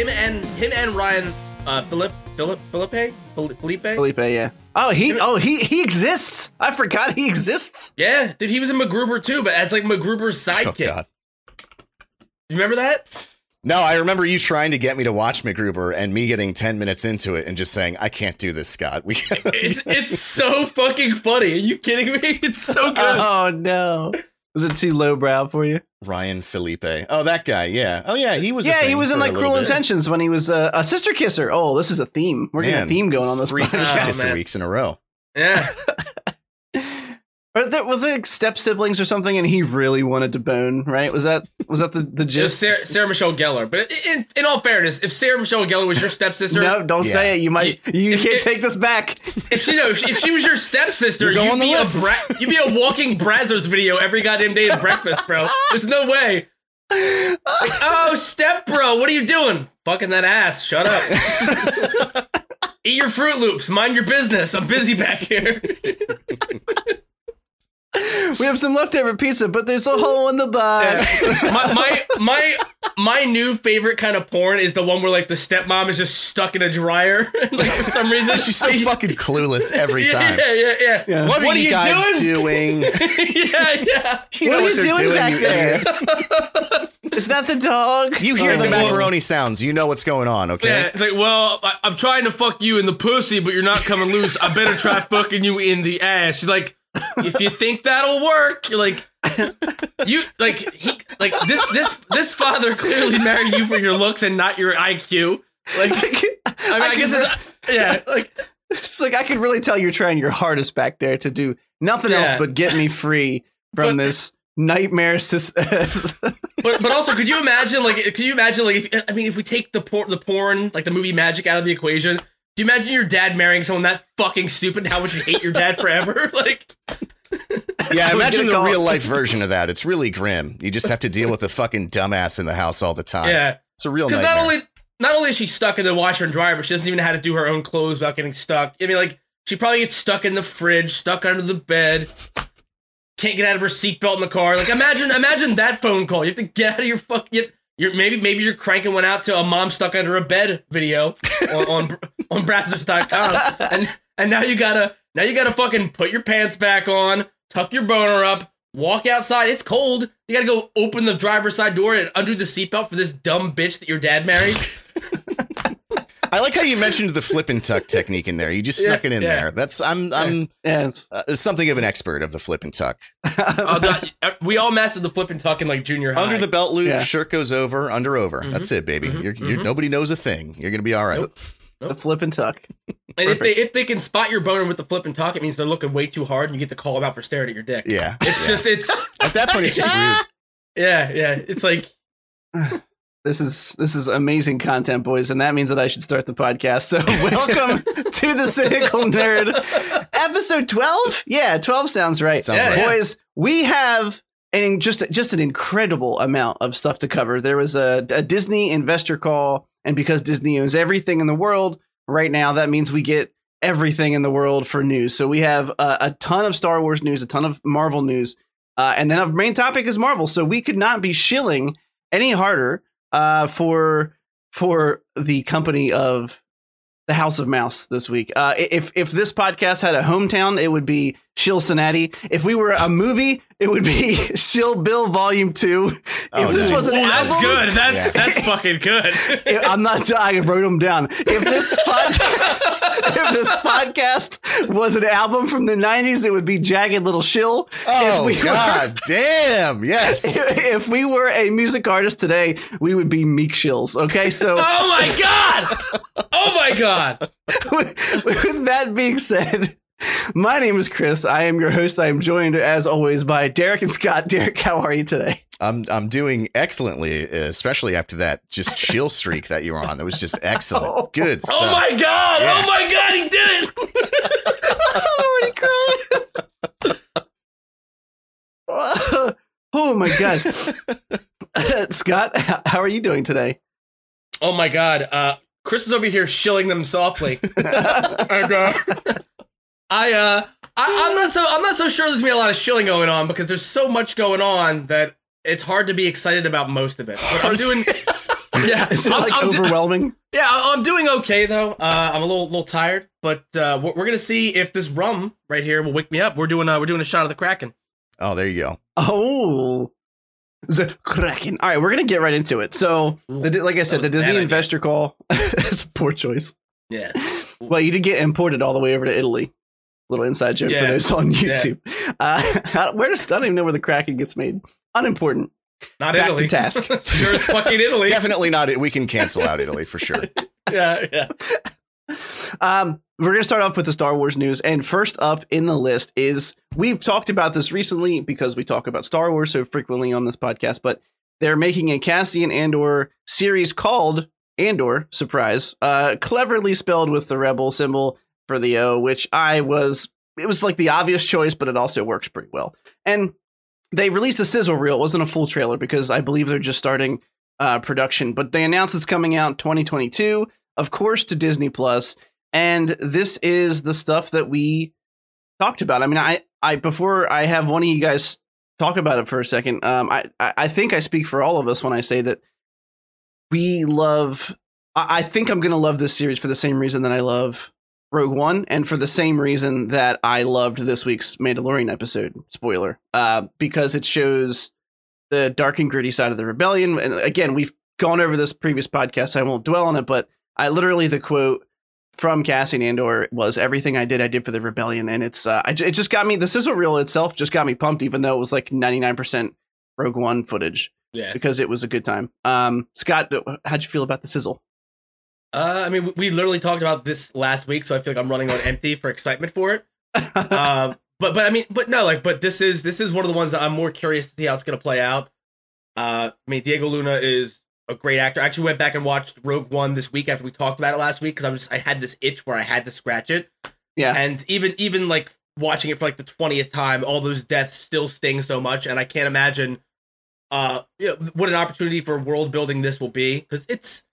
him and him and Ryan uh, Philip Philip Felipe Felipe. Felipe, yeah. Oh, he oh he he exists. I forgot he exists. Yeah, dude, he was in MacGruber too, but as like MacGruber's Oh sidekick. God. You remember that? No, I remember you trying to get me to watch MacGruber and me getting 10 minutes into it and just saying, I can't do this, Scott. We It's it's so fucking funny. Are you kidding me? It's so good. Oh no. Was it too lowbrow for you? Ryan Phillippe. Oh, that guy. Yeah. Oh, yeah. He was. a yeah, he was in like Cruel bit. Intentions when he was uh, a sister kisser. Oh, this is a theme. We're getting a theme going on this. Three podcast. sister Oh, kiss man. weeks in a row. Yeah. Or there, was it like step siblings or something, and he really wanted to bone? Right? Was that was that the the It was gist? Sarah, Sarah Michelle Gellar. But in, in all fairness, if Sarah Michelle Gellar was your stepsister, No, don't Yeah. say it. You might. You If- can't if- take this back. if she no, if she, if she was your stepsister, you you'd on the be a bra- you'd be a walking Brazzers video every goddamn day at breakfast, bro. There's no way. Like, oh, step bro, what are you doing? Fucking that ass. Shut up. Eat your Froot Loops. Mind your business. I'm busy back here. We have some leftover pizza, but there's a hole in the box. my, my my my new favorite kind of porn is the one where like the stepmom is just stuck in a dryer, like for some reason She's so fucking clueless every time. Yeah, yeah, yeah. Yeah. What, What are are you you guys doing? doing? yeah, yeah. You What know are you they're doing back you there? idiot. Is that the dog? You hear Oh, the well- macaroni sounds. You know what's going on, okay? Yeah, it's like, well, I, I'm trying to fuck you in the pussy, but you're not coming loose. I better try fucking you in the ass. She's like, if you think that'll work, like, you like he like this this this father clearly married you for your looks and not your IQ. Like, I mean, I, I guess it's, yeah, like It's like I could really tell you're trying your hardest back there to do nothing else but get me free from But- this nightmare. Sys- but but also, could you imagine like could you imagine like if I mean if we take the porn the porn like the movie Magic out of the equation, you imagine your dad marrying someone that fucking stupid? and How would you hate your dad forever? like. Yeah, imagine the call- real life version of that. It's really grim. You just have to deal with a fucking dumbass in the house all the time. Yeah, It's a real because nightmare. not only not only is she stuck in the washer and dryer, but she doesn't even know how to do her own clothes without getting stuck. I mean, like she probably gets stuck in the fridge, stuck under the bed, can't get out of her seatbelt in the car. Like imagine imagine that phone call. You have to get out of your fuck. You have, you're maybe maybe you're cranking one out to a mom stuck under a bed video on on, on Brazzers.com, and and now you gotta now you gotta fucking put your pants back on, tuck your boner up, walk outside. It's cold. You gotta go open the driver's side door and undo the seatbelt for this dumb bitch that your dad married. I like how you mentioned the flip and tuck technique in there. You just Yeah, snuck it in yeah. there. That's I'm I'm yeah, uh, something of an expert of the flip and tuck. Oh, God, uh, we all mastered the flip and tuck in like junior high. Under the belt loop, Yeah. shirt goes over, under over. Mhm, That's it, baby. mhm, You're, you're mhm. nobody knows a thing. You're gonna be all right. Nope. the flip and tuck. and if they if they can spot your boner with the flip and tuck, it means they're looking way too hard, and you get to call them out for staring at your dick. Yeah. It's yeah. just it's at that point it's just rude. yeah yeah. It's like This is this is amazing content, boys, and that means that I should start the podcast. So, welcome to the Cynical Nerd, episode twelve. Yeah, twelve sounds right. Sounds Yeah, right. boys, we have and just just an incredible amount of stuff to cover. There was a, a Disney investor call, and because Disney owns everything in the world right now, that means we get everything in the world for news. So we have a, a ton of Star Wars news, a ton of Marvel news, uh, and then our main topic is Marvel. So we could not be shilling any harder uh, for for the company of the House of Mouse this week. Uh, if if this podcast had a hometown, it would be Shill Cincinnati. If we were a movie, it would be Shill Bill Volume Two. If Oh, this nice. was an oh, that's good. That's Yeah. that's fucking good. if- I'm not. I wrote them down. If this pod, if this podcast was an album from the '90s, it would be Jagged Little Shill. Oh we were- God damn. Yes. If we were a music artist today, we would be Meek Shills. Okay, so oh my god! Oh my god! with that being said, my name is Chris. I am your host. I am joined, as always, by Derek and Scott. Derek, how are you today? I'm I'm doing excellently, especially after that just shill streak that you were on. That was just excellent. Good stuff. Oh my god! Yeah. Oh my god! He did it! I'm already oh my god. Scott, how are you doing today? Oh my god. Uh Chris is over here shilling them softly. and, uh, I uh I, I'm not so I'm not so sure there's gonna be a lot of shilling going on because there's so much going on that it's hard to be excited about most of it. But I'm doing yeah, Is it I'm- like I'm do- overwhelming? yeah, I- I'm doing okay though. Uh, I'm a little little tired, but uh, we're, we're gonna see if this rum right here will wake me up. We're doing uh, we're doing a shot of the Kraken. Oh, there you go. Oh, the Kraken. All right, we're gonna get right into it. So, the, like I said, the Disney bad idea. investor call. It's a poor choice. Yeah, Well, you did get imported all the way over to Italy. Little inside joke for those on Yeah. YouTube. Uh, where does I don't even know where the Kraken gets made. Unimportant. not Back to Italy. task. sure as fucking Italy. Definitely not. We can cancel out Italy for sure. Yeah, yeah. Um, we're gonna start off with the Star Wars news, and first up in the list is we've talked about this recently because we talk about Star Wars so frequently on this podcast, but they're making a Cassian Andor series called Andor. Surprise! Uh, cleverly spelled with the Rebel symbol for the O, which I was. It was like the obvious choice, but it also works pretty well. And they released a sizzle reel. It wasn't a full trailer because I believe they're just starting uh, production, but they announced it's coming out 2022, of course, to Disney Plus. And this is the stuff that we talked about. I mean, I, I before I have one of you guys talk about it for a second. Um, I, I think I speak for all of us when I say that we love. I, I think I'm gonna love this series for the same reason that I love Rogue One, and for the same reason that I loved this week's Mandalorian episode. Spoiler, uh, because it shows the dark and gritty side of the rebellion. And again, we've gone over this previous podcast, so I won't dwell on it. But I literally the quote from Cassian Andor was everything I did, I did for the rebellion, and it's uh, I, it just got me. The sizzle reel itself just got me pumped, even though it was like ninety nine percent Rogue One footage Yeah. because it was a good time. Um, Scott, how'd you feel about the sizzle? Uh, I mean, we- literally talked about this last week, so I feel like I'm running on empty for excitement for it. um, but but I mean, but no, like, but this is this is one of the ones that I'm more curious to see how it's gonna play out. Uh, I mean, Diego Luna is a great actor. I actually went back and watched Rogue One this week after we talked about it last week because I was I had this itch where I had to scratch it, yeah, and even even like watching it for like the twentieth time, all those deaths still sting so much, and I can't imagine, uh, you know, what an opportunity for world building this will be because it's.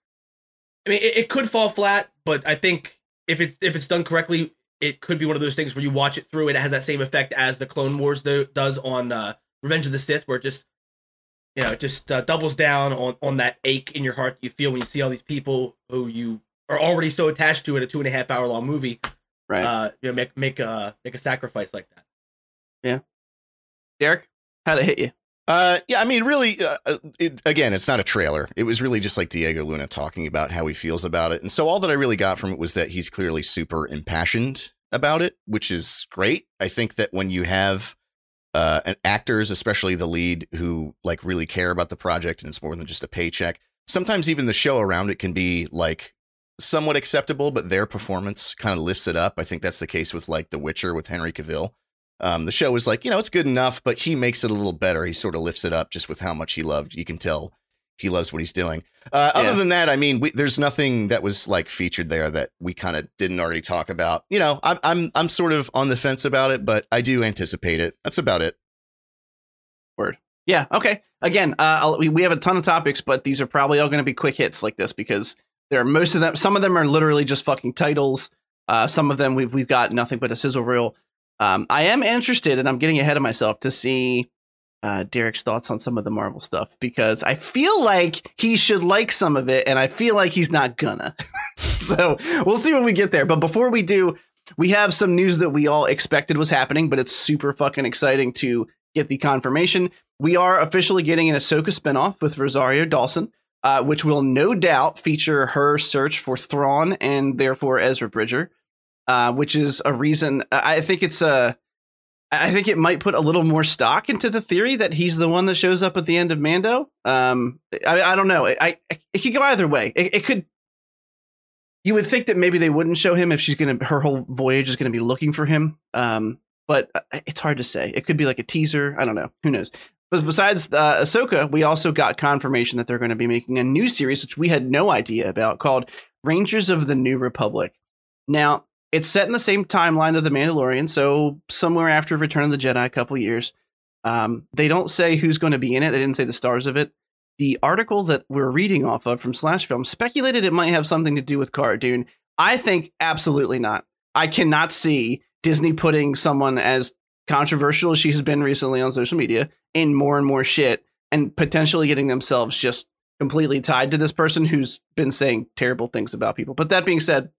I mean, it, it could fall flat, but I think if it's if it's done correctly, it could be one of those things where you watch it through and it has that same effect as the Clone Wars do, does on uh, Revenge of the Sith, where it just you know it just uh, doubles down on on that ache in your heart you feel when you see all these people who you are already so attached to in a two and a half hour long movie, right. uh, you know, make make a make a sacrifice like that. Yeah. Derek, how'd it hit you? Uh, yeah, I mean, really, uh, uh, it, again, it's not a trailer. It was really just like Diego Luna talking about how he feels about it. And so all that I really got from it was that he's clearly super impassioned about it, which is great. I think that when you have uh, an actors, especially the lead, who like really care about the project and it's more than just a paycheck, sometimes even the show around it can be like somewhat acceptable, but their performance kind of lifts it up. I think that's the case with like The Witcher with Henry Cavill. Um, the show is like, you know, it's good enough, but he makes it a little better. He sort of lifts it up just with how much he loved. You can tell he loves what he's doing. Uh, Yeah. Other than that, I mean, we, there's nothing that was like featured there that we kind of didn't already talk about. You know, I'm I'm I'm sort of on the fence about it, but I do anticipate it. That's about it. Word. Yeah. Okay. Again, uh, we we have a ton of topics, but these are probably all going to be quick hits like this because there are most of them. Some of them are literally just fucking titles. Uh, some of them we've we've got nothing but a sizzle reel. Um, I am interested, and I'm getting ahead of myself to see uh, Derek's thoughts on some of the Marvel stuff because I feel like he should like some of it, and I feel like he's not gonna. so we'll see when we get there. But before we do, we have some news that we all expected was happening, but it's super fucking exciting to get the confirmation. We are officially getting an Ahsoka spinoff with Rosario Dawson, uh, which will no doubt feature her search for Thrawn and therefore Ezra Bridger, uh, which is a reason. I think it's a. I think it might put a little more stock into the theory that he's the one that shows up at the end of Mando. Um, I, I don't know. I, I it could go either way. It, it could. You would think that maybe they wouldn't show him if she's gonna. Her whole voyage is gonna be looking for him. Um, but uh, it's hard to say. It could be like a teaser. I don't know. Who knows? But besides uh, Ahsoka, we also got confirmation that they're going to be making a new series, which we had no idea about, called Rangers of the New Republic. Now, it's set in the same timeline of The Mandalorian, so somewhere after Return of the Jedi, a couple years. Um, they don't say who's going to be in it. They didn't say the stars of it. the article that we're reading off of from Slash Film speculated it might have something to do with Cara Dune. I think absolutely not. I cannot see Disney putting someone as controversial as she has been recently on social media in more and more shit and potentially getting themselves just completely tied to this person who's been saying terrible things about people. But that being said,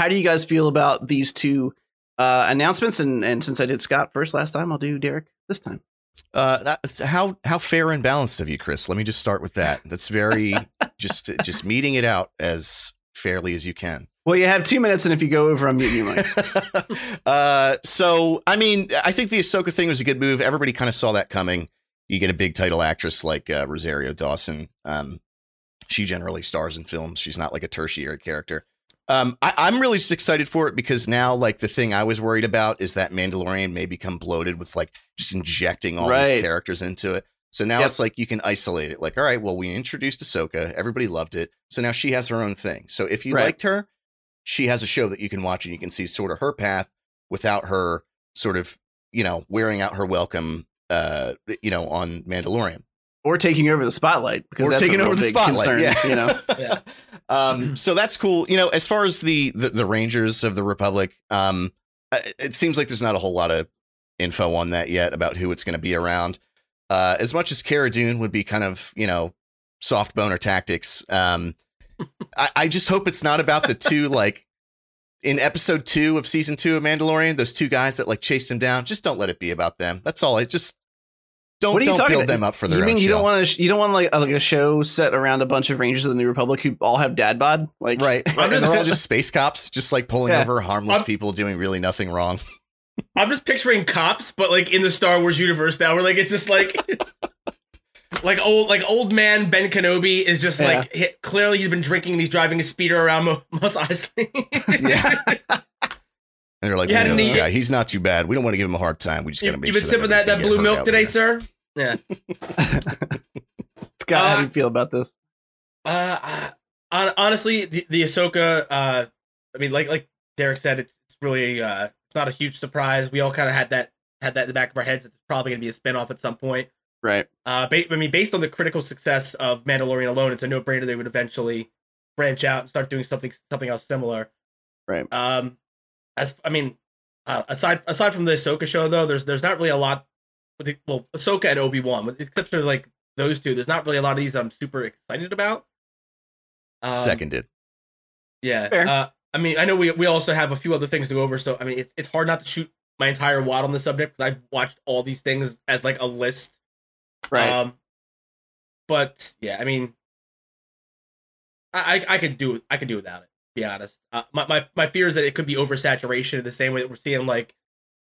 how do you guys feel about these two uh, announcements? And and since I did Scott first last time, I'll do Derek this time. Uh, that's how how fair and balanced of you, Chris. Let me just start with that. That's very just just meeting it out as fairly as you can. Well, you have two minutes, and if you go over, I'm muting you, Mike. uh, so I mean, I think the Ahsoka thing was a good move. Everybody kind of saw that coming. You get a big title actress like uh, Rosario Dawson. Um, she generally stars in films. She's not like a tertiary character. Um, I, am really just excited for it because now, like, the thing I was worried about is that Mandalorian may become bloated with like just injecting all Right. these characters into it. So now Yep. it's like you can isolate it. Like, all right, well, we introduced Ahsoka, everybody loved it, so now she has her own thing. So if you Right. liked her, she has a show that you can watch and you can see sort of her path without her sort of you know wearing out her welcome, uh, you know, on Mandalorian or taking over the spotlight because or that's taking a over the big spotlight. concern, yeah, you know. Yeah. um, so that's cool. You know, as far as the the, the Rangers of the Republic, um, uh, it seems like there's not a whole lot of info on that yet about who it's going to be around. Uh, as much as Cara Dune would be kind of you know soft boner tactics, um, I, I just hope it's not about the two like. In episode two of season two of Mandalorian, those two guys that like chased him down, just don't let it be about them. That's all. I just don't What are you don't talking build about? them up for their you mean own you show. don't want to? You don't want like a, like a show set around a bunch of Rangers of the New Republic who all have dad bod? Like, Right. I'm and they're all just space cops, just like pulling Yeah. over harmless I'm- people doing really nothing wrong. I'm just picturing cops, but like in the Star Wars universe now, where like it's just like like old like old man Ben Kenobi is just like hit, clearly he's been drinking and he's driving a speeder around Mo- Mos Eisley. Yeah. And they're like, You we know an this guy. He's not too bad. We don't want to give him a hard time. We just got you, to make have sure been sipping that, nobody's that blue milk out today, sir? Yeah. Scott, how do Uh, you feel about this? Uh, I- honestly, the, the Ahsoka. Uh, I mean, like like Derek said, it's, it's really uh, it's not a huge surprise. We all kind of had that had that in the back of our heads. It's probably going to be a spinoff at some point. Right. Uh, ba- I mean, based on the critical success of Mandalorian alone, it's a no-brainer they would eventually branch out and start doing something something else similar. Right. Um, as I mean, uh, aside aside from the Ahsoka show, though, there's there's not really a lot. With the, well, Ahsoka and Obi Wan, except for like those two, there's not really a lot of these that I'm super excited about. Um, Seconded. yeah. Fair. Uh, I mean, I know we we also have a few other things to go over, so I mean, it's it's hard not to shoot my entire wad on the subject because I've watched all these things as like a list. Right. Um, but yeah, I mean, I I, I could do I could do without it. To be honest, uh, my, my my fear is that it could be oversaturation in the same way that we're seeing like,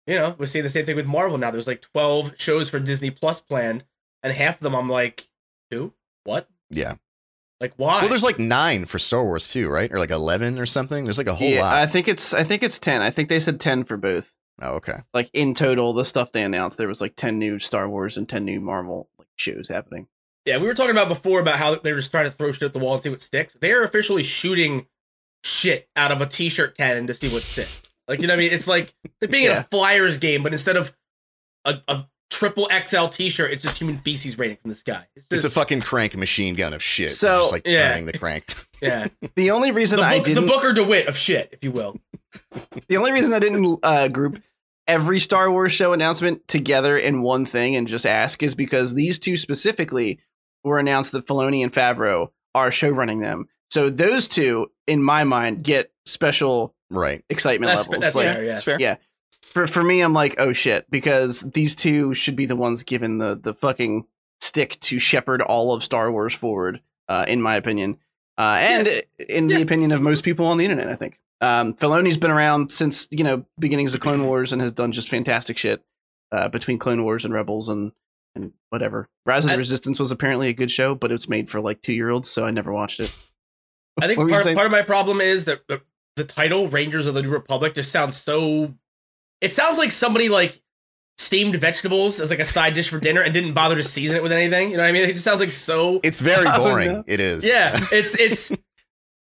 you know, we're seeing the same thing with Marvel now. There's like twelve shows for Disney Plus planned, and half of them I'm like, who, what, Yeah. like why? Well, there's like nine for Star Wars too, right? Or like eleven or something. There's like a whole yeah, lot. I think it's I think it's ten. I think they said ten for both. oh, okay. Like in total, the stuff they announced, there was like ten new Star Wars and ten new Marvel like shows happening. Yeah, we were talking about before about how they were just trying to throw shit at the wall and see what sticks. They are officially shooting shit out of a t-shirt cannon to see what sticks. Like you know what I mean? It's like like being in Yeah. a Flyers game, but instead of a, a triple XL t-shirt, it's just human feces raining from the sky. It's, It's a fucking crank machine gun of shit. It's So- just like Yeah. turning the crank. yeah. The only reason The, I book, the didn't the Booker DeWitt of shit, if you will. the only reason I didn't uh, group every Star Wars show announcement together in one thing and just ask is because these two specifically were announced that Filoni and Favreau are show running them. So those two, in my mind, get special Right. excitement That's, levels. that's Like, fair, yeah. It's fair. Yeah. for for me, I'm like, oh shit, because these two should be the ones given the the fucking stick to shepherd all of Star Wars forward, uh, in my opinion, uh, and in the opinion of most people on the internet. I think um, Filoni's been around since you know beginnings of Clone Wars and has done just fantastic shit uh, between Clone Wars and Rebels and and whatever. Rise of the I- Resistance was apparently a good show, but it's made for like two year olds, so I never watched it. I think What were you part, part of my problem is that the, the title Rangers of the New Republic just sounds so. It sounds like somebody like steamed vegetables as like a side dish for dinner and didn't bother to season it with anything. You know what I mean? It just sounds like so. It's very Oh, boring. no. It is. Yeah, it's it's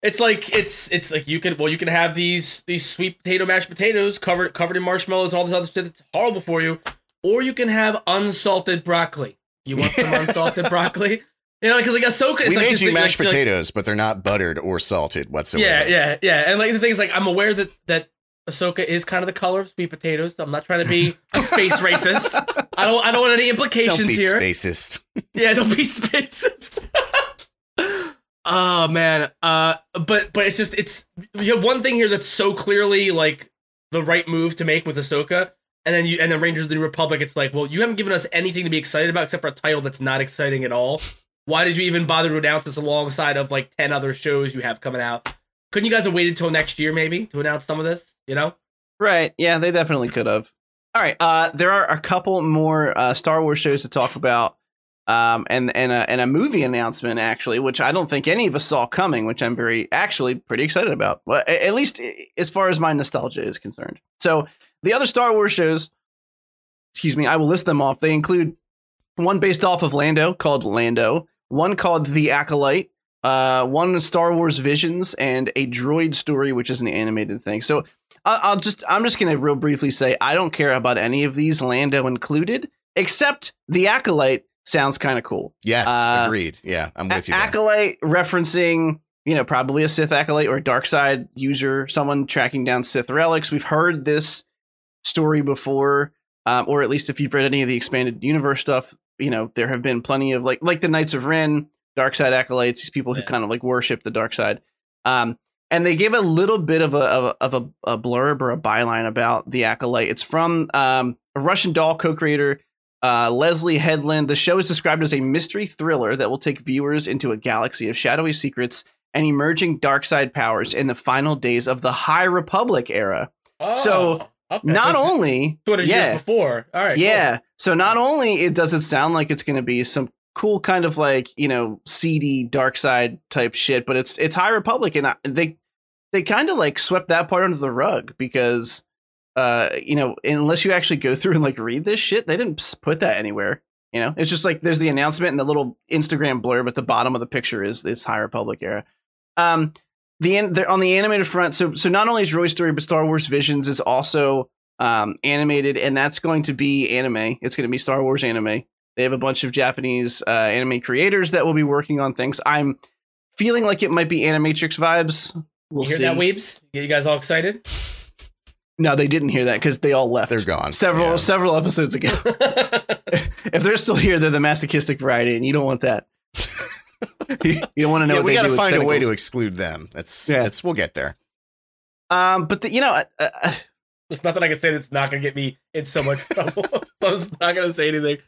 it's like it's it's like you can well you can have these these sweet potato mashed potatoes covered covered in marshmallows and all this other stuff that's horrible for you, or you can have unsalted broccoli. You want some unsalted broccoli? You know, because like Ahsoka is we like made you thing, mashed like- like- potatoes, but they're not buttered or salted whatsoever. Yeah, yeah, yeah. And like the thing is, like I'm aware that that Ahsoka is kind of the color of sweet potatoes. I'm not trying to be a space racist. I don't. I don't want any implications Don't be here. spacist. Yeah, don't be spacist. oh man. Uh, but but it's just it's you have one thing here that's so clearly like the right move to make with Ahsoka, and then you and then Rangers of the New Republic. It's like, well, you haven't given us anything to be excited about except for a title that's not exciting at all. Why did you even bother to announce this alongside of like ten other shows you have coming out? Couldn't you guys have waited till next year maybe to announce some of this? You know? Right. Yeah, they definitely could have. All right. Uh, there are a couple more uh, Star Wars shows to talk about, um, and and a, and a movie announcement actually, which I don't think any of us saw coming, which I'm very actually pretty excited about. Well, at least as far as my nostalgia is concerned. So the other Star Wars shows, excuse me, I will list them off. They include one based off of Lando called Lando, one called The Acolyte, uh, one Star Wars Visions, and a Droid Story, which is an animated thing. So I- I'll just I'm just gonna real briefly say I don't care about any of these, Lando included, except the acolyte sounds kind of cool. Yes, Uh, agreed. Yeah, I'm with you. there. acolyte referencing, you know, probably a Sith acolyte or a dark side user, someone tracking down Sith relics. We've heard this story before, um, or at least if you've read any of the expanded universe stuff, you know, there have been plenty of like like the Knights of Ren, dark side acolytes, these people who Yeah. kind of like worship the dark side. Um, and they give a little bit of a of a, of a, a blurb or a byline about the acolyte. It's from um, a Russian doll co-creator uh, Leslie Headland. The show is described as a mystery thriller that will take viewers into a galaxy of shadowy secrets and emerging dark side powers in the final days of the High Republic era. So, okay. Not only, 200 yeah, years before. All right. cool. yeah. So not only it does it sound like it's going to be some cool kind of like you know seedy dark side type shit, but it's it's High Republic and I, they they kind of like swept that part under the rug because uh you know unless you actually go through and like read this shit, they didn't put that anywhere. You know, it's just like there's the announcement and the little Instagram blurb at the bottom of the picture is this High Republic era. Um, the an- they're on the animated front. So so not only is Droid Story, but Star Wars Visions is also um, animated, and that's going to be anime. It's going to be Star Wars anime. They have a bunch of Japanese uh, anime creators that will be working on things. I'm feeling like it might be Animatrix vibes. We'll you hear see. that, Weebs? Get you guys all excited? no, they didn't hear that because they all left. They're gone. Several Yeah. several episodes ago. if they're still here, they're the masochistic variety, and you don't want that. you don't want to know. Yeah, what we got got to to find a way to exclude them. That's Yeah. that's we'll get there. Um, but the, you know, uh, uh, There's nothing I can say that's not going to get me in so much trouble. so I'm not going to say anything.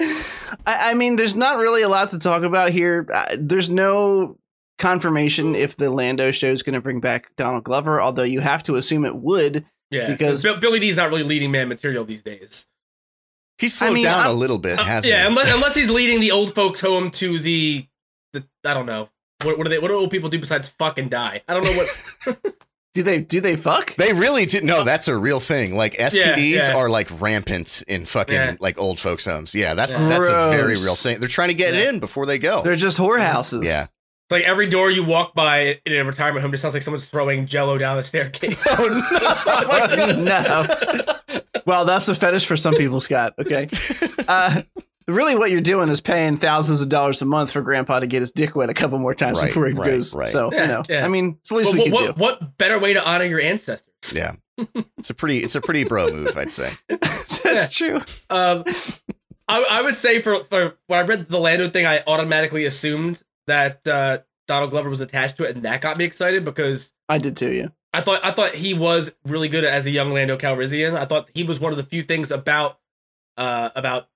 I, I mean, there's not really a lot to talk about here. Uh, there's no confirmation if the Lando show is going to bring back Donald Glover, although you have to assume it would. Yeah, Because- because Billy Dee's not really leading man material these days. He's slowed mean, down I'm- a little bit, Uh, hasn't yeah, he? unless unless he's leading the old folks home to the the I don't know what what do they what do old people do besides fucking die? I don't know what. Do they do they fuck? They really do. No, that's a real thing. Like STDs yeah. are like rampant in fucking Yeah. like old folks' homes. Yeah, that's Yeah. that's a very real thing. They're trying to get Yeah. it in before they go. They're just whorehouses. Yeah. It's like every door you walk by in a retirement home just sounds like someone's throwing Jello down the staircase. Oh, no. Well, that's a fetish for some people, Scott. Okay. Uh, really, what you're doing is paying thousands of dollars a month for Grandpa to get his dick wet a couple more times Right, before he right, goes. right. So Yeah, you know, yeah. I mean, it's the least What, we can do. what better way to honor your ancestors? Yeah. It's a pretty it's a pretty bro move, I'd say. That's true. Um, I, I would say for, for when I read the Lando thing, I automatically assumed that uh, Donald Glover was attached to it, and that got me excited because I did too. Yeah. I thought I thought he was really good as a young Lando Calrissian. I thought he was one of the few things about uh, about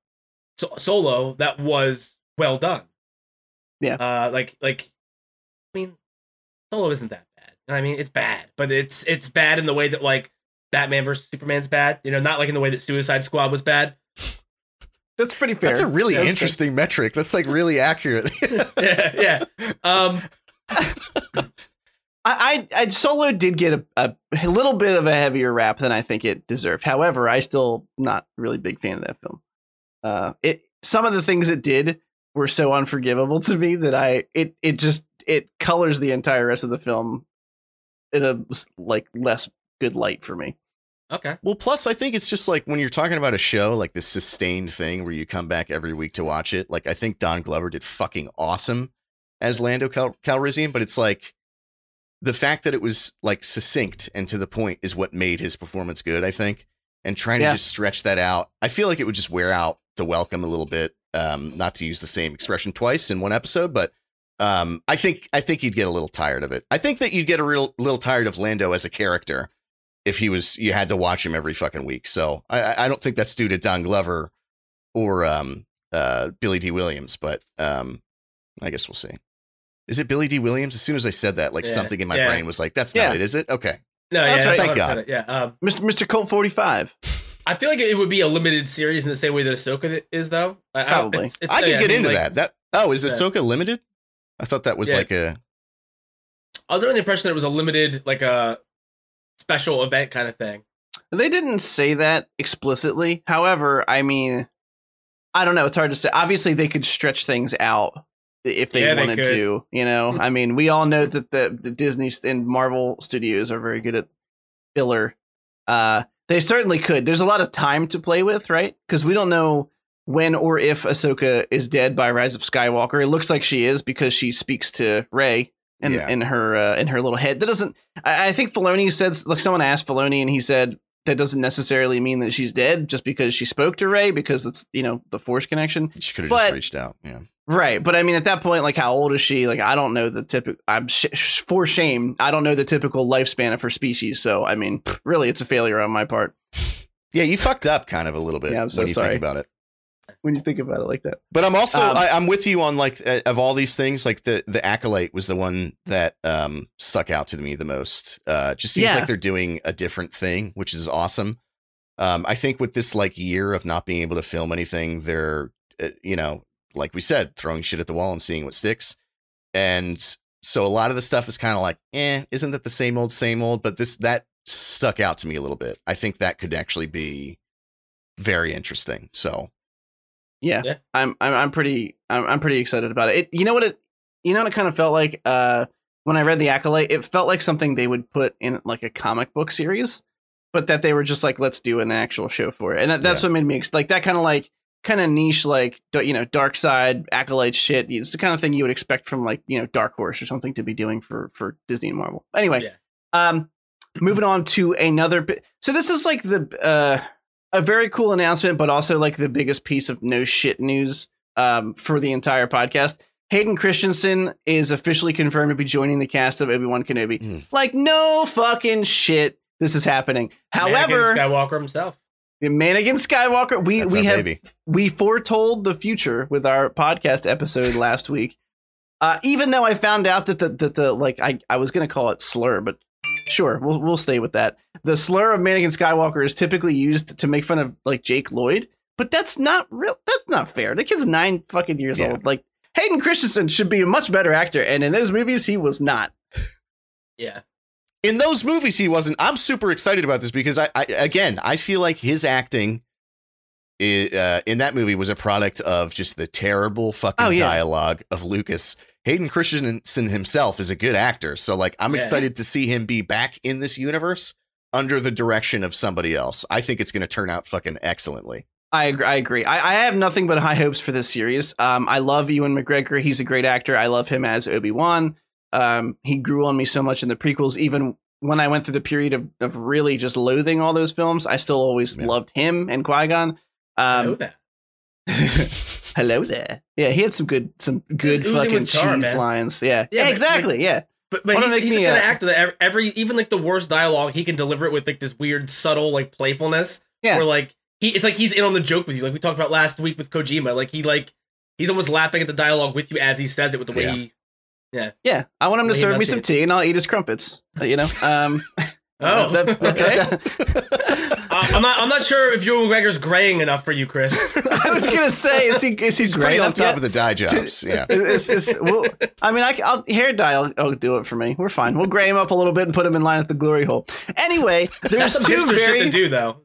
so- Solo that was well done. Yeah. Uh, like like, I mean, Solo isn't that bad. I mean, it's bad, but it's it's bad in the way that like Batman versus Superman's bad. You know, not like in the way that Suicide Squad was bad. That's pretty fair. That's a really Yeah, that's interesting metric. That's like really accurate. yeah, yeah. Um. I, I, I Solo did get a, a, a little bit of a heavier rap than I think it deserved. However, I still not really big fan of that film. Uh, it some of the things it did were so unforgivable to me that I it it just it colors the entire rest of the film in a like less good light for me. Okay. Well, plus I think it's just like when you're talking about a show like this sustained thing where you come back every week to watch it. Like I think Don Glover did fucking awesome as Lando Cal- Calrissian, but it's like the fact that it was like succinct and to the point is what made his performance good. I think, and trying Yeah. to just stretch that out, I feel like it would just wear out the welcome a little bit. Um, not to use the same expression twice in one episode, but um, I think I think you'd get a little tired of it. I think that you'd get a real little tired of Lando as a character if he was you had to watch him every fucking week. So I- I, I don't think that's due to Don Glover or um, uh, Billy Dee Williams, but um, I guess we'll see. Is it Billy Dee Williams? As soon as I said that, like Yeah, something in my yeah. brain was like, "That's Yeah. not it, is it?" Okay, No, That's yeah, right. Thank I God. said. Yeah. Um, Mr. Mr. Colt 45. I feel like it would be a limited series in the same way that Ahsoka is, though. I, I. It's, it's, I could yeah, get mean, into like, that. That oh, is Yeah. Ahsoka limited? I thought that was Yeah. like a I was under the impression that it was a limited, like a special event kind of thing. They didn't say that explicitly. However, I mean, I don't know. It's hard to say. Obviously, they could stretch things out if they Yeah, wanted could. to. You know, I mean, we all know that the, the Disney and Marvel studios are very good at filler. Uh, they certainly could. There's a lot of time to play with, right? Because we don't know when or if Ahsoka is dead by Rise of Skywalker. It looks like she is because she speaks to Rey in Yeah. in her uh, in her little head. That doesn't. I, I think Filoni said like someone asked Filoni and he said that doesn't necessarily mean that she's dead just because she spoke to Rey because it's you know the Force connection. she could have just reached out. Yeah, Right, but I mean, at that point, like, how old is she? Like, I don't know the typical. I'm sh- for shame. I don't know the typical lifespan of her species. So, I mean, really, it's a failure on my part yeah, you fucked up kind of a little bit Yeah, I'm so when you sorry. think about it. when you think about it like that. But I'm also Um, I, I'm with you on like uh, of all these things. Like the the acolyte was the one that um stuck out to me the most. Uh, just seems Yeah. like they're doing a different thing, which is awesome. Um, I think with this like year of not being able to film anything, they're uh, you know like we said, throwing shit at the wall and seeing what sticks. And so a lot of the stuff is kind of like, eh, isn't that the same old same old? But this that stuck out to me a little bit. I think that could actually be very interesting. So Yeah, Yeah. I'm, I'm, I'm pretty, I'm, I'm pretty excited about it. it. You know what it, you know what it kind of felt like. Uh, when I read the acolyte, it felt like something they would put in like a comic book series, but that they were just like, let's do an actual show for it, and that, that's what made me like that kind of like kind of niche like you know dark side acolyte shit. It's the kind of thing you would expect from like you know Dark Horse or something to be doing for for Disney and Marvel. Anyway, Yeah. um, moving on to another bit. So this is like the uh a very cool announcement, but also like the biggest piece of no shit news um, for the entire podcast. Hayden Christensen is officially confirmed to be joining the cast of Obi Wan Kenobi. Hmm. Like, no fucking shit, this is happening. However, Anakin Skywalker himself. Mannequin Skywalker, we that's we our have baby. we foretold the future with our podcast episode last week. Uh, even though I found out that the that the like I, I was gonna call it slur, but sure, we'll we'll stay with that. The slur of Mannequin Skywalker is typically used to make fun of like Jake Lloyd, but that's not real. That's not fair. The kid's nine fucking years Yeah. old. Like Hayden Christensen should be a much better actor, and in those movies he was not. Yeah. In those movies he wasn't i'm super excited about this because i, I again i feel like his acting uh, in that movie was a product of just the terrible fucking Oh, yeah. dialogue of lucas hayden christensen himself is a good actor so like i'm Yeah. excited to see him be back in this universe under the direction of somebody else i think it's going to turn out fucking excellently I agree. I agree. I, I have nothing but high hopes for this series. Um, I love Ewan McGregor. He's a great actor. I love him as Obi Wan. Um, he grew on me so much in the prequels. Even when I went through the period of, of really just loathing all those films, I still always Yeah. loved him and Qui Gon. I know Um, hello there. Yeah, he had some good, some good oozing fucking with charm, cheese man. lines. Yeah, Yeah, but- exactly. yeah, But but Wanna he's, make he's me the kind a- of actor that every, every even like the worst dialogue he can deliver it with like this weird subtle like playfulness. Yeah. Where like he it's like he's in on the joke with you. Like we talked about last week with Kojima. Like he like he's almost laughing at the dialogue with you as he says it with the way Yeah. he. Yeah. Yeah. I want him to Way serve me some tea, and I'll eat his crumpets. You know. Um, Oh, that- that- Uh, I'm not. I'm not sure if Ewan McGregor's graying enough for you, Chris. I was gonna say, is he is he he's pretty on top yet? of the dye jobs yeah It's, it's, well, I mean, I, will hair dye. I'll, I'll do it for me. We're fine. We'll gray him up a little bit and put him in line at the glory hole. Anyway, there's That's some two hipster shit very to do, though.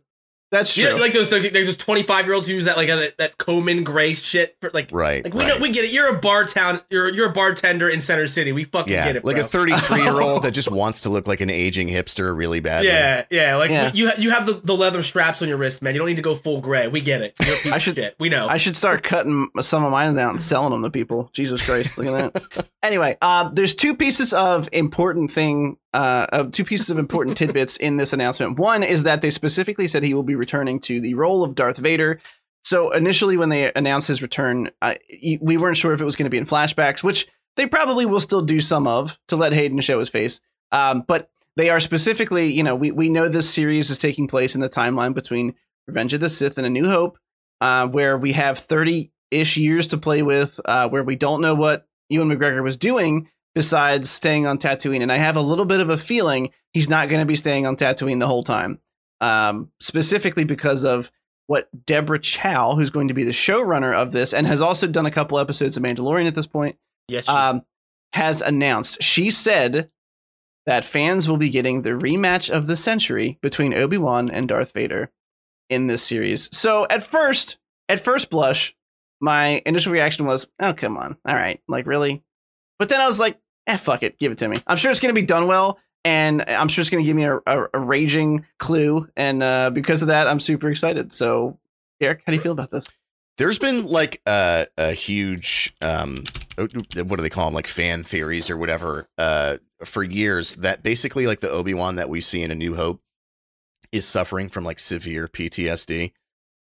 That's You true. know, like those like those twenty five year olds who use that like uh, that, that Coleman Gray shit for like Right. like we right. know we get it. You're a bar town. You're you're a bartender in Center City. We fucking yeah, get it. like bro. a 33 year old that just wants to look like an aging hipster really bad. Yeah, yeah. Like Yeah. you you have the, the leather straps on your wrist, man. You don't need to go full gray. We get it. You're a piece I of should- shit. We know. I should start cutting some of mine out and selling them to people. Jesus Christ, look at that. Anyway, uh, there's two pieces of important thing, uh, of two pieces of important tidbits in this announcement. One is that they specifically said he will be returning to the role of Darth Vader. So initially, when they announced his return, we weren't sure if it was going to be in flashbacks, which they probably will still do some of to let Hayden show his face. Um, but they are specifically, you know, we we know this series is taking place in the timeline between Revenge of the Sith and A New Hope uh, where we have 30 ish years to play with, uh, where we don't know what Ewan McGregor was doing besides staying on Tatooine. And I have a little bit of a feeling he's not going to be staying on Tatooine the whole time, um, specifically because of what Deborah Chow, who's going to be the showrunner of this and has also done a couple episodes of Mandalorian at this point, yes. um, has announced. She said that fans will be getting the rematch of the century between Obi Wan and Darth Vader in this series. So at first, at first blush, my initial reaction was, "Oh, come on, all right, like really." But then I was like, "Eh, fuck it, give it to me." I'm sure it's going to be done well, and I'm sure it's going to give me a, a, a raging clue, and uh, because of that, I'm super excited. So, Eric, how do you feel about this? There's been like a, a huge, um, what do they call them? Like fan theories or whatever, uh, for years that basically like the Obi Wan that we see in A New Hope is suffering from like severe PTSD,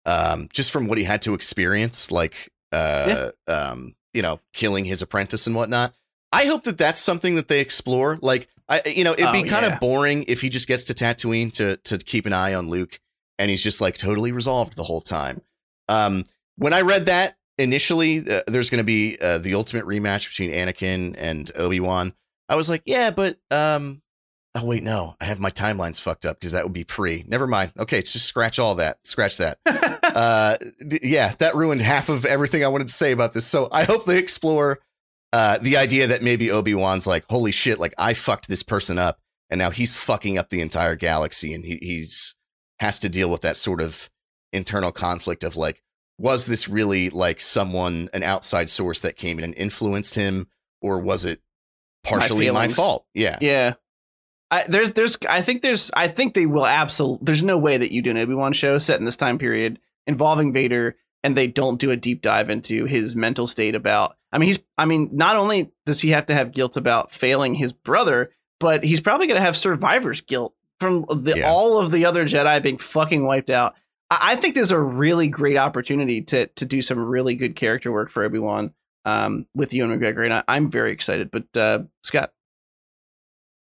um, just from what he had to experience, like, uh, um, you know, killing his apprentice and whatnot. I hope that that's something that they explore. Like, I, you know, it'd be Oh, kind yeah. of boring if he just gets to Tatooine to to keep an eye on Luke, and he's just like totally resolved the whole time. Um, when I read that initially, uh, there's going to be uh, the ultimate rematch between Anakin and Obi Wan. I was like, yeah, but um, oh wait, no, I have my timelines fucked up because that would be pre. Never mind. Okay, just scratch all that. Scratch that. uh, d- yeah, that ruined half of everything I wanted to say about this. So I hope they explore uh, the idea that maybe Obi Wan's like, holy shit, like I fucked this person up, and now he's fucking up the entire galaxy, and he, he's has to deal with that sort of internal conflict of like, was this really like someone, an outside source that came in and influenced him, or was it partially my, feelings. fault? Yeah, Yeah. I, there's, there's, I think there's, I think they will absolutely. There's no way that you do an Obi Wan show set in this time period involving Vader, and they don't do a deep dive into his mental state about. I mean, he's, I mean, not only does he have to have guilt about failing his brother, but he's probably going to have survivor's guilt from the Yeah. all of the other Jedi being fucking wiped out. I, I think there's a really great opportunity to to do some really good character work for Obi Wan um, with Ewan McGregor, and I, I'm very excited. But uh, Scott,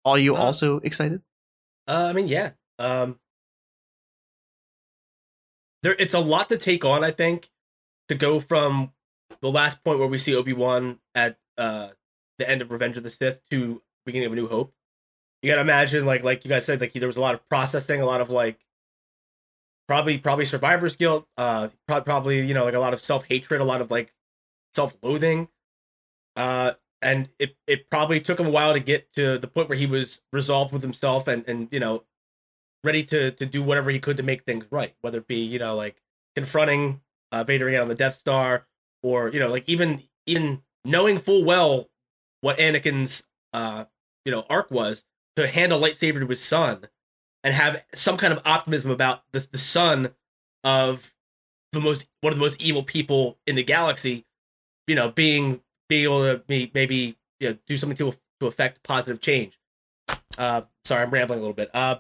are you Uh, also excited? Uh, I mean, yeah. Um, there, it's a lot to take on. I think to go from the last point where we see Obi Wan at uh the end of Revenge of the Sith to beginning of A New Hope. You gotta imagine, like, like you guys said, like there was a lot of processing, a lot of like, probably, probably survivor's guilt. Uh, probably, you know, like a lot of self hatred, a lot of like self loathing. Uh, and it it probably took him a while to get to the point where he was resolved with himself and and you know ready to to do whatever he could to make things right whether it be you know like confronting uh, Vader again on the Death Star or you know like even even knowing full well what Anakin's uh you know arc was to hand a lightsaber to his son and have some kind of optimism about the the son of the most one of the most evil people in the galaxy you know being being able to be, maybe you know do something to to affect positive change. Uh, sorry, I'm rambling a little bit. Uh,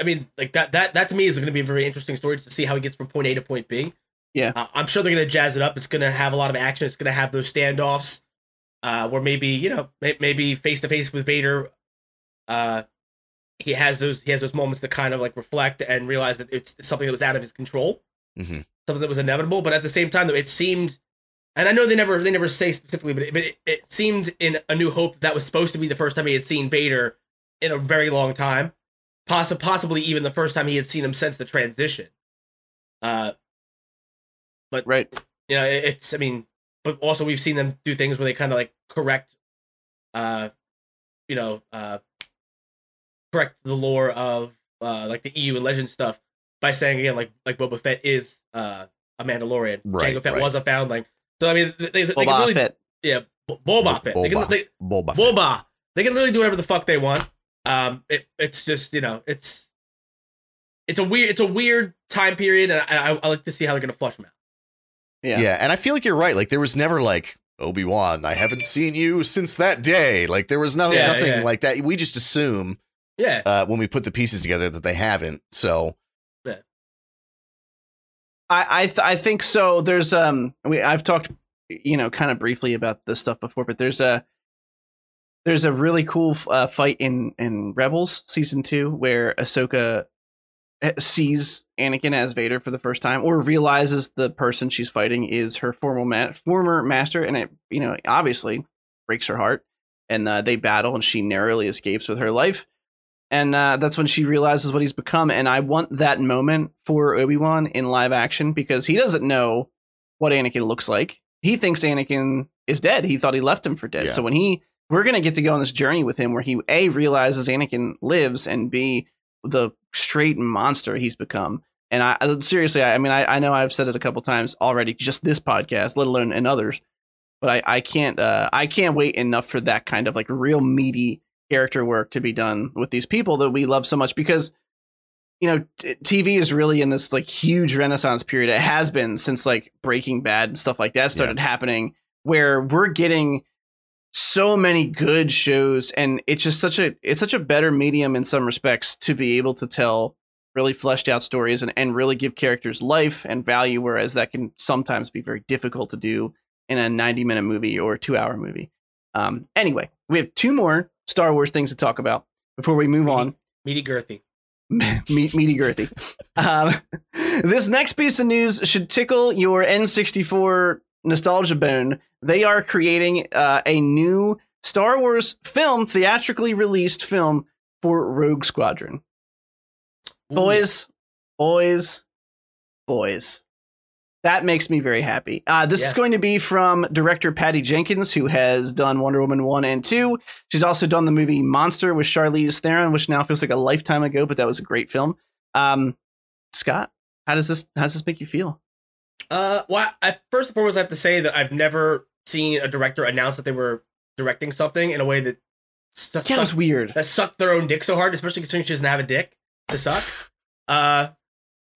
I mean, like that that that to me is going to be a very interesting story to see how he gets from point A to point B. Yeah. uh, I'm sure they're going to jazz it up. It's going to have a lot of action. It's going to have those standoffs, uh, where maybe you know may, maybe face to face with Vader. Uh, he has those he has those moments to kind of like reflect and realize that it's something that was out of his control Mhm. something that was inevitable. But at the same time, though, it seemed, and I know they never they never say specifically, but it, but it, it seemed in A New Hope that was supposed to be the first time he had seen Vader in a very long time, Possi- possibly even the first time he had seen him since the transition. Uh, But right. you know, it, it's I mean, but also we've seen them do things where they kind of like correct, uh, you know, uh, correct the lore of uh like the EU and Legend stuff by saying again like like Boba Fett is uh, a Mandalorian. Right, Jango Fett right. was a foundling. So I mean, they, they, they can Boba really Fett. yeah, Boba Fett. They can, Boba. they, Boba. Boba. They can literally do whatever the fuck they want. Um, it, it's just you know, it's it's a weird it's a weird time period, and I, I, I like to see how they're gonna flush them out. Yeah. Yeah. and I feel like you're right. Like there was never like Obi Wan. I haven't seen you since that day. Like there was nothing, Yeah, nothing yeah. like that. We just assume Yeah, uh, when we put the pieces together that they haven't. So I I, th- I think so. There's um we I've talked you know kind of briefly about this stuff before, but there's a there's a really cool uh, fight in in Rebels season two where Ahsoka sees Anakin as Vader for the first time, or realizes the person she's fighting is her former ma- former master, and it you know obviously breaks her heart. And uh, they battle, and she narrowly escapes with her life. And uh, that's when she realizes what he's become. And I want that moment for Obi Wan in live action because he doesn't know what Anakin looks like. He thinks Anakin is dead. He thought he left him for dead. Yeah. So when he, we're gonna get to go on this journey with him where he a realizes Anakin lives and b the straight monster he's become. And I I- seriously, I, I mean, I, I know I've said it a couple times already, just this podcast, let alone in others. But I, I can't, uh, I can't wait enough for that kind of like real meaty character work to be done with these people that we love so much because you know t- tv is really in this like huge renaissance period it has been since like breaking bad and stuff like that started happening where we're getting so many good shows and it's just such a it's such a better medium in some respects to be able to tell really fleshed out stories and, and really give characters life and value whereas that can sometimes be very difficult to do in a 90 minute movie or two hour movie um anyway we have two more star wars things to talk about before we move on meaty girthy. meat, meaty girthy. Um, this next piece of news should tickle your N64 nostalgia bone. They are creating uh, a new Star Wars film, theatrically released film for Rogue Squadron. Ooh. Boys, boys, boys. That makes me very happy. Uh, this is going to be from director Patty Jenkins, who has done Wonder Woman 1 and 2. She's also done the movie Monster with Charlize Theron, which now feels like a lifetime ago, but that was a great film. Um, Scott, how does this how does this make you feel? Uh, well, I, first and foremost, I have to say that I've never seen a director announce that they were directing something in a way that su- Yeah, it was weird. that sucked their own dick so hard, especially considering she doesn't have a dick to suck. Uh,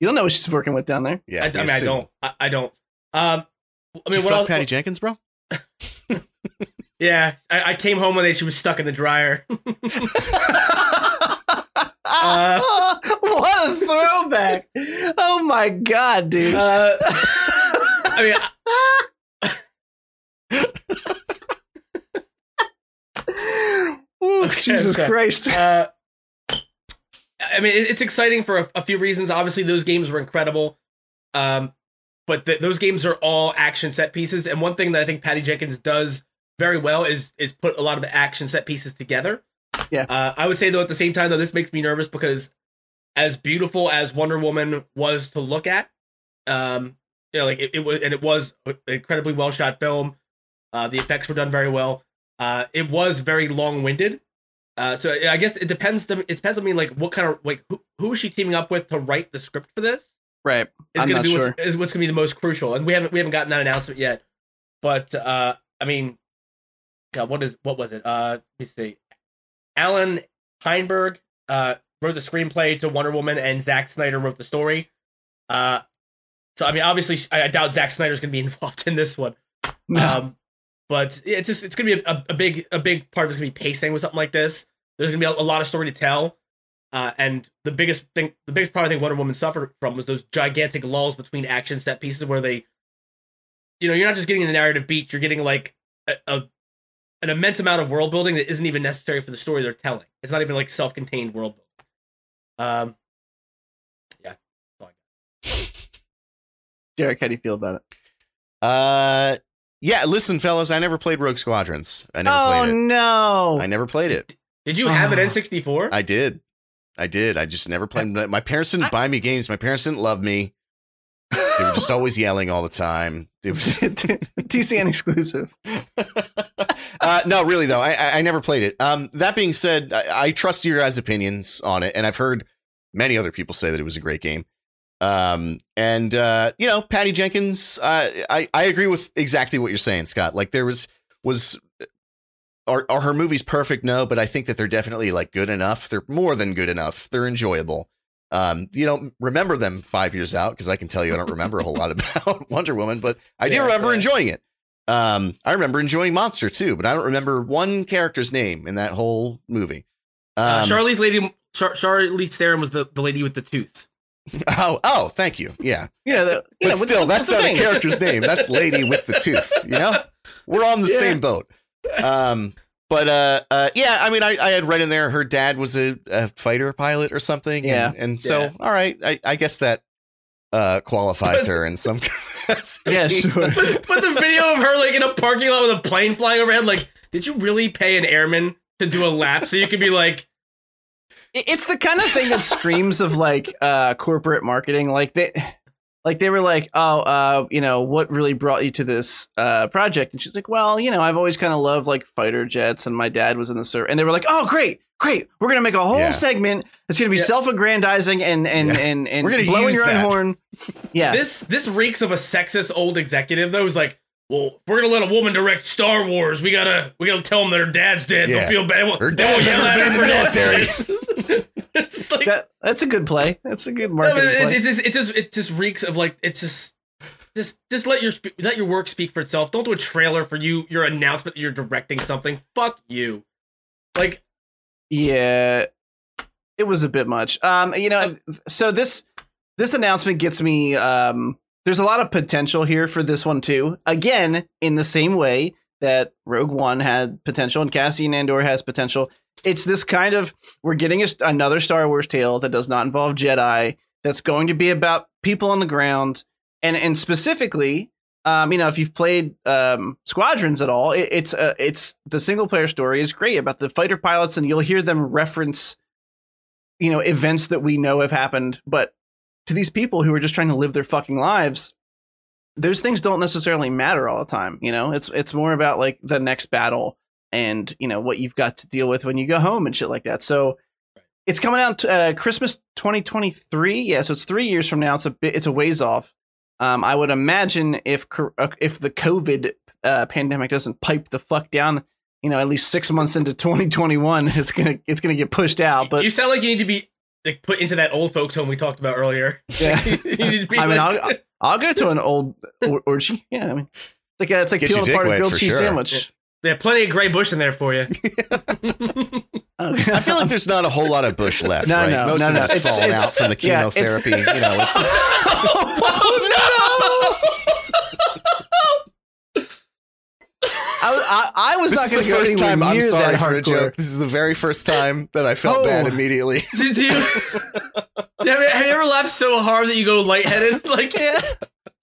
You don't know what she's working with down there. yeah, I, I mean, I don't. I, I don't. Um, I mean, what fuck else? Patty Jenkins, bro? Yeah, I, I came home one day. She was stuck in the dryer. Uh, what a throwback! Oh my god, dude. uh, I mean, I- Ooh, Okay, Jesus okay. Christ. uh, I mean, it's exciting for a, a few reasons. Obviously, those games were incredible. Um, but th- those games are all action set pieces. And one thing that I think Patty Jenkins does very well is is put a lot of the action set pieces together. Yeah. Uh, I would say though at the same time though this makes me nervous because as beautiful as Wonder Woman was to look at, um, you know, like it, it was and it was an incredibly well shot film. Uh, the effects were done very well. Uh, it was very long winded. Uh, so I guess it depends. To, it depends on me, like what kind of like who, who is she teaming up with to write the script for this? Right. Is I'm going not to be sure. what's, is what's going to be the most crucial, and we haven't we haven't gotten that announcement yet. But uh, I mean, God, what is what was it? Uh, let me see. Allan Heinberg uh wrote the screenplay to Wonder Woman, and Zack Snyder wrote the story. Uh, so I mean, obviously, I I doubt Zack Snyder's going to be involved in this one. No. Um, but yeah, it's just it's gonna be a, a big a big part of it's gonna be pacing with something like this. There's gonna be a, a lot of story to tell, uh, and the biggest thing, the biggest part I think Wonder Woman suffered from was those gigantic lulls between action set pieces where they, you know, you're not just getting the narrative beat, you're getting like a, a an immense amount of world building that isn't even necessary for the story they're telling. It's not even like self-contained world building. Um, yeah, that's all I got. Derek, how do you feel about it? Uh, yeah. Listen, fellas, I never played Rogue Squadrons. I never oh played it. no. I never played it. Did you have an Ah. N64? I did. I did. I just never played. My parents didn't buy me games. My parents didn't love me. They were just always yelling all the time. It was, TCN exclusive. Uh, no, really though, I, I never played it. Um, that being said, I, I trust your guys' opinions on it, and I've heard many other people say that it was a great game. Um, and uh, you know, Patty Jenkins, uh, I I agree with exactly what you're saying, Scott. Like there was was are are her movies perfect? No, but I think that they're definitely like good enough. They're more than good enough. They're enjoyable. Um, you don't remember them five years out because I can tell you I don't remember a whole lot about Wonder Woman, but I do Yeah, remember yeah. enjoying it. Um, I remember enjoying Monster too, but I don't remember one character's name in that whole movie. Um, Uh, Charlize Lady, Char- Charlize Theron was the, the lady with the tooth. oh, oh, thank you. Yeah, Yeah, the, but yeah, still, that's not a character's name. That's Lady with the Tooth. You know, we're on the Yeah. same boat. Um, but uh, uh, yeah, I mean, I, I had read in there her dad was a, a fighter pilot or something. Yeah. and, and so Yeah. all right, I, I guess that uh qualifies her in some capacity. Yeah, sure. But, but the video of her like in a parking lot with a plane flying overhead, like, did you really pay an airman to do a lap so you could be like, it's the kind of thing that screams of like uh corporate marketing like they like they were like oh uh you know what really brought you to this uh project and she's like well you know i've always kind of loved like fighter jets and my dad was in the service and they were like oh great great we're gonna make a whole Yeah. segment that's gonna be Yeah. self-aggrandizing and and Yeah. and and We're gonna blowing use your own that. horn yeah this this reeks of a sexist old executive though who's like, well, if we're gonna let a woman direct Star Wars, we gotta we gotta tell them that her dad's dead. Yeah. They'll feel bad. her dad won't yell never at been in her the for military. that. it's like that, that's a good play that's a good No, marketing but it, play it just it just it just reeks of like it's just just just let your let your work speak for itself. Don't do a trailer for you your announcement that you're directing something. Fuck you. Like Yeah, it was a bit much. Um, you know, so this this announcement gets me. Um, there's a lot of potential here for this one too. Again, in the same way that Rogue One had potential and Cassian Andor has potential. It's this kind of we're getting a, another Star Wars tale that does not involve Jedi. That's going to be about people on the ground, and and specifically, um, you know, if you've played um, Squadrons at all, it, it's uh, it's the single player story is great about the fighter pilots, and you'll hear them reference, you know, events that we know have happened, but to these people who are just trying to live their fucking lives, those things don't necessarily matter all the time. You know, it's it's more about like the next battle and you know what you've got to deal with when you go home and shit like that. So. It's coming out uh, Christmas 2023. Yeah, so it's three years from now. It's a bit, it's a ways off. Um, I would imagine if uh, if the COVID uh, pandemic doesn't pipe the fuck down, you know, at least six months into 2021, it's gonna it's gonna get pushed out. But you sound like you need to be like put into that old folks home we talked about earlier. Yeah. you need to be I mean, like- I'll, I'll go to an old or- orgy. Yeah, I mean, it's like a, it's like Get your peeling apart a grilled cheese sure. sandwich. yeah, plenty of gray bush in there for you. I feel like there's not a whole lot of bush left, No, right? no, Most no, of no. it's It's- fallen it's- out from the yeah, it's- chemotherapy. you know, it's oh, I, was- I, I was this not going the to go first anywhere time I'm sorry that for a joke. This is the very first time that I felt Oh. bad immediately. Did you? have, you have you ever laughed so hard that you go lightheaded? Like, Yeah.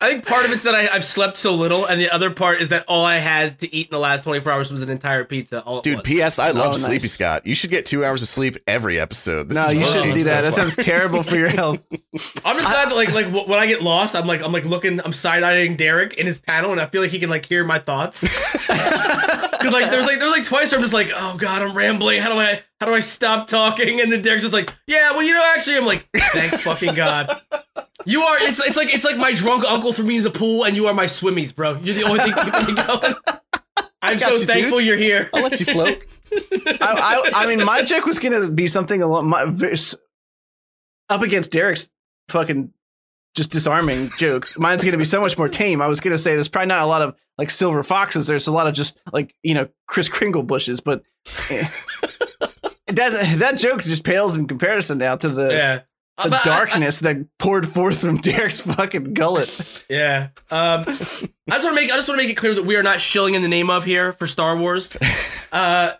I think part of it's that I, I've slept so little, and the other part is that all I had to eat in the last 24 hours was an entire pizza. All Dude. P.S. I love Oh, nice. Sleepy Scott. You should get two hours of sleep every episode. This No, is you shouldn't do so that. That sounds terrible for your health. I'm just glad that like like when I get lost, I'm like I'm like looking, I'm side eyeing Derek in his panel, and I feel like he can like hear my thoughts. Because like there's like there's like twice where I'm just like, oh god, I'm rambling. How do I how do I stop talking? And then Derek's just like, yeah, well, you know, actually, I'm like, thank fucking god. You are. It's it's like it's like my drunk uncle threw me in the pool, and you are my swimmies, bro. You're the only thing keeping me going. I'm so you, thankful you're here. I'll let you float. I, I, I mean, my joke was going to be something along my up against Derek's fucking just disarming joke. Mine's going to be so much more tame. I was going to say there's probably not a lot of like silver foxes. There's a lot of just like you know Kris Kringle bushes, but that that joke just pales in comparison now to the. Yeah. Uh, The but I- I- darkness that poured forth from Derek's fucking gullet. Yeah. Um, I just want to make I just want to make it clear that we are not shilling in the name of here for Star Wars. Uh,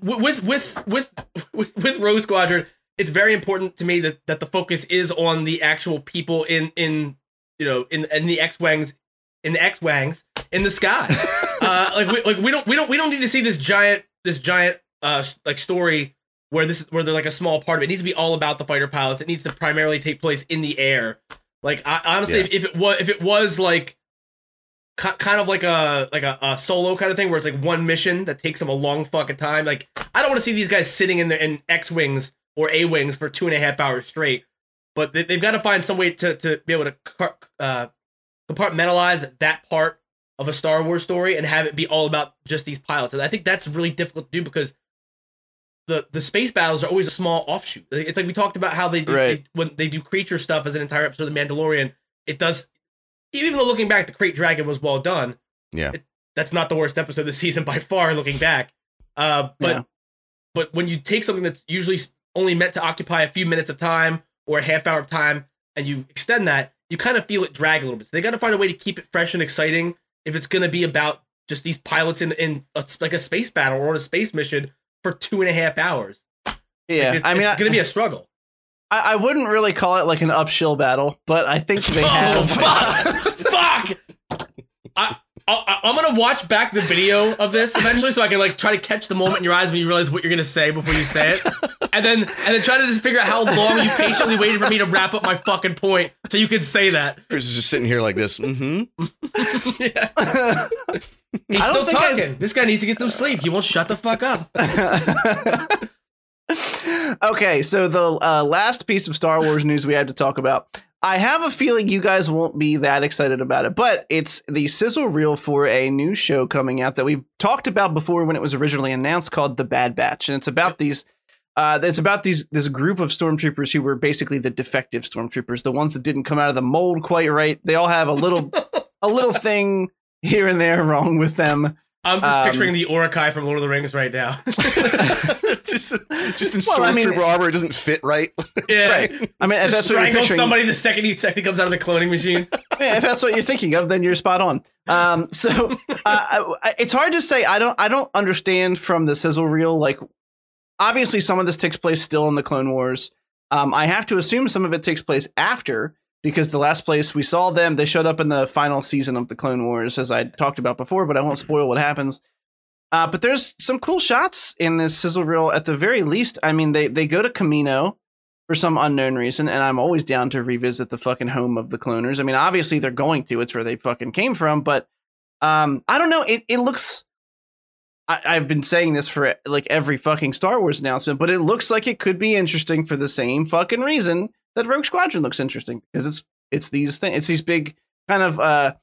with with with with with Rogue Squadron, it's very important to me that that the focus is on the actual people in in you know in in the X wings in the X wings in the sky. uh, like we like we don't we don't we don't need to see this giant this giant uh like story where this where they're like a small part of it. It needs to be all about the fighter pilots. It needs to primarily take place in the air. Like I, honestly, Yeah. if it was if it was like kind of like a like a, a solo kind of thing where it's like one mission that takes them a long fucking time. Like I don't want to see these guys sitting in the in X wings or A wings for two and a half hours straight. but they, they've got to find some way to to be able to uh, compartmentalize that part of a Star Wars story and have it be all about just these pilots. And I think that's really difficult to do because the the space battles are always a small offshoot. It's like we talked about how they do Right. they, when they do creature stuff as an entire episode of The Mandalorian. It does, even though looking back, the Krayt Dragon was well done. Yeah. it- that's not the worst episode of the season by far. Looking back, uh, but Yeah. but when you take something that's usually only meant to occupy a few minutes of time or a half hour of time and you extend that, you kind of feel it drag a little bit. So they got to find a way to keep it fresh and exciting if it's going to be about just these pilots in, in a, like a space battle or on a space mission for two and a half hours. Yeah, It's, I mean, it's going to be a struggle. I, I wouldn't really call it like an upshill battle, but I think they Oh, have. fuck! fuck! I, I, I'm gonna watch back the video of this eventually, so I can like try to catch the moment in your eyes when you realize what you're gonna say before you say it, and then and then try to just figure out how long you patiently waited for me to wrap up my fucking point so you could say that. Chris is just sitting here like this. Mm-hmm. yeah. He's still think I- talking. This guy needs to get some sleep. He won't shut the fuck up. okay, so the uh, last piece of Star Wars news we had to talk about. I have a feeling you guys won't be that excited about it, but it's the sizzle reel for a new show coming out that we've talked about before when it was originally announced called The Bad Batch, and it's about these. Uh, it's about these this group of stormtroopers who were basically the defective stormtroopers, the ones that didn't come out of the mold quite right. They all have a little a little thing here and there wrong with them. I'm just Um, picturing the Uruk-hai from Lord of the Rings right now. just, just in Well, I mean- stormtrooper armor, it doesn't fit right. yeah. right. I mean, if Just that's what you're strangle picturing, somebody the second he, second he comes out of the cloning machine. Yeah, if that's what you're thinking of, then you're spot on. Um, so uh, I, I- it's hard to say. I don't. I don't understand from the sizzle reel. Like, obviously, some of this takes place still in the Clone Wars. Um, I have to assume some of it takes place after because the last place we saw them, they showed up in the final season of the Clone Wars, as I talked about before. But I won't spoil what happens. Uh, but there's some cool shots in this sizzle reel. At the very least, I mean, they they go to Kamino for some unknown reason, and I'm always down to revisit the fucking home of the cloners. I mean, obviously they're going to; it's where they fucking came from. But um, I don't know. It it looks. I've been saying this for like every fucking Star Wars announcement, but it looks like it could be interesting for the same fucking reason that Rogue Squadron looks interesting because it's it's these things, it's these big kind of uh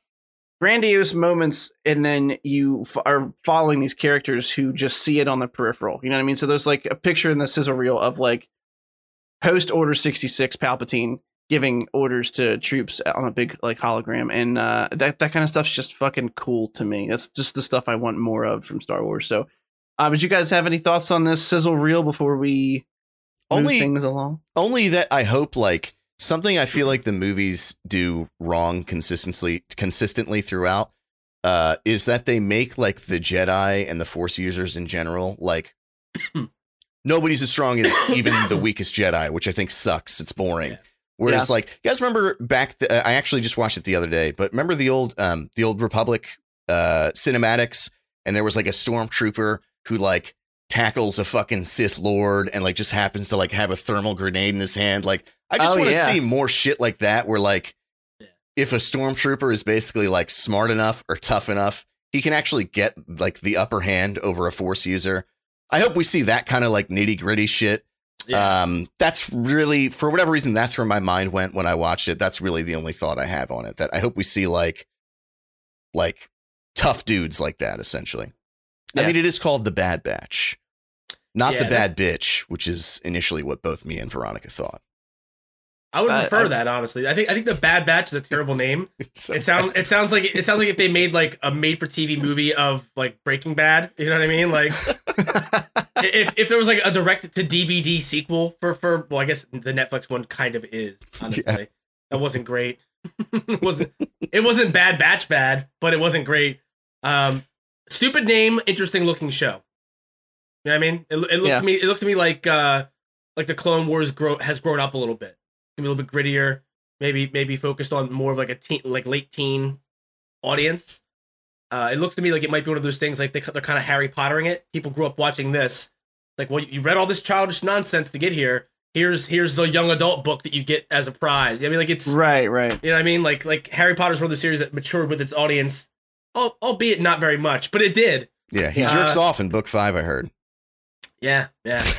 grandiose moments, and then you f- are following these characters who just see it on the peripheral. You know what I mean? So there's like a picture in the sizzle reel of like post Order 66 Palpatine giving orders to troops on a big like hologram and uh that that kind of stuff's just fucking cool to me. That's just the stuff I want more of from Star Wars. So uh but you guys have any thoughts on this sizzle reel before we Only- things along? Only that I hope like something I feel like the movies do wrong consistently consistently throughout uh is that they make like the Jedi and the Force users in general like nobody's as strong as even the weakest Jedi, which I think sucks. It's boring. Yeah. Whereas like you guys remember back the, I actually just watched it the other day, but remember the old um the old Republic uh cinematics and there was like a stormtrooper who like tackles a fucking Sith Lord and like just happens to like have a thermal grenade in his hand. Like I just Oh, want to yeah. see more shit like that where like if a stormtrooper is basically like smart enough or tough enough, he can actually get like the upper hand over a force user. I hope we see that kind of like nitty gritty shit. Yeah. Um, that's really for whatever reason, that's where my mind went when I watched it. That's really the only thought I have on it. That I hope we see like like tough dudes like that, essentially. I mean, it is called the Bad Batch, not Yeah, the that- Bad Bitch, which is initially what both me and Veronica thought. I would prefer I- that honestly. I think I think the Bad Batch is a terrible name. So It sounds it sounds like it sounds like if they made like a made for TV movie of like Breaking Bad. You know what I mean? Like if if there was like a direct to DVD sequel for for well, I guess the Netflix one kind of is honestly. That wasn't great. it wasn't it wasn't Bad Batch bad, but it wasn't great. Um, stupid name, interesting looking show. You know what I mean? It, it looked Yeah. to me it looked to me like uh like the Clone Wars grow has grown up a little bit. be a little bit grittier. Maybe maybe focused on more of like a teen like late teen audience. Uh, it looks to me like it might be one of those things like they, they're kind of Harry Pottering it. People grew up watching this. Like, well, you read all this childish nonsense to get here. Here's here's the young adult book that you get as a prize. I mean, like it's right, right. you know what I mean. Like like Harry Potter's one of the series that matured with its audience, albeit not very much, but it did. yeah, he Uh, jerks off in book five. I heard. Yeah, yeah.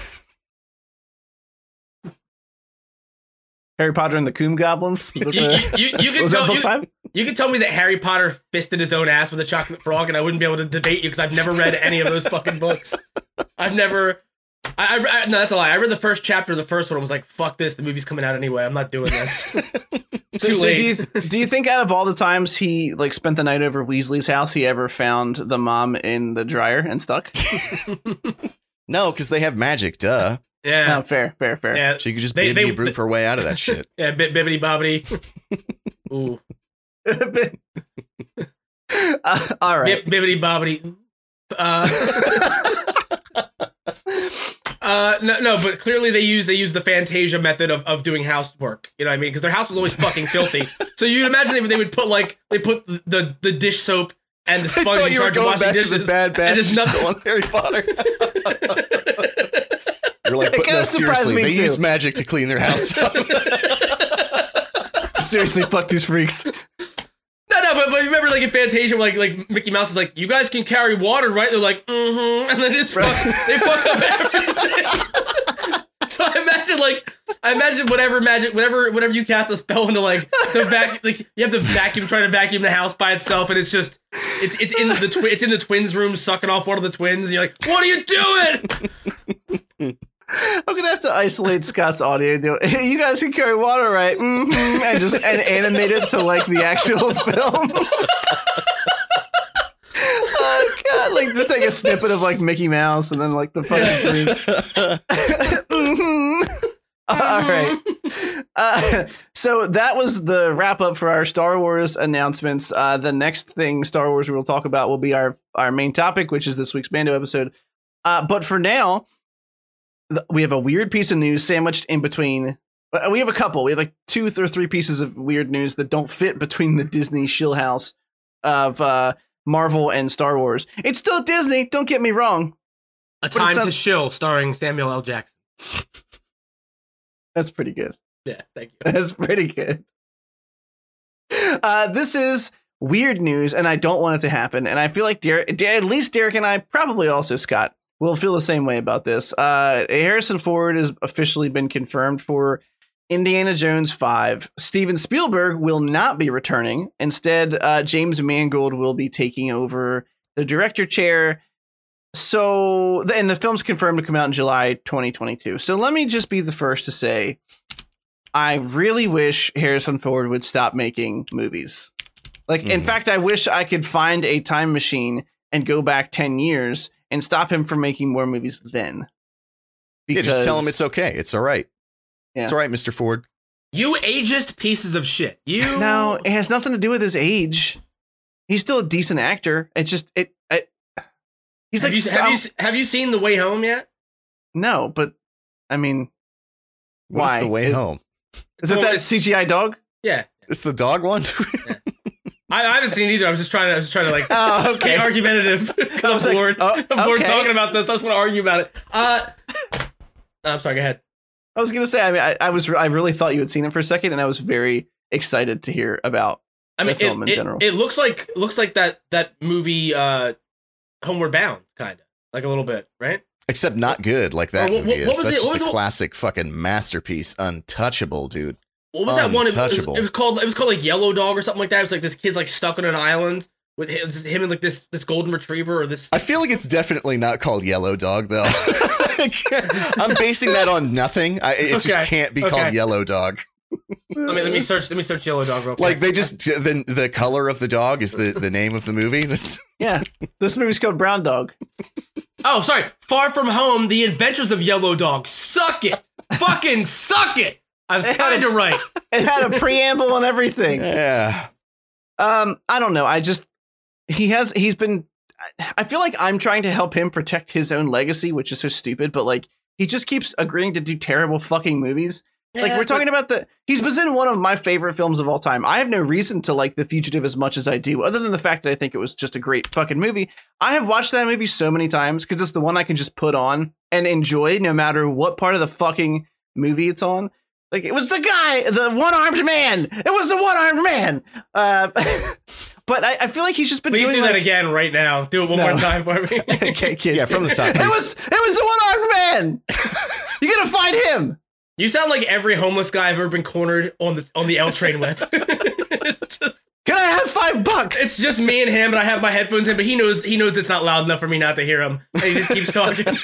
Harry Potter and the Coom Goblins. You, Was you, that the- you, you can tell you, can tell me that Harry Potter fisted his own ass with a chocolate frog, and I wouldn't be able to debate you because I've never read any of those fucking books. I've never. I, I, I no, that's a lie. I read the first chapter of the first one. and was like, "Fuck this! The movie's coming out anyway. I'm not doing this." So, too so do you do you think out of all the times he like spent the night over Weasley's house, he ever found the mom in the dryer and stuck? No, because they have magic. Duh. yeah, Oh, fair, fair, fair. yeah, She could just They- they, they- brute her way out of that shit. yeah. Bit bibbity bobbity. Ooh, Uh, all right. bip, bibbity bobbity. Uh, uh, no, no, but clearly they use they use the Fantasia method of, of doing housework. You know what I mean? Because their house was always fucking filthy. So you'd imagine they would, they would put like they put the the dish soap and the I sponge thought in you were charge of going washing back to dishes. the Bad Batch just nothing- on Harry Potter. You're like, but no, seriously, they too. use magic to clean their house up. Seriously, fuck these freaks. No, no, but, but remember, like in Fantasia, like like Mickey Mouse is like, "You guys can carry water, right?" They're like, "Mm-hmm," and then it's fuck, they fuck up everything. Imagine, like, I imagine whatever magic, whatever, whatever you cast a spell into, like the vac, like you have the vacuum trying to vacuum the house by itself, and it's just, it's it's in the twi- it's in the twins' room, sucking off one of the twins, and you're like, "What are you doing?" I'm gonna have to isolate Scott's audio. do- You guys can carry water, right? hmm And just and animate it to like the actual film. oh god! Like just take a snippet of like Mickey Mouse and then like the fucking screen. All right. Uh, so that was the wrap up for our Star Wars announcements. Uh, the next thing Star Wars we will talk about will be our our main topic, which is this week's Mando episode. Uh, but for now, th- we have a weird piece of news sandwiched in between. uh, We have a couple. We have like two or three pieces of weird news that don't fit between the Disney shill house of uh, Marvel and Star Wars. It's still Disney. Don't get me wrong. A Time not- to Shill, starring Samuel L. Jackson. That's pretty good. Yeah, thank you. That's pretty good. Uh, this is weird news, and I don't want it to happen. And I feel like Derek, Der- at least Derek and I, probably also Scott, will feel the same way about this. Uh, Harrison Ford has officially been confirmed for Indiana Jones 5. Steven Spielberg will not be returning. Instead, uh, James Mangold will be taking over the director chair. So, and the film's confirmed to come out in July 2022. So, let me just be the first to say I really wish Harrison Ford would stop making movies. Like, in Mhm. fact, I wish I could find a time machine and go back 10 years and stop him from making more movies then. yeah, just tell him it's okay. It's all right. It's all right, Mr. Ford. You ageist pieces of shit. You No, it has nothing to do with his age. He's still a decent actor. It's just, it, it he's have like, you, have, you, have you seen The Way Home yet? no, but I mean, What's Why? the way Is- home? is it that CGI dog? Yeah, It's the dog one. I, I haven't seen it either. I was just trying to. I was just trying to like Oh, get argumentative. 'cause I was I'm like, bored. oh, I'm bored okay. talking about this. I just want to argue about it. Uh, I'm sorry. Go ahead. I was gonna say. I mean, I, I was. I really thought you had seen it for a second, and I was very excited to hear about. I mean, The film it, in it- general. it looks like looks like that that movie, uh, Homeward Bound, kind of like a little bit, right? Except not good like that Oh, what- movie what is. was That's it- what just was a the- classic fucking masterpiece. Untouchable, dude. What was that one? It, it was, Untouchable. it was called. It was called like Yellow Dog or something like that. It was like this kid's like stuck on an island with him, him and like this this golden retriever or this. I feel like it's definitely not called Yellow Dog though. I'm basing that on nothing. I, it Okay, just can't be okay. called Yellow Dog. Let me let me search. Let me search Yellow Dog real quick. Like they just the the color of the dog is the the name of the movie. That's Yeah, this movie's called Brown Dog. Oh, sorry. Far from Home: The Adventures of Yellow Dog. Suck it. Fucking suck it. I was kind of right. It had a preamble and everything. yeah. Um, I don't know. I just he has he's been. I feel like I'm trying to help him protect his own legacy, which is so stupid. But like, he just keeps agreeing to do terrible fucking movies. Like we're talking about the he's was in one of my favorite films of all time. I have no reason to like The Fugitive as much as I do, other than the fact that I think it was just a great fucking movie. I have watched that movie so many times because it's the one I can just put on and enjoy no matter what part of the fucking movie it's on. Like it was the guy, the one-armed man. It was the one-armed man. Uh, but I, I feel like he's just been Please doing do like, that again right now. Do it one No. more time for me. okay, kid. Yeah, from the top, It was it was the one-armed man. you gotta find him. You sound like every homeless guy I've ever been cornered on the on the L train with. it's just Can I have five bucks? it's just me and him, and I have my headphones in, but he knows he knows it's not loud enough for me not to hear him. And he just keeps talking.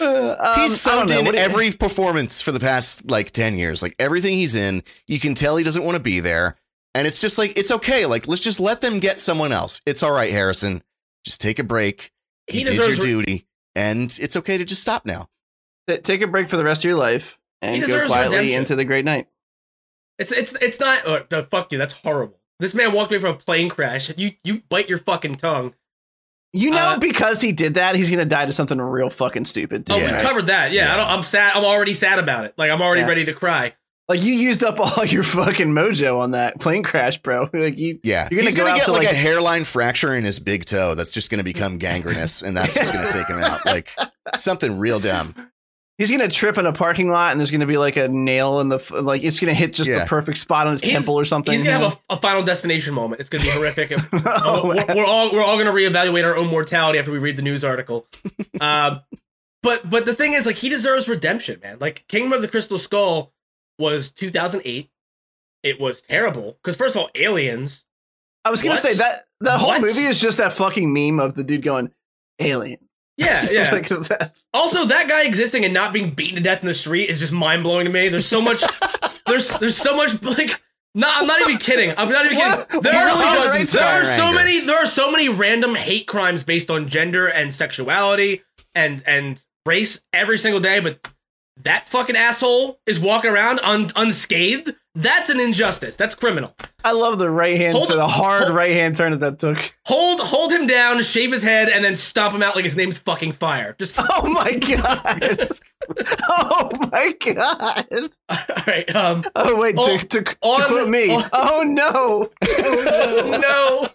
Um, he's I don't phoned know. in What do every performance for the past like 10 years. Like everything he's in, you can tell he doesn't want to be there. And it's just like, it's okay. Like, let's just let them get someone else. It's all right, Harrison. Just take a break. he you did your deserves. duty. And it's okay to just stop now. T- take a break for the rest of your life and go quietly redemption. into the great night. It's it's it's not. Oh, no, fuck you. That's horrible. This man walked away from a plane crash. You you bite your fucking tongue. You know, Uh, because he did that, he's gonna die to something real fucking stupid. Too, Oh, Yeah. we've covered that. Yeah, Yeah. I don't, I'm sad. I'm already sad about it. Like I'm already Yeah. ready to cry. Like you used up all your fucking mojo on that plane crash, bro. Like you, Yeah. You're gonna he's go going out to get to, like, like- a hairline fracture in his big toe that's just going to become gangrenous. and that's just going to take him out. Like something real dumb. He's gonna trip in a parking lot, and there's gonna be like a nail in the like it's gonna hit just Yeah. the perfect spot on his He's- temple or something. He's gonna you know? have a, a final destination moment. It's gonna be horrific. If- Oh, we're, we're all we're all gonna reevaluate our own mortality after we read the news article. um, but but the thing is, like, he deserves redemption, man. Like, Kingdom of the Crystal Skull was 2008. It was terrible because first of all, aliens. I was gonna What? say that that whole What? movie is just that fucking meme of the dude going alien. Yeah, yeah. like that's Also, that guy existing and not being beaten to death in the street is just mind blowing to me. There's so much. there's there's so much like. No, I'm not even kidding. I'm not even What? kidding. There He are, really so, there are so many. There are so many random hate crimes based on gender and sexuality and and race every single day. But that fucking asshole is walking around un, unscathed. That's an injustice. That's criminal. I love the right hand Hold- to the hard hold- right hand turn that that took. Hold hold him down, shave his head, and then stomp him out like his name's fucking fire. Just Oh my god! oh my god! All right. Um. Oh wait, Oh, to, to, to on- quote me. on- oh no! no.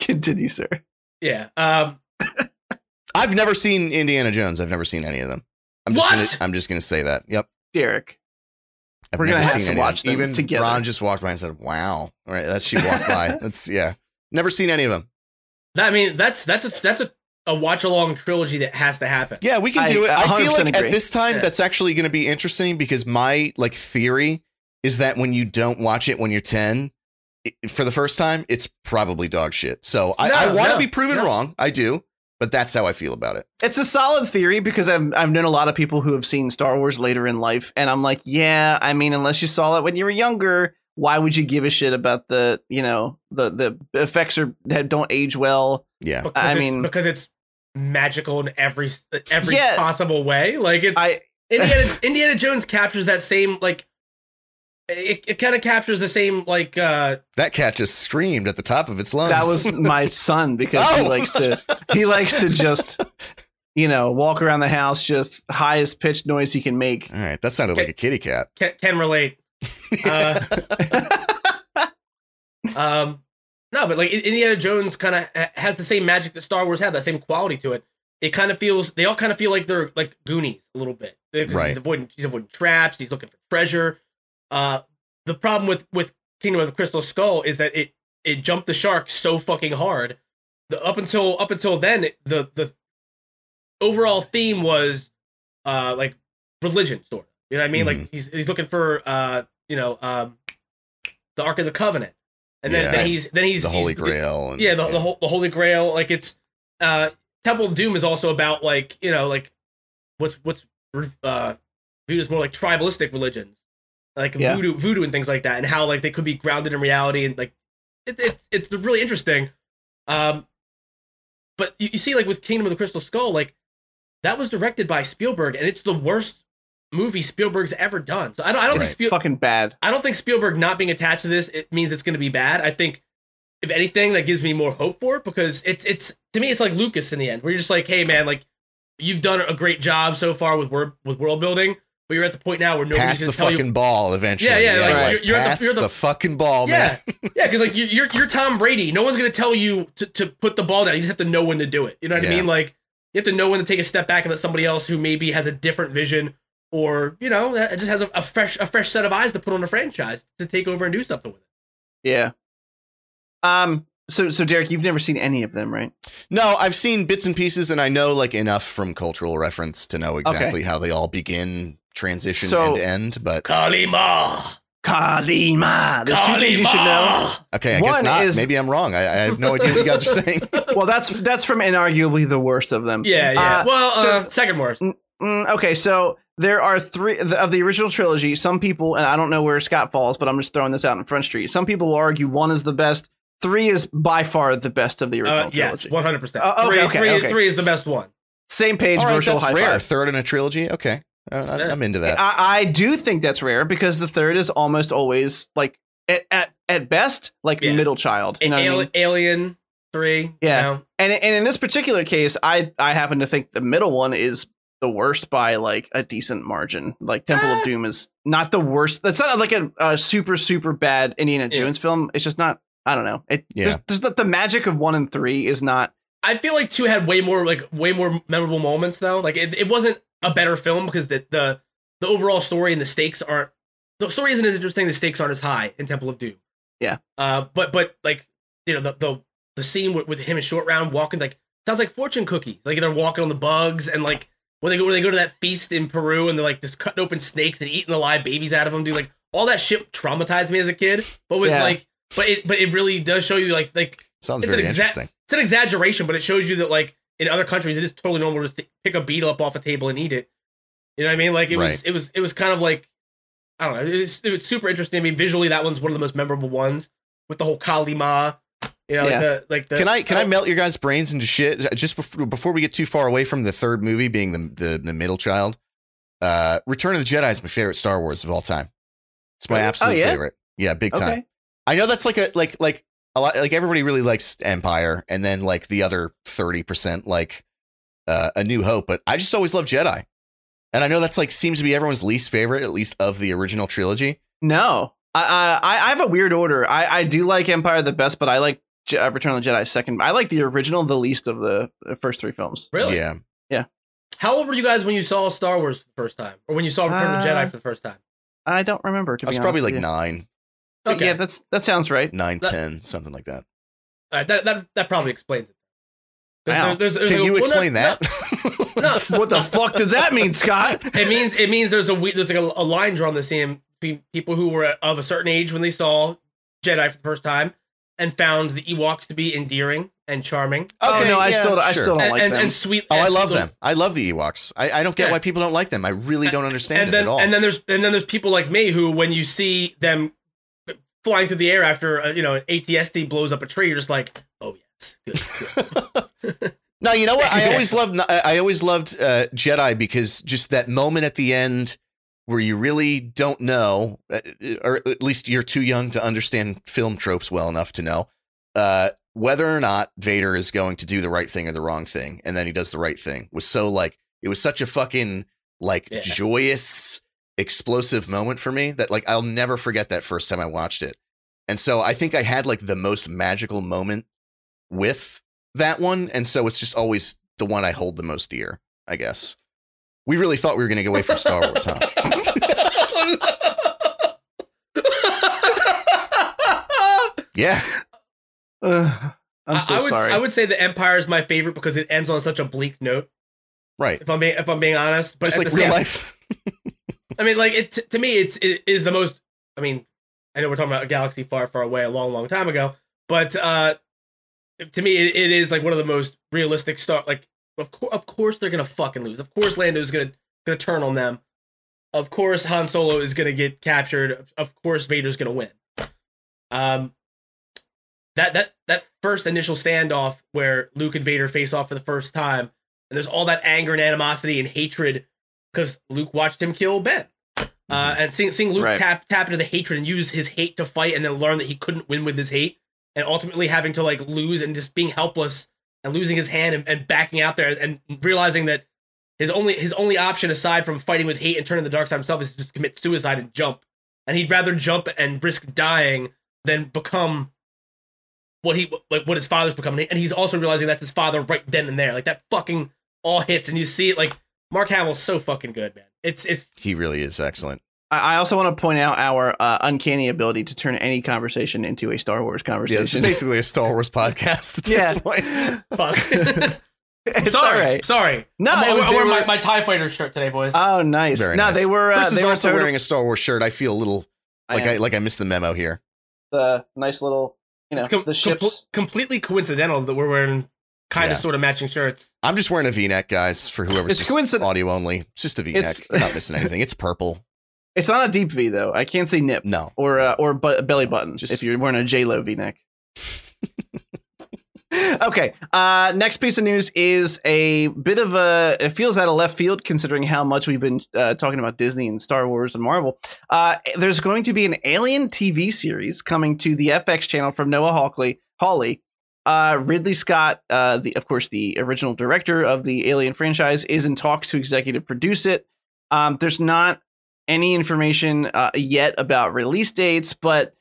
Continue, sir. Yeah. Um. I've never seen Indiana Jones. I've never seen any of them. I'm just What? gonna I'm just gonna say that. Yep. Derek. I've We're gonna never have seen to any of watch them Even together. Ron just walked by and said, "Wow." All right, that's she walked by. That's yeah. Never seen any of them. That, I mean, that's that's a that's a, a watch along trilogy that has to happen. Yeah, we can I do it. I feel like agree. at this time Yeah. that's actually going to be interesting because my like theory is that when you don't watch it when you're 10 i for the first time, it's probably dog shit. So I, No, I want to no, be proven no. wrong. I do, but that's how I feel about it. It's a solid theory because I've I've known a lot of people who have seen Star Wars later in life, and I'm like, yeah, I mean, unless you saw it when you were younger, why would you give a shit about the you know the the effects are that don't age well? Yeah. Because I mean- because it's magical in every every Yeah. possible way. Like it's I Indiana Indiana Jones captures that same like it, it kind of captures the same like uh That cat just screamed at the top of its lungs. that was my son because he Oh. likes to he likes to just you know walk around the house just highest pitched noise he can make. All right, that sounded like a kitty cat. can, can relate. Uh, um, no, but like Indiana Jones kind of has the same magic that Star Wars had, that same quality to it. It kind of feels they all kind of feel like they're like Goonies a little bit. Right. He's avoiding he's avoiding traps. He's looking for treasure. Uh, the problem with with Kingdom of the Crystal Skull is that it it jumped the shark so fucking hard. The up until up until then, it- the the overall theme was uh like religion sort of. You know what I mean? Mm-hmm. Like he's he's looking for uh you know um the Ark of the Covenant, and then, Yeah. then he's then he's the Holy he's- Grail. And, yeah, the, the whole the Holy Grail. Like it's uh Temple of Doom is also about like you know like what's what's uh viewed as more like tribalistic religions, like Yeah. voodoo voodoo and things like that, and how like they could be grounded in reality and like it, it's it's really interesting. Um, but you, you see, like with Kingdom of the Crystal Skull, like that was directed by Spielberg, and it's the worst movie Spielberg's ever done. So I don't I don't Right. think Spiel- Fucking bad. I don't think Spielberg not being attached to this it means it's going to be bad. I think if anything that gives me more hope for it because it's it's to me it's like Lucas in the end where you're just like, "Hey man, like you've done a great job so far with world with world building, but you're at the point now where nobody's pass going the to tell fucking you ball eventually. Yeah, yeah, like, like, you're- you're the- pass you're the- the, fucking ball, man. Yeah. yeah, cuz like you- you're you're Tom Brady. No one's going to tell you to to put the ball down. You just have to know when to do it. You know what I mean? Like you have to know when to take a step back and let somebody else who maybe has a different vision or, you know, that just has a, a fresh a fresh set of eyes to put on a franchise to take over and do something with it. Yeah. Um, So, so Derek, you've never seen any of them, right? No, I've seen bits and pieces, and I know like enough from cultural reference to know exactly how they all begin, transition, So- and end. But Kali Ma. Kalima. There's two things you should know. okay, I guess not. is- Maybe I'm wrong. I, I have no idea what you guys are saying. Well, that's that's from inarguably the worst of them. Yeah, yeah. Uh, well, so- uh, second worst. Mm, okay, so there are three of the original trilogy. Some people, and I don't know where Scott falls, but I'm just throwing this out in Front Street. Some people will argue one is the best. Three is by far the best of the original Uh, yes, trilogy. one hundred percent. Uh, okay, Three, okay, three, okay. three is the best one. Same page, all right, virtual that's high rare. five. Third in a trilogy. Okay, uh, I'm- I'm into that. I, I do think that's rare because the third is almost always like at at, at best like Yeah. middle child. You know what I mean? Alien three. Yeah. you know? And and in this particular case, I I happen to think the middle one is the worst by like a decent margin. Like Temple Ah. of Doom is not the worst. That's not like a, a super super bad Indiana Yeah. Jones film. It's just not. I don't know. It Yeah. there's, there's not the magic of one and three is not. I feel like two had way more like way more memorable moments though. Like it, it wasn't a better film because the, the the overall story and the stakes aren't the story isn't as interesting. The stakes aren't as high in Temple of Doom. Yeah. Uh, but but like you know the the the scene with, with him and Short Round walking like sounds like fortune cookies. Like they're walking on the bugs and like when they go when they go to that feast in Peru and they're like just cutting open snakes and eating the live babies out of them. Do like all that shit traumatized me as a kid. But was Yeah. like but it but it really does show you like like Sounds it's very an exact- interesting. it's an exaggeration, but it shows you that like in other countries, it is totally normal to just pick a beetle up off a table and eat it. You know what I mean? Like it was, it was, it was kind of like I don't know. It was, it was super interesting. I mean, visually, that one's one of the most memorable ones with the whole Kali Ma. You know, Yeah. like the like the. Can I can I oh, melt your guys' brains into shit just before before we get too far away from the third movie being the the, the middle child? Uh, Return of the Jedi is my favorite Star Wars of all time. It's my Really? Oh, absolute yeah? favorite. Yeah, big time. Okay. I know that's like a like like a lot like everybody really likes Empire, and then like the other thirty percent like uh, A New Hope, but I just always love Jedi, and I know that's like seems to be everyone's least favorite, at least of the original trilogy. No, I, I I have a weird order. I I do like Empire the best, but I like Je- uh, Return of the Jedi second. I like the original the least of the, the first three films. really? Yeah, Yeah. How old were you guys when you saw Star Wars for the first time, or when you saw Return of the Uh, Jedi for the first time? I don't remember. To I was be probably like nine, But Okay, Yeah, that's that sounds right. nine, That- ten, something like that. All right, that that that probably explains it. Wow. there- there's- there's Can a- you well, no, explain no, that? No, what the fuck does that mean, Scott? it means it means there's a there's like a, a line drawn the same between people who were of a certain age when they saw Jedi for the first time and found the Ewoks to be endearing and charming oh no, I yeah, still I still don't and, like and, them. and sweet. Oh, I love sweet them. I love the Ewoks. I, I don't get Yeah. why people don't like them. I really don't understand And it then at all. and then there's and then there's people like me who, when you see them flying through the air after uh, you know an AT-ST blows up a tree, you're just like, oh yes, good. good. no, you know what? I always loved. I I always loved uh, Jedi because just that moment at the end where you really don't know, uh, or at least you're too young to understand film tropes well enough to know uh, whether or not Vader is going to do the right thing or the wrong thing, and then he does the right thing. Was so like it was such a fucking like Yeah. joyous, explosive moment for me that like I'll never forget that first time I watched it. And so I think I had like the most magical moment with that one. And so it's just always the one I hold the most dear, I guess. We really thought we were going to get away from Star Wars, huh? Oh, yeah. Ugh, I'm so I, I would sorry. I would say the Empire is my favorite because it ends on such a bleak note. Right. If I'm being if I'm being honest, but Just like real same- life. I mean, like it to me, it's it is the most. I mean, I know we're talking about a galaxy far, far away, a long, long time ago, but uh to me, it, it is like one of the most realistic start. Like, of course, of course, they're gonna fucking lose. Of course, Lando's gonna gonna turn on them. Of course, Han Solo is gonna get captured. Of course, Vader's gonna win. Um, that that that first initial standoff where Luke and Vader face off for the first time, and there's all that anger and animosity and hatred because Luke watched him kill Ben. Uh, and seeing seeing Luke Right. tap tap into the hatred and use his hate to fight, and then learn that he couldn't win with his hate, and ultimately having to like lose and just being helpless and losing his hand and, and backing out there and realizing that his only his only option aside from fighting with hate and turning the dark side himself is to just commit suicide and jump, and he'd rather jump and risk dying than become what he like what his father's becoming, and he's also realizing that's his father right then and there. Like that fucking all hits, and you see it like Mark Hamill's so fucking good, man. It's it's He really is excellent. I I also want to point out our uh, uncanny ability to turn any conversation into a Star Wars conversation. Yeah, it's basically a Star Wars podcast at this Yeah. point. Fuck. it's sorry, all right. sorry. No, I'm, it was- I'm they my, were- my Tie Fighter shirt today, boys. Oh, nice. Very no, nice. they were. Uh, Chris they is were also total- wearing a Star Wars shirt. I feel a little like I, am. like I missed the memo here. the nice little, you know, com- the ships. compl- completely coincidental that we're wearing kind Yeah. of sort of matching shirts. I'm just wearing a V-neck, guys, for whoever's It's just coincident- audio only. It's just a V-neck. It's- You're not missing anything. It's purple. it's not a deep V though. I can't say nip No. or uh, or bu- belly button Just- if you're wearing a J Lo V neck. okay. Uh, next piece of news is a bit of a. It feels out of left field considering how much we've been uh, talking about Disney and Star Wars and Marvel. Uh, there's going to be an Alien TV series coming to the FX channel from Noah Hawley. Hawley. Uh, Ridley Scott, uh, the of course the original director of the Alien franchise, is in talks to executive produce it. Um, there's not any information uh, yet about release dates, but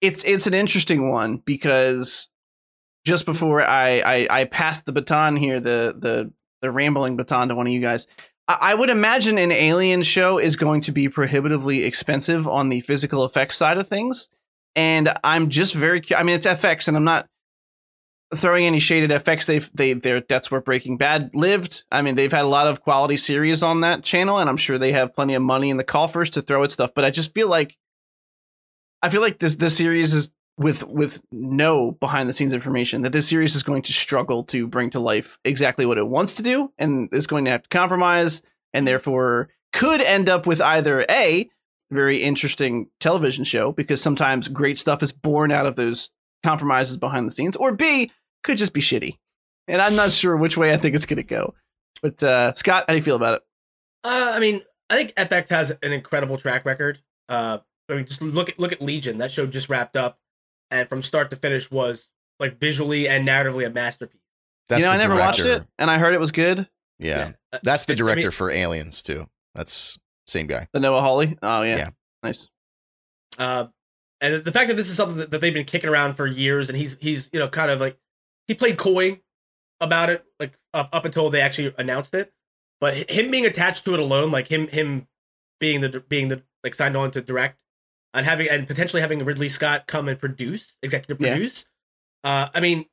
it's it's an interesting one because just before I, I I passed the baton here, the the the rambling baton to one of you guys, I, I would imagine an Alien show is going to be prohibitively expensive on the physical effects side of things, and I'm just very. I mean, it's FX, and I'm not throwing any shade at FX. They've they they're that's where Breaking Bad lived. I mean, they've had a lot of quality series on that channel, and I'm sure they have plenty of money in the coffers to throw at stuff. But I just feel like I feel like this this series is with with no behind the scenes information that this series is going to struggle to bring to life exactly what it wants to do, and is going to have to compromise, and therefore could end up with either a very interesting television show because sometimes great stuff is born out of those compromises behind the scenes, or B could just be shitty. And I'm not sure which way I think it's going to go. But uh, Scott, how do you feel about it? Uh, I mean, I think FX has an incredible track record. Uh, I mean, just look at look at Legion. That show just wrapped up, and from start to finish was like visually and narratively a masterpiece. That's you know, I never watched it, and I heard it was good. Yeah. Uh, That's the it's- I mean, director for Aliens too. That's same guy. The Noah Hawley. Oh yeah, Yeah. nice. Uh, and the fact that this is something that, that they've been kicking around for years, and he's he's you know kind of like he played coy about it, like up up until they actually announced it. But him being attached to it alone, like him him being the being the like signed on to direct and having and potentially having Ridley Scott come and produce, executive Yeah. produce. Uh, I mean,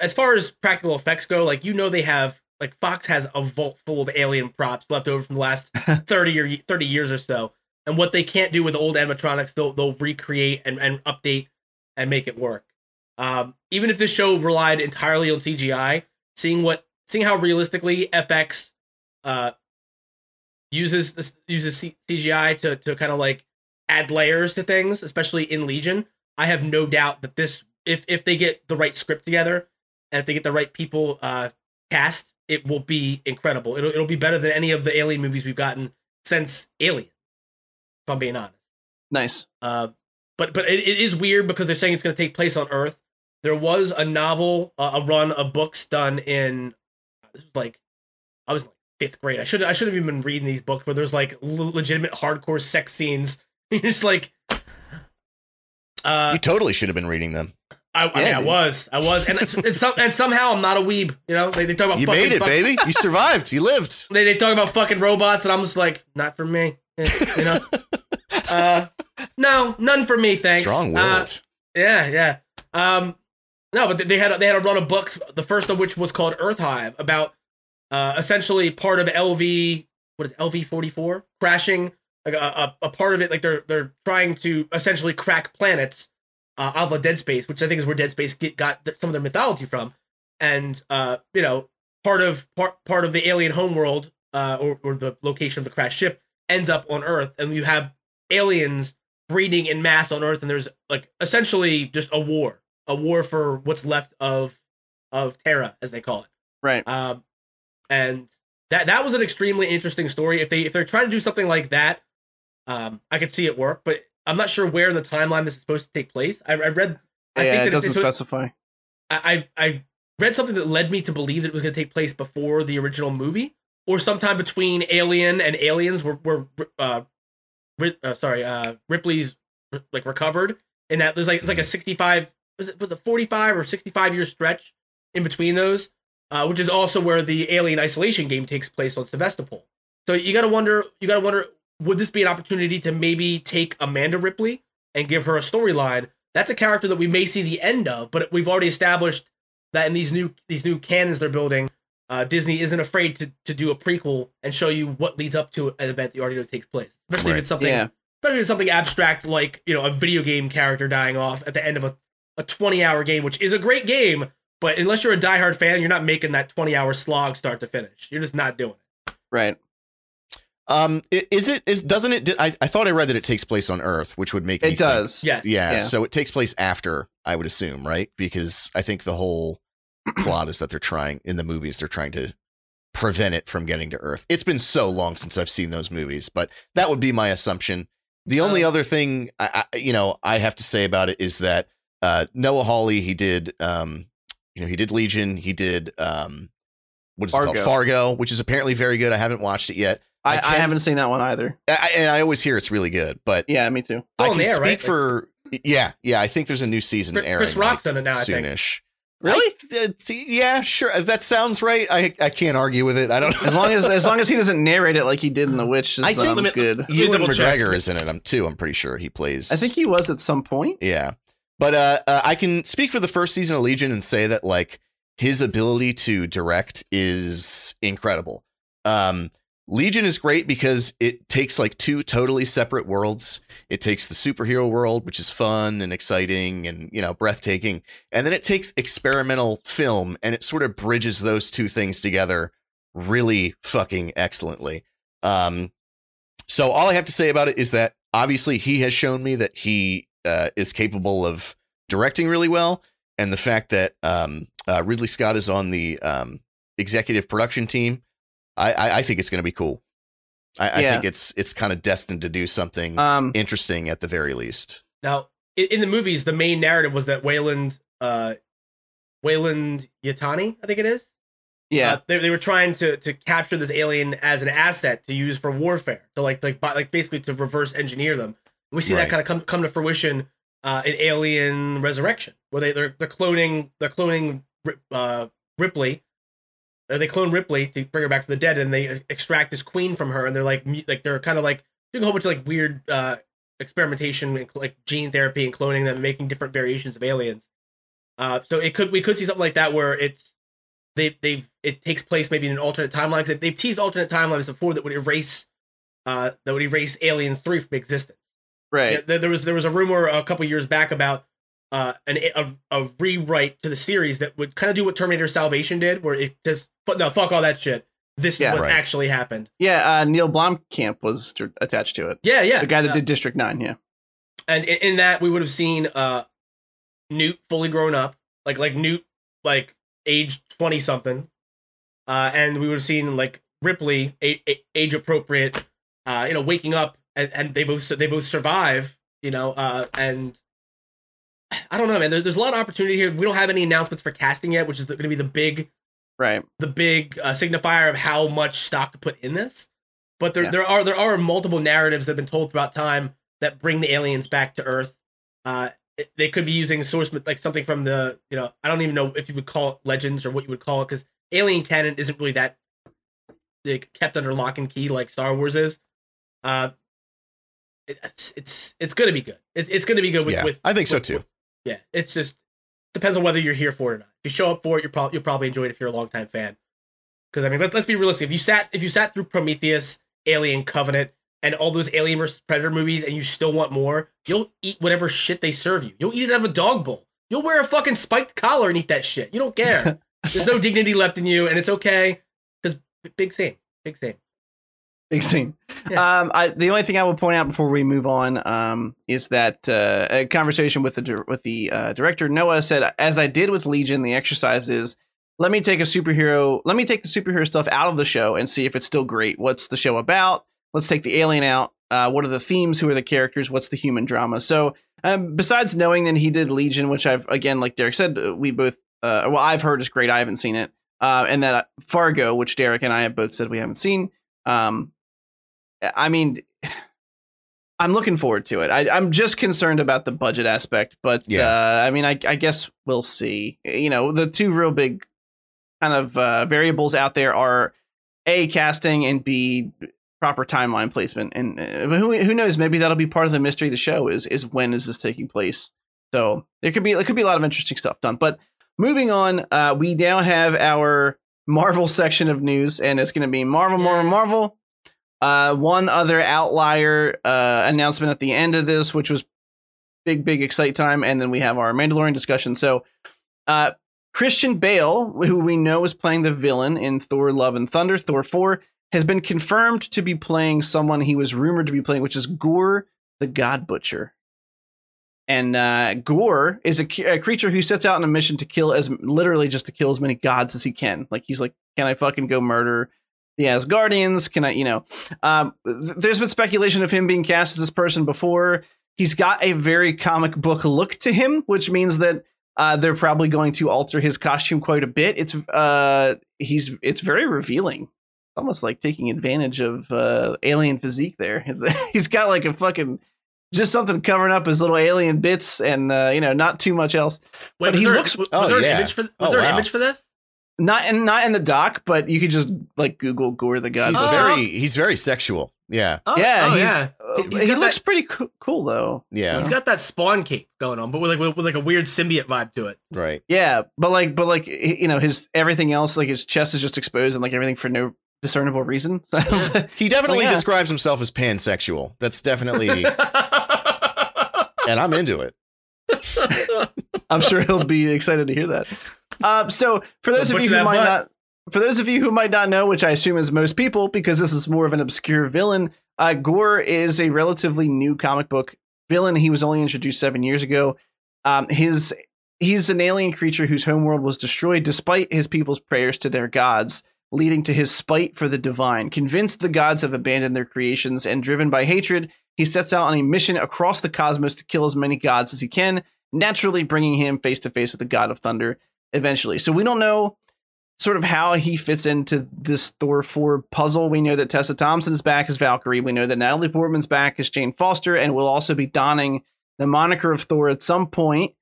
as far as practical effects go, like you know they have like Fox has a vault full of alien props left over from the last thirty or thirty years or so and what they can't do with old animatronics, they'll they'll recreate and, and update and make it work. Um, even if this show relied entirely on CGI, seeing what seeing how realistically FX uh, uses this, uses CGI to to kind of like add layers to things, especially in Legion, I have no doubt that this if if they get the right script together and if they get the right people uh, cast, it will be incredible. It'll it'll be better than any of the Alien movies we've gotten since Alien if I'm being honest. Nice. Uh, but but it, it is weird because they're saying it's going to take place on Earth. There was a novel, uh, a run of books done in this was like I was like fifth grade. I should I should have even been reading these books where there's like l- legitimate hardcore sex scenes. You're just like, uh, you totally should have been reading them. I, I Yeah, mean, I was, I was, and it's, it's some, and somehow I'm not a weeb. You know, they, they talk about You fucking made it, fuck- baby. You survived. You lived. They they talk about fucking robots, and I'm just like, not for me. You know, uh, no, none for me, thanks. Strong Uh. Yeah, yeah. Um, no, but they had a, they had a run of books. The first of which was called Earth Hive, about uh, essentially part of LV. What is LV forty four crashing? Like a, a, a part of it, like they're they're trying to essentially crack planets uh, out of Dead Space, which I think is where Dead Space get, got some of their mythology from. And uh, you know, part of part part of the alien homeworld, uh, or or the location of the crashed ship ends up on Earth, and you have aliens breeding in mass on Earth, and there's like essentially just a war, a war for what's left of of Terra, as they call it. Right. Um, and that that was an extremely interesting story. If they if they're trying to do something like that, um, I could see it work, but I'm not sure where in the timeline this is supposed to take place. I, I read, I yeah, think it doesn't specify. I I I read something that led me to believe that it was going to take place before the original movie, or sometime between Alien and Aliens, where where uh, Ri- uh sorry, uh, Ripley's like recovered, and that there's like it's like a 65 was it was it 45 or 65 year stretch in between those, uh, which is also where the Alien Isolation game takes place on Sevastopol. So you got to wonder, you got to wonder would this be an opportunity to maybe take Amanda Ripley and give her a storyline? That's a character that we may see the end of, but we've already established that in these new these new canons they're building, uh, Disney isn't afraid to, to do a prequel and show you what leads up to an event that already know takes place. Especially if it's something Yeah. especially if it's something abstract like, you know, a video game character dying off at the end of a, a 20 hour game, which is a great game, but unless you're a diehard fan, you're not making that 20 hour slog start to finish. You're just not doing it. Right. Um, is it is doesn't it? I, I thought I read that it takes place on Earth, which would make me It think- does. Yes. yeah, Yeah. so it takes place after, I would assume, right? Because I think the whole plot is that they're trying in the movies they're trying to prevent it from getting to Earth. It's been so long since I've seen those movies, but that would be my assumption. The only Um, other thing I, I you know I have to say about it is that uh, Noah Hawley he did um you know he did Legion he did um what is it Fargo. called Fargo which is apparently very good. I haven't watched it yet. I, I I, haven't seen that one either. I, and I always hear it's really good, but Yeah, me too. I Oh, can there, speak right? for yeah, yeah. I think there's a new season Chris- airing Chris Rock's like, on it now, I think. soonish. Really? I- uh, see, yeah, sure. If that sounds right, I I can't argue with it. I don't. As long as as long as he doesn't narrate it like he did in The Witch, I I think- think Let good. Ewan double check. McGregor is in it. I'm too. I'm pretty sure he plays. I think he was at some point. Yeah, but uh, uh, I can speak for the first season of Legion and say that like his ability to direct is incredible. Um, Legion is great because it takes like two totally separate worlds. It takes the superhero world, which is fun and exciting and you know breathtaking, and then it takes experimental film and it sort of bridges those two things together really fucking excellently. Um, so all I have to say about it is that obviously he has shown me that he uh, is capable of directing really well, and the fact that um, uh, Ridley Scott is on the um, executive production team, I, I, I think it's going to be cool. I, I think it's it's kind of destined to do something Um, interesting at the very least. Now, in, in the movies, the main narrative was that Weyland, uh, Wayland Yatani, I think it is. yeah, Uh, they, they were trying to to capture this alien as an asset to use for warfare, to like like buy- like basically to reverse engineer them. And we see Right. that kind of come come to fruition uh, in Alien Resurrection, where they they're, they're cloning they're cloning Rip- uh, Ripley. Uh, they clone Ripley to bring her back from the dead, and they extract this queen from her, and they're like like they're kind of like doing a whole bunch of like weird uh, experimentation, and, like gene therapy and cloning them, and making different variations of aliens. Uh, so it could we could see something like that where it's they they've it takes place maybe in an alternate timeline. 'cause They've teased alternate timelines before that would erase uh that would erase Alien Three from existence. right. There, there was there was a rumor a couple years back about uh an a, a rewrite to the series that would kind of do what Terminator Salvation did, where it just no fuck all that shit. This Yeah. is what Right. actually happened. Yeah, uh, Neil Blomkamp was attached to it. Yeah, yeah. The guy that Uh, did District Nine. Yeah, and in, in that we would have seen uh Newt fully grown up, like like Newt like age twenty something, uh, and we would have seen like Ripley a, a- age appropriate, uh, you know, waking up and, and they both they both survive, you know, uh, and I don't know, man. There, there's a lot of opportunity here. We don't have any announcements for casting yet, which is going to be the big right. the big uh, signifier of how much stock to put in this. But there, Yeah. there are there are multiple narratives that have been told throughout time that bring the aliens back to Earth. Uh, they could be using source like something from the you know I don't even know if you would call it legends or what you would call it because alien canon isn't really that like, kept under lock and key like Star Wars is. Uh, it's it's it's gonna be good. It's it's gonna be good with yeah, with I think so with- too. Yeah, it's just depends on whether you're here for it or not. If you show up for it, you're probably you'll probably enjoy it if you're a longtime fan. Because I mean, let's let's be realistic. If you sat if you sat through Prometheus, Alien Covenant, and all those Alien vs Predator movies, and you still want more, you'll eat whatever shit they serve you. You'll eat it out of a dog bowl. You'll wear a fucking spiked collar and eat that shit. You don't care. There's no dignity left in you, and it's okay. Because big same, big same. Big scene. Yeah. Um, I, the only thing I will point out before we move on um, is that uh, a conversation with the with the uh, director Noah said, as I did with Legion, the exercise is let me take a superhero, let me take the superhero stuff out of the show and see if it's still great. What's the show about? Let's take the alien out. Uh, what are the themes? Who are the characters? What's the human drama? So, um, besides knowing that he did Legion, which I've again, like Derek said, uh, we both, uh, well, I've heard is great. I haven't seen it, uh, and that Fargo, which Derek and I have both said we haven't seen. Um, I mean, I'm looking forward to it. I, I'm just concerned about the budget aspect, but Yeah. uh, I mean, I, I guess we'll see. You know, the two real big kind of uh, variables out there are a casting and b proper timeline placement. And uh, who who knows? Maybe that'll be part of the mystery of the show. Is is when is this taking place? So there could be there could be a lot of interesting stuff done. But moving on, uh, we now have our Marvel section of news, and it's going to be Marvel, Marvel, Marvel. Uh, one other outlier uh, announcement at the end of this, which was big, big excite time, and then we have our Mandalorian discussion. So, uh, Christian Bale, who we know is playing the villain in Thor: Love and Thunder, Thor four, has been confirmed to be playing someone he was rumored to be playing, which is Gorr the God Butcher. And uh, Gorr is a, a, creature who sets out on a mission to kill as literally just to kill as many gods as he can. Like he's like, can I fucking go murder the Asgardians? Can I, you know? Um, th- there's been speculation of him being cast as this person before. He's got a very comic book look to him, which means that uh, they're probably going to alter his costume quite a bit. It's uh, he's it's very revealing almost like taking advantage of uh, alien physique there. he's got like a fucking just something covering up his little alien bits and uh, you know not too much else. Wait, but he there, looks was oh, there yeah. an image for was Oh, there an wow. image for this? Not in not in the doc, but you could just like Google Gorr the God. He's Oh. very he's very sexual. Yeah. Oh, yeah, oh, he's, yeah. uh, He's he got looks that- pretty co- cool though. Yeah. He's got that spawn cape going on, but with like with, with like a weird symbiote vibe to it. Right. Yeah, but like, but like, you know, his everything else, like his chest is just exposed and like everything for no discernible reason. He definitely yeah. describes himself as pansexual. That's definitely and I'm into it. I'm sure he'll be excited to hear that. Um, so for those of you who might butt. not, for those of you who might not know, which I assume is most people, because this is more of an obscure villain, uh, Gorr is a relatively new comic book villain. He was only introduced seven years ago. Um, his he's an alien creature whose homeworld was destroyed despite his people's prayers to their gods, leading to his spite for the divine. Convinced the gods have abandoned their creations and driven by hatred, he sets out on a mission across the cosmos to kill as many gods as he can, naturally bringing him face to face with the god of thunder eventually. So we don't know sort of how he fits into this Thor 4 puzzle. We know that Tessa Thompson is back as Valkyrie. We know that Natalie Portman's back as Jane Foster and will also be donning the moniker of Thor at some point.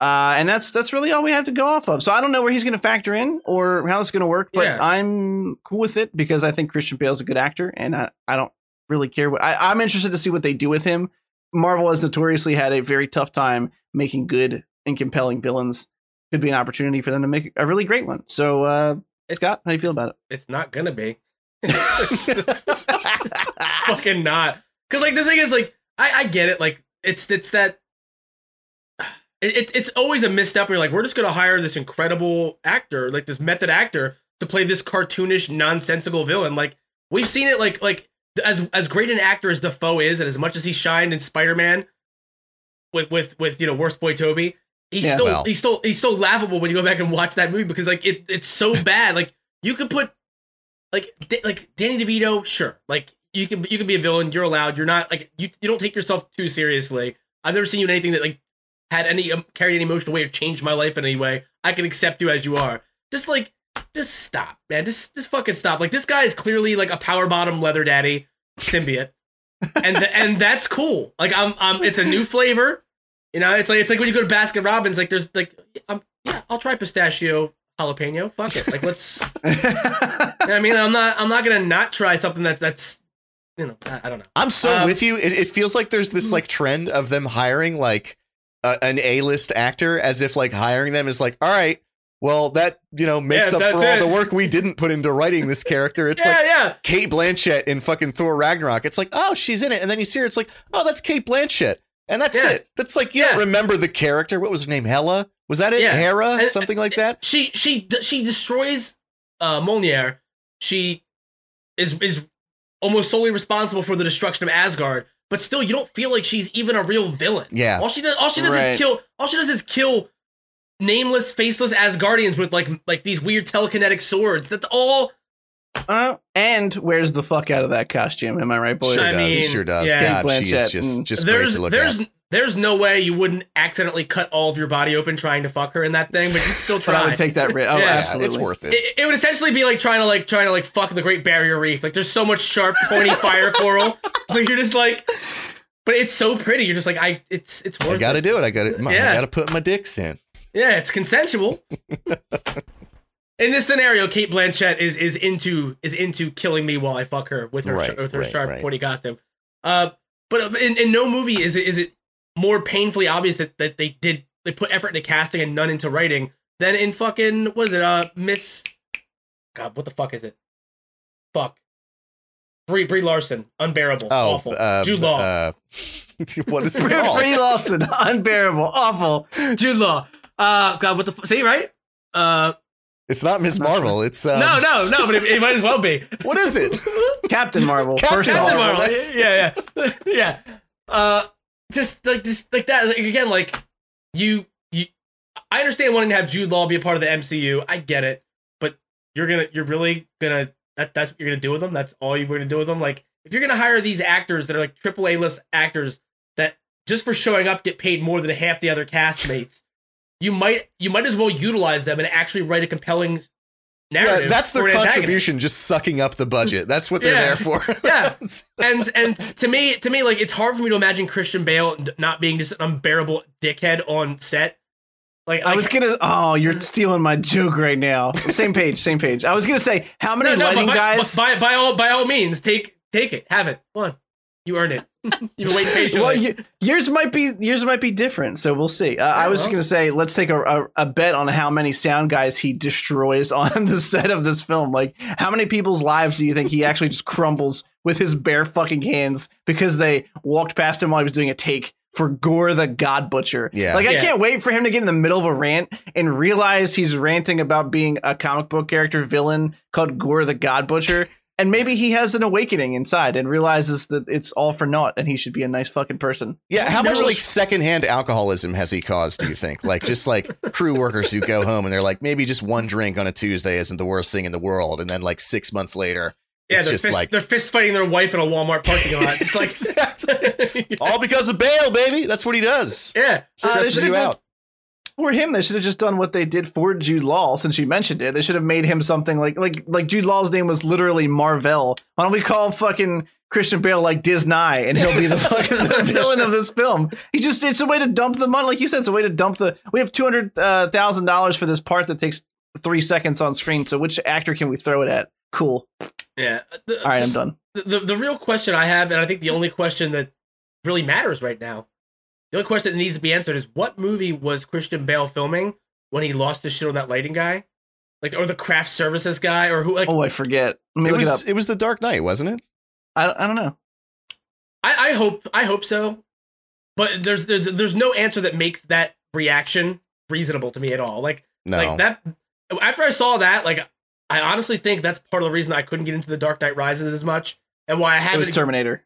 Uh, and that's that's really all we have to go off of. So I don't know where he's going to factor in or how it's going to work, but Yeah. I'm cool with it because I think Christian Bale's a good actor, and I, I don't really care what I, I'm interested to see what they do with him. Marvel has notoriously had a very tough time making good and compelling villains. Could be an opportunity for them to make a really great one. So, uh, It's Scott, how do you feel about it? It's not gonna be. it's, just- it's fucking not. Because like the thing is, like I, I get it. Like it's it's that. It, it's it's always a misstep. Where you're like, we're just gonna hire this incredible actor, like this method actor, to play this cartoonish, nonsensical villain. Like we've seen it. Like like as as great an actor as Dafoe is, and as much as he shined in Spider Man, with with with you know worst boy Toby, he's Yeah. still Well. he's still he's still laughable when you go back and watch that movie because like it it's so bad. Like you could put like Da- like Danny DeVito, sure, like you can you can be a villain. You're allowed. You're not like you you don't take yourself too seriously. I've never seen you in anything that like had any um, carried any emotional weight or changed my life in any way. I can accept you as you are. Just like just stop, man. Just just fucking stop. Like this guy is clearly like a power bottom leather daddy symbiote, and th- and that's cool. Like I'm I'm it's a new flavor. You know, it's like it's like when you go to Baskin Robbins. Like there's like um yeah, I'll try pistachio jalapeno. Fuck it. Like let's. You know I mean, I'm not. I'm not gonna not try something that that's, you know, I, I don't know. I'm so Um, with you. It, it feels like there's this like trend of them hiring like a, an A-list actor as if like hiring them is like, all right, well that you know makes Yeah, up for all it. the work we didn't put into writing this character. It's yeah, like yeah, Cate Blanchett in fucking Thor Ragnarok. It's like, oh, she's in it, and then you see her. It's like, oh, that's Cate Blanchett, and that's Yeah. it. That's like you Yeah. don't remember the character. What was her name? Hela? Was that it? Yeah. Hera? And- Something like that. She she she destroys uh Mjolnir. She is is almost solely responsible for the destruction of Asgard. But still, you don't feel like she's even a real villain. Yeah. All she does, all she does Right. is kill. All she does is kill nameless, faceless Asgardians with like like these weird telekinetic swords. That's all. Uh, and wears the fuck out of that costume. Am I right, boys? Sure I does. mean, sure does. yeah. God, she is just mm. just great there's to look there's at. there's no way you wouldn't accidentally cut all of your body open trying to fuck her in that thing, but you still But try. I would take that risk. Oh, Yeah. Yeah, absolutely. it's worth it. it, it would essentially be like trying to like trying to like fuck the Great Barrier Reef. Like there's so much sharp, pointy fire coral, but you're just like, but it's so pretty. You're just like, I, it's it's worth I got to it. do it. I got to. I Yeah. got to put my dicks in. Yeah, it's consensual. In this scenario, Cate Blanchett is is into is into killing me while I fuck her with her Right, with her right, sharp right. pointy costume. Uh, but in, in no movie is it is it more painfully obvious that that they did they put effort into casting and none into writing than in fucking what is it uh Miss God what the fuck is it? Fuck. Brie Brie Larson, unbearable, Oh, awful. uh, Jude Law, Uh, what is it Brie called? Lawson, unbearable, awful. Jude Law. Uh, God, what the f- see right? Uh, It's not Miss I'm not Marvel. It's um, no, no, no, but it, it might as well be. What is it? Captain Marvel. Captain first of Captain all, Marvel, Marvel. that's- Yeah, yeah, yeah. Uh, just like this, like that. Like, again, like you, you. I understand wanting to have Jude Law be a part of the MCU. I get it, but you're gonna, you're really gonna. That, that's what you're gonna do with them. That's all you're gonna do with them. Like if you're gonna hire these actors that are like triple A list actors that just for showing up get paid more than half the other castmates, you might, you might as well utilize them and actually write a compelling narrative. Yeah, that's their an antagonist. contribution, just sucking up the budget. That's what they're Yeah. there for. Yeah. and and to me to me like it's hard for me to imagine Christian Bale not being just an unbearable dickhead on set. Like I was gonna. Oh, you're mm. stealing my joke right now. Same page, same page. I was gonna say how many no, no, lighting but by, guys. but by by all by all means take take it have it one you earned it you've been waiting patiently. well, y- yours might be yours might be different, so we'll see. Uh, I was well. just gonna say, let's take a, a, a bet on how many sound guys he destroys on the set of this film. Like, how many people's lives do you think he actually just crumbles with his bare fucking hands because they walked past him while he was doing a take for Gorr the God Butcher? Yeah. like I Yeah. can't wait for him to get in the middle of a rant and realize he's ranting about being a comic book character villain called Gorr the God Butcher. And maybe he has an awakening inside and realizes that it's all for naught and he should be a nice fucking person. Yeah, how much like secondhand alcoholism has he caused? Do you think? Like just like crew workers who go home and they're like, maybe just one drink on a Tuesday isn't the worst thing in the world, and then like six months later, yeah, it's they're just fist, like they're fist fighting their wife in a Walmart parking lot. It's like all because of Bale, baby. That's what he does. yeah, Uh, Stresses should've you did- out. For him, they should have just done what they did for Jude Law. Since you mentioned it, they should have made him something like like like Jude Law's name was literally Marvel. Why don't we call fucking Christian Bale like Disney and he'll be the fucking the villain of this film? He just it's a way to dump the money, like you said, it's a way to dump the. We have two hundred uh, thousand dollars for this part that takes three seconds on screen. So which actor can we throw it at? Cool. yeah. The- All right, I'm done. the, the the real question I have, and I think the only question that really matters right now, the only question that needs to be answered is what movie was Christian Bale filming when he lost his shit on that lighting guy, like or the craft services guy, or who? Like Oh, I forget. Let me It look was it up. it was the Dark Knight, wasn't it? I, I don't know. I, I hope I hope so, but there's there's there's no answer that makes that reaction reasonable to me at all. Like No. like that after I saw that, like I honestly think that's part of the reason I couldn't get into the Dark Knight Rises as much, and why I It haven't It was Terminator.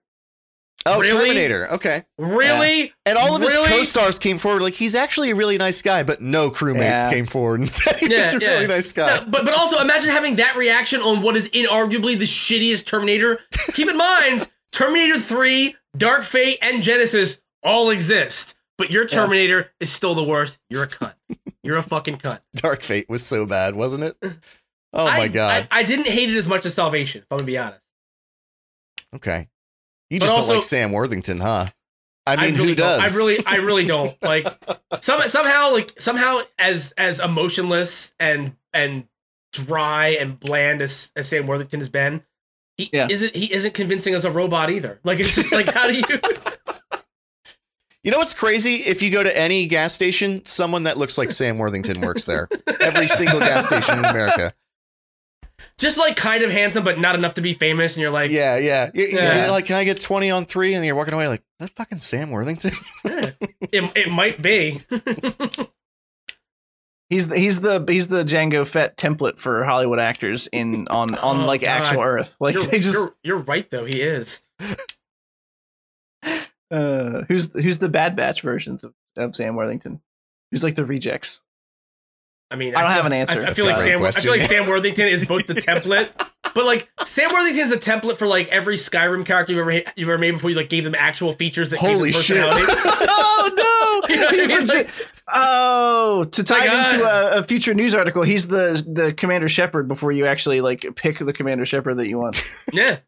Oh, really? Terminator. Okay. really. And all of his Really? co-stars came forward like he's actually a really nice guy, but no crewmates Yeah. came forward and said he Yeah, was a yeah. really nice guy. No, but but also imagine having that reaction on what is inarguably the shittiest Terminator. Keep in mind, Terminator 3, Dark Fate, and Genisys all exist. But your Terminator is still the worst. You're a cunt. You're a fucking cunt. Dark Fate was so bad, wasn't it? Oh my god. I, I didn't hate it as much as Salvation, if I'm gonna be honest. okay. You just also- don't like Sam Worthington, huh? I mean, really who does? I really I really don't. Like some somehow like somehow as as emotionless and and dry and bland as, as Sam Worthington has been, he Yeah. isn't he isn't convincing as a robot either. Like it's just like how do you You know what's crazy? If you go to any gas station, someone that looks like Sam Worthington works there. Every single gas station in America. Just like kind of handsome but not enough to be famous and you're like Yeah, yeah. You- you- Yeah. You're like, can I get 20 on three? And you're walking away like, that fucking Sam Worthington? eh, it, it might be He's the, he's the he's the Jango Fett template for Hollywood actors in on on Oh, like God. actual Earth. Like you're, they just you're, you're right though he is uh, who's who's the Bad Batch versions of, of Sam Worthington? Who's like the rejects? I mean I don't feel- have an answer. I, I feel like Sam I feel like Sam Worthington is both the template but like Sam Worthington is the template for like every Skyrim character you've ever you've ever made before you like gave them actual features that gave them Holy shit. oh no! You know what I He's mean? Like- oh, to tie it into a, a future news article, he's the the Commander Shepard before you actually like pick the Commander Shepard that you want. Yeah.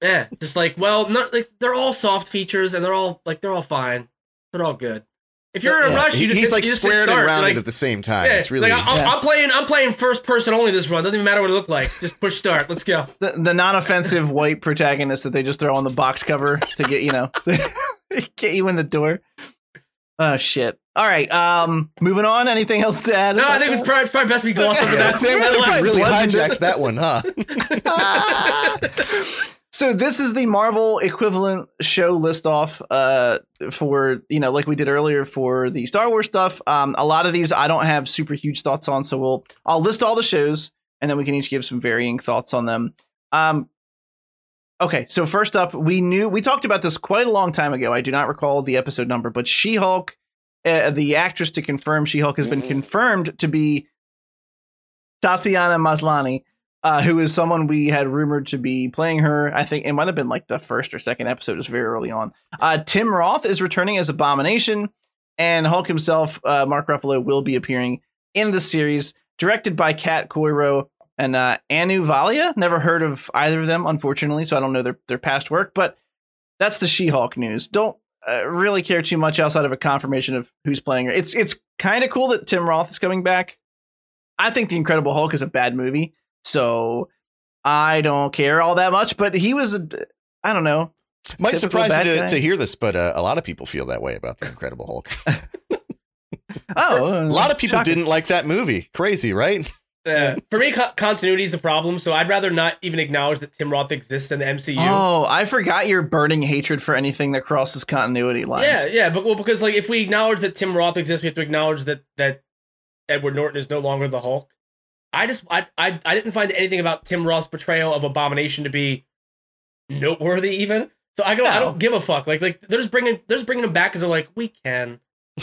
Yeah. Just like, well, not like they're all soft features and they're all like they're all fine. They're all good. If you're in a Yeah, rush, you just he's hit- like you just hit squared and start. rounded Like, at the same time. yeah, it's really like, I'm, Yeah. I'm playing. I'm playing first person only this run. Doesn't even matter what it looked like. Just push start. Let's go. the, the non-offensive white protagonist that they just throw on the box cover to get you know get you in the door. Oh shit! All right, um, moving on. Anything else to add? No, I think it's probably, it's probably best we gloss over yeah, that. Sam That's Worthington right. really Bludgeoned it. hijacked that one, huh? so this is the Marvel equivalent show list off uh for you know like we did earlier for the Star Wars stuff. Um a lot of these I don't have super huge thoughts on so we'll I'll list all the shows and then we can each give some varying thoughts on them. Um Okay, so first up, we knew we talked about this quite a long time ago. I do not recall the episode number, but She-Hulk uh, the actress to confirm She-Hulk has been confirmed to be Tatiana Maslany uh, who is someone we had rumored to be playing her. I think it might have been like the first or second episode, was very early on. Uh, Tim Roth is returning as Abomination, and Hulk himself, uh, Mark Ruffalo, will be appearing in the series, directed by Kat Coiro and uh, Anu Valia. Never heard of either of them, unfortunately, so I don't know their, their past work, but that's the She Hulk news. Don't uh, really care too much outside of a confirmation of who's playing her. It's, it's kind of cool that Tim Roth is coming back. I think The Incredible Hulk is a bad movie. So I don't care all that much, but he was, I don't know. Might surprise you to, to hear this, but uh, a lot of people feel that way about the Incredible Hulk. Oh, A lot of people didn't like that movie. Crazy, right? Yeah. For me, co- continuity is a problem, so I'd rather not even acknowledge that Tim Roth exists in the MCU. Oh, I forgot your burning hatred for anything that crosses continuity lines. yeah, yeah, but well, because like if we acknowledge that Tim Roth exists, we have to acknowledge that that Edward Norton is no longer the Hulk. I just I I, I didn't find anything about Tim Roth's portrayal of Abomination to be noteworthy, even. So I don't I don't give a fuck. Like like they're just bringing they're just bringing him back because they're like we can.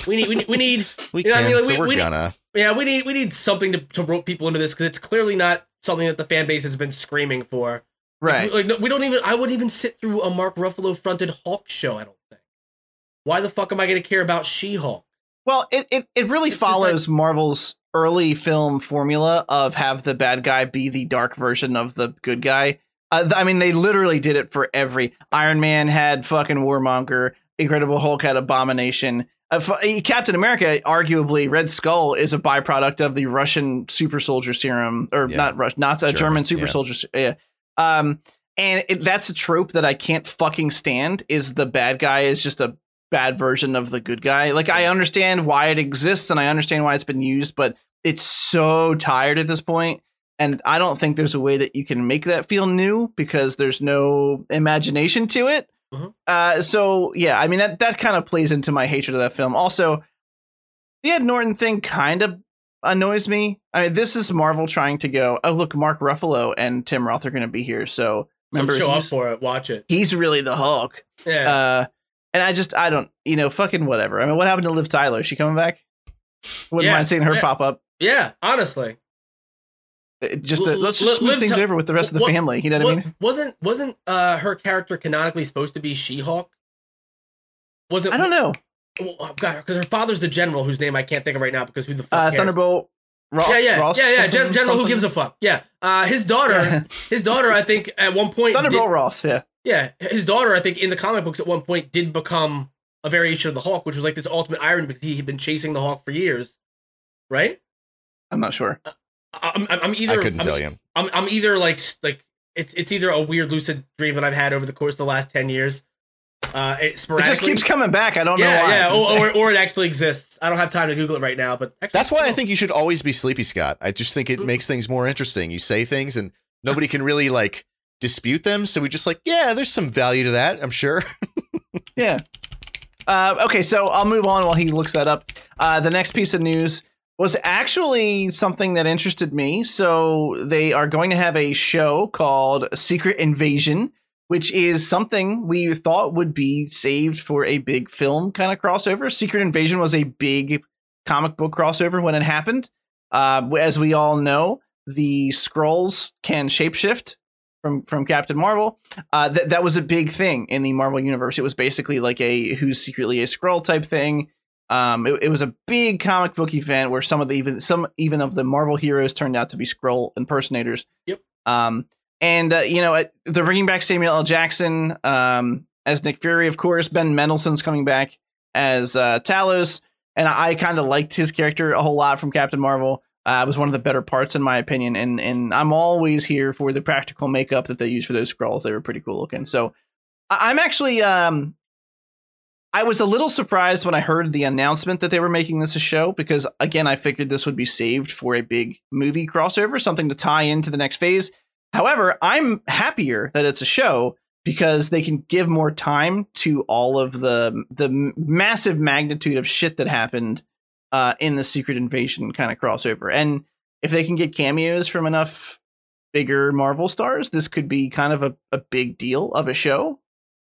We need, we need, we need, We You know what I can, mean? Like, so we- we're we- gonna. yeah, we need, we need something to, to rope people into this because it's clearly not something that the fan base has been screaming for. right. Like, no, we don't even. I wouldn't even sit through a Mark Ruffalo fronted Hulk show. I don't think. Why the fuck am I going to care about She Hulk? Well, it, it, it really It's follows Marvel's early film formula of have the bad guy be the dark version of the good guy. Uh, I mean, they literally did it for every Iron Man had fucking Warmonger, Incredible Hulk had Abomination. Uh, f- Captain America, arguably, Red Skull is a byproduct of the Russian super soldier serum, or Yeah. not Russian, not a German, German, super yeah. soldier. Yeah. Um, and it, that's a trope that I can't fucking stand. Is the bad guy is just a bad version of the good guy. Like I understand why it exists and I understand why it's been used, but it's so tired at this point. And I don't think there's a way that you can make that feel new because there's no imagination to it. Mhm. Uh, so yeah, I mean that that kind of plays into my hatred of that film. Also, the Ed Norton thing kind of annoys me. I mean, this is Marvel trying to go. Oh, look, Mark Ruffalo and Tim Roth are going to be here. So remember, show up for it. Watch it. he's really the Hulk. Yeah. Uh, and I just I don't you know fucking whatever. I mean, what happened to Liv Tyler? Is she coming back? Wouldn't Yeah, mind seeing her yeah. pop up. yeah. Honestly, Uh, Just to, let's just Liv smooth things Ty- over with the rest of the what- family. You know what I mean? wasn't wasn't uh her character canonically supposed to be She Hulk? Was it? I don't know. Well, oh, God, because her father's the general whose name I can't think of right now. Because who the fuck Uh? Thunderbolt. Ross, yeah, yeah, Ross yeah, yeah. something- Gen- general who gives a fuck. Yeah. Uh, his daughter, Yeah. his daughter, I think at one point, Thunderbolt did- Ross. Yeah. yeah, his daughter, I think in the comic books at one point did become a variation of the Hulk, which was like this ultimate iron because he had been chasing the Hulk for years, right? I'm not sure. I'm, I'm, I'm I either couldn't I'm, tell you. I'm, I'm either like like it's it's either a weird lucid dream that I've had over the course of the last ten years. Uh, it It just keeps coming back. I don't yeah, know why. yeah, or, or, or it actually exists. I don't have time to Google it right now, but actually, That's why I cool. think you should always be Sleepy Scott. I just think it Mm. makes things more interesting. You say things and nobody can really like dispute them. So we just like, yeah, there's some value to that. I'm sure. Yeah. Uh, okay, so I'll move on while he looks that up. Uh, the next piece of news was actually something that interested me. So they are going to have a show called Secret Invasion, which is something we thought would be saved for a big film kind of crossover. Secret Invasion was a big comic book crossover when it happened. Uh, as we all know, the Skrulls can shapeshift from from Captain Marvel uh, that that was a big thing in the Marvel universe. It was basically like a who's secretly a Skrull type thing. Um, it, it was a big comic book event where some of the even some even of the Marvel heroes turned out to be Skrull impersonators. Yep. Um, and uh, you know they're bringing back Samuel L. Jackson um, as Nick Fury, of course. Ben Mendelsohn's coming back as uh, Talos. and I kind of liked his character a whole lot from Captain Marvel. Uh, it was one of the better parts, in my opinion, and and I'm always here for the practical makeup that they use for those Skrulls. They were pretty cool looking. So I'm actually um, I was a little surprised when I heard the announcement that they were making this a show because again, I figured this would be saved for a big movie crossover, something to tie into the next phase. However, I'm happier that it's a show because they can give more time to all of the the massive magnitude of shit that happened uh, in the Secret Invasion kind of crossover. And if they can get cameos from enough bigger Marvel stars, this could be kind of a, a big deal of a show.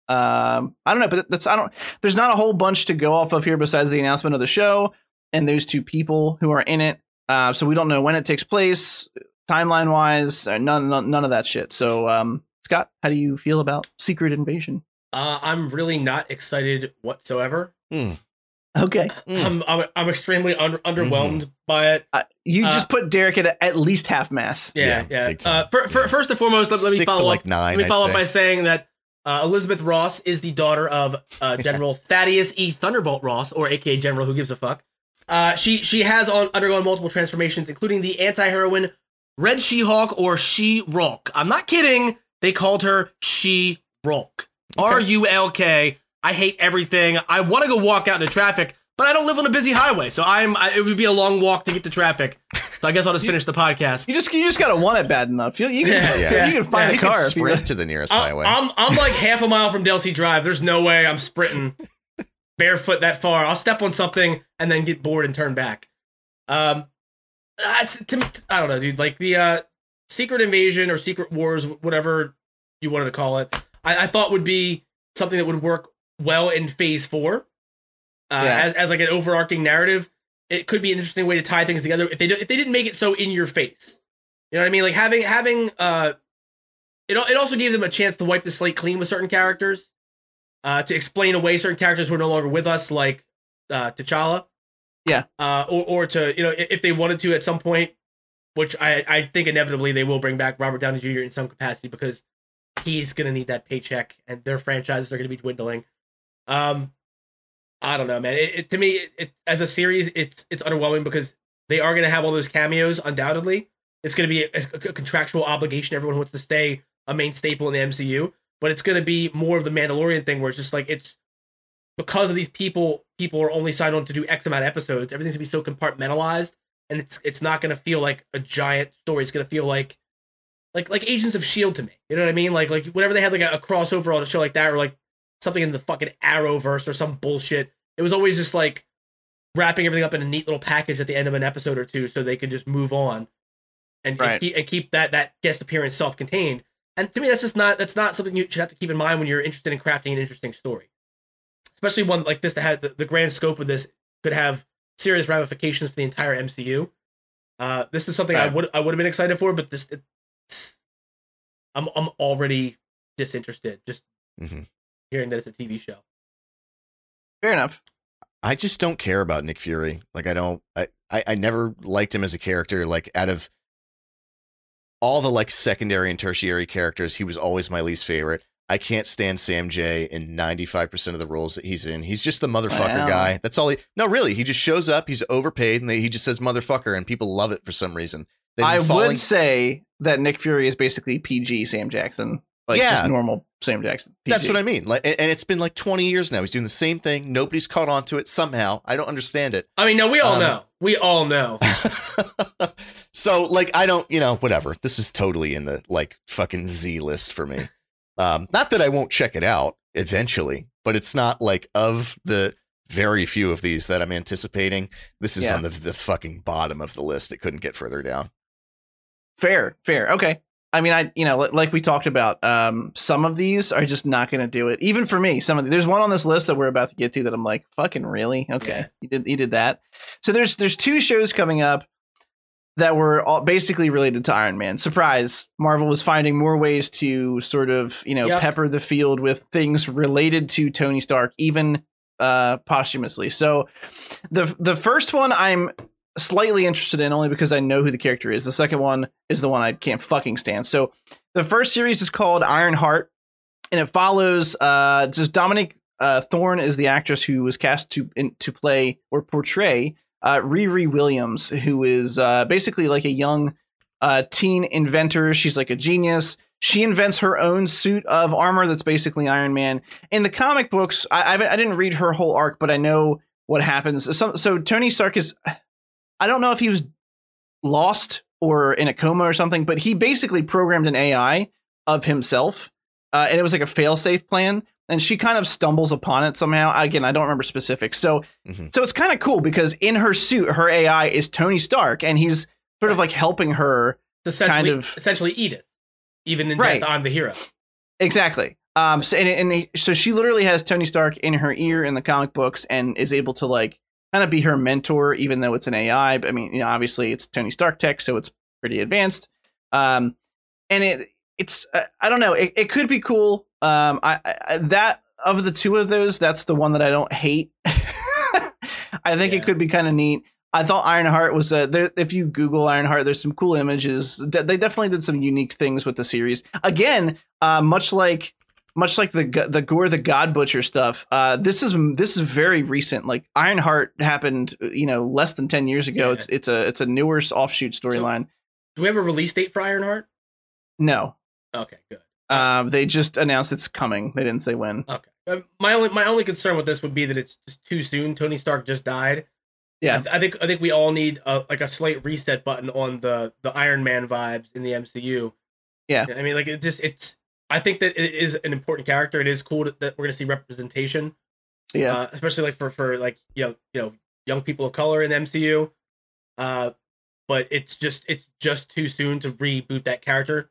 Um, I don't know, but that's I don't. There's not a whole bunch to go off of here besides the announcement of the show and those two people who are in it. Uh, so we don't know when it takes place, timeline wise, uh, none, none none of that shit. So um, Scott, how do you feel about Secret Invasion? Uh, I'm really not excited whatsoever. Hmm. Okay, Mm. I'm, I'm I'm extremely un- underwhelmed by it. uh, you Uh, just put Derek at at least half mass. Yeah, Yeah, yeah. Uh, fir- fir- Yeah. First and foremost, let, let me Six follow like up. nine. Let me I'd follow up say. by saying that uh, Elizabeth Ross is the daughter of uh, General Thaddeus E. Thunderbolt Ross, or AKA General Who Gives a Fuck. Uh, she she has on, undergone multiple transformations, including the anti-heroine Red She-Hulk or She-Rulk. I'm not kidding. They called her She-Rulk. R U L K. I hate everything. I want to go walk out into traffic, but I don't live on a busy highway, so I'm. I, it would be a long walk to get to traffic. So I guess I'll just finish the podcast. You just you just gotta want it bad enough. You, you can Yeah, yeah. you can find Yeah, a You could car if you sprint to the nearest I'm, highway. I'm I'm like half a mile from Delsey Drive. There's no way I'm sprinting barefoot that far. I'll step on something and then get bored and turn back. Um, that's to me, I don't know, dude. Like the uh, Secret Invasion or Secret Wars, whatever you wanted to call it, I, I thought would be something that would work well in Phase Four, uh, Yeah. as as like an overarching narrative. It could be an interesting way to tie things together if they do, if they didn't make it so in your face. You know what I mean? Like having having uh it, it also gave them a chance to wipe the slate clean with certain characters, uh, to explain away certain characters who are no longer with us, like uh, T'Challa. Yeah. Uh, or, or to you know if they wanted to at some point, which I I think inevitably they will bring back Robert Downey Jr. in some capacity because he's gonna need that paycheck and their franchises are gonna be dwindling. Um, I don't know, man. It, it to me, it, it as a series, it's it's underwhelming because they are gonna have all those cameos undoubtedly. It's gonna be a, a contractual obligation. Everyone wants to stay a main staple in the MCU, but it's to be more of the Mandalorian thing where it's just like it's because of these people, people are only signed on to do X amount of episodes. Everything's to be so compartmentalized, and it's it's not going to feel like a giant story. It's going to feel like like like Agents of Shield to me. You know what I mean? Like like whenever they had like a, a crossover on a show like that, or like something in the fucking Arrowverse or some bullshit, it was always just like wrapping everything up in a neat little package at the end of an episode or two, so they could just move on and, Right. and, keep, and keep that that guest appearance self contained. And to me, that's just not that's not something you should have to keep in mind when you're interested in crafting an interesting story, especially one like this that had the, the grand scope of this could have serious ramifications for the entire MCU. Uh, this is something I would I would have been excited for, but this it's, I'm I'm already disinterested just Mhm. hearing that it's a TV show. Fair enough. I just don't care about Nick Fury. Like I don't I, I I never liked him as a character. Like out of all the like secondary and tertiary characters, he was always my least favorite. I can't stand Sam J in 95% of the roles that he's in. He's just the motherfucker Wow. guy. That's all he No, really. He just shows up, he's overpaid and they, he just says motherfucker and people love it for some reason. I falling- would say that Nick Fury is basically PG Sam Jackson, like Yeah. just normal Sam Jackson. That's what I mean. Like and and it's been like 20 years now. He's doing the same thing. Nobody's caught on to it somehow. I don't understand it. I mean, no, we all Um, know. We all know. so like I don't, you know, whatever. This is totally in the like fucking Z list for me. Um not that I won't check it out eventually, but it's not like of the very few of these that I'm anticipating. This is Yeah. on the the fucking bottom of the list. It couldn't get further down. Fair, fair. Okay. I mean, I you know, like we talked about, um, some of these are just not going to do it. Even for me, some of the, there's one on this list that we're about to get to that I'm like, fucking really? Okay, Yeah. you did you did that. So there's there's two shows coming up that were all basically related to Iron Man. Surprise! Marvel was finding more ways to sort of you know Yep. pepper the field with things related to Tony Stark, even uh, posthumously. So the the first one I'm slightly interested in only because I know who the character is. The second one is the one I can't fucking stand. So the first series is called Iron Heart, and it follows uh just Dominique uh, Thorne is the actress who was cast to in, to play or portray uh, Riri Williams, who is uh, basically like a young uh, teen inventor. She's like a genius. She invents her own suit of armor that's basically Iron Man. In the comic books, I, I, I didn't read her whole arc, but I know what happens. So, so Tony Stark is, I don't know if he was lost or in a coma or something, but he basically programmed an AI of himself, uh, and it was like a failsafe plan. And she kind of stumbles upon it somehow. Again, I don't remember specifics. So, Mhm. so it's kind of cool because in her suit, her AI is Tony Stark, and he's sort of like helping her It's essentially, kind of- essentially Edith. Even in Right. death, I'm the hero. Exactly. Um. So and, and he- so she literally has Tony Stark in her ear in the comic books and is able to like kind of be her mentor, even though it's an AI. But I mean, you know, obviously it's Tony Stark tech, so it's pretty advanced. Um, and it it's uh, I don't know. It, it could be cool. Um, I, I that of the two of those, that's the one that I don't hate. I think Yeah. it could be kind of neat. I thought Ironheart was uh, there. If you Google Ironheart, there's some cool images. De- They definitely did some unique things with the series. Again, uh, much like much like the the Gorr the God Butcher stuff. Uh, this is this is very recent. Like Ironheart happened, you know, less than ten years ago. Yeah. It's it's a it's a newer offshoot storyline. Do we have a release date for Ironheart? no, Okay, good. Um, they just announced it's coming. They didn't say when. Okay. Um, my only my only concern with this would be that it's just too soon. Tony Stark just died. Yeah. I, th- I think I think we all need a, like a slight reset button on the the Iron Man vibes in the MCU. Yeah. I mean, like it just it's. I think that it is an important character. It is cool that, that we're gonna see representation, Yeah, uh, especially like for for like you know you know young people of color in the MCU. Uh, but it's just it's just too soon to reboot that character.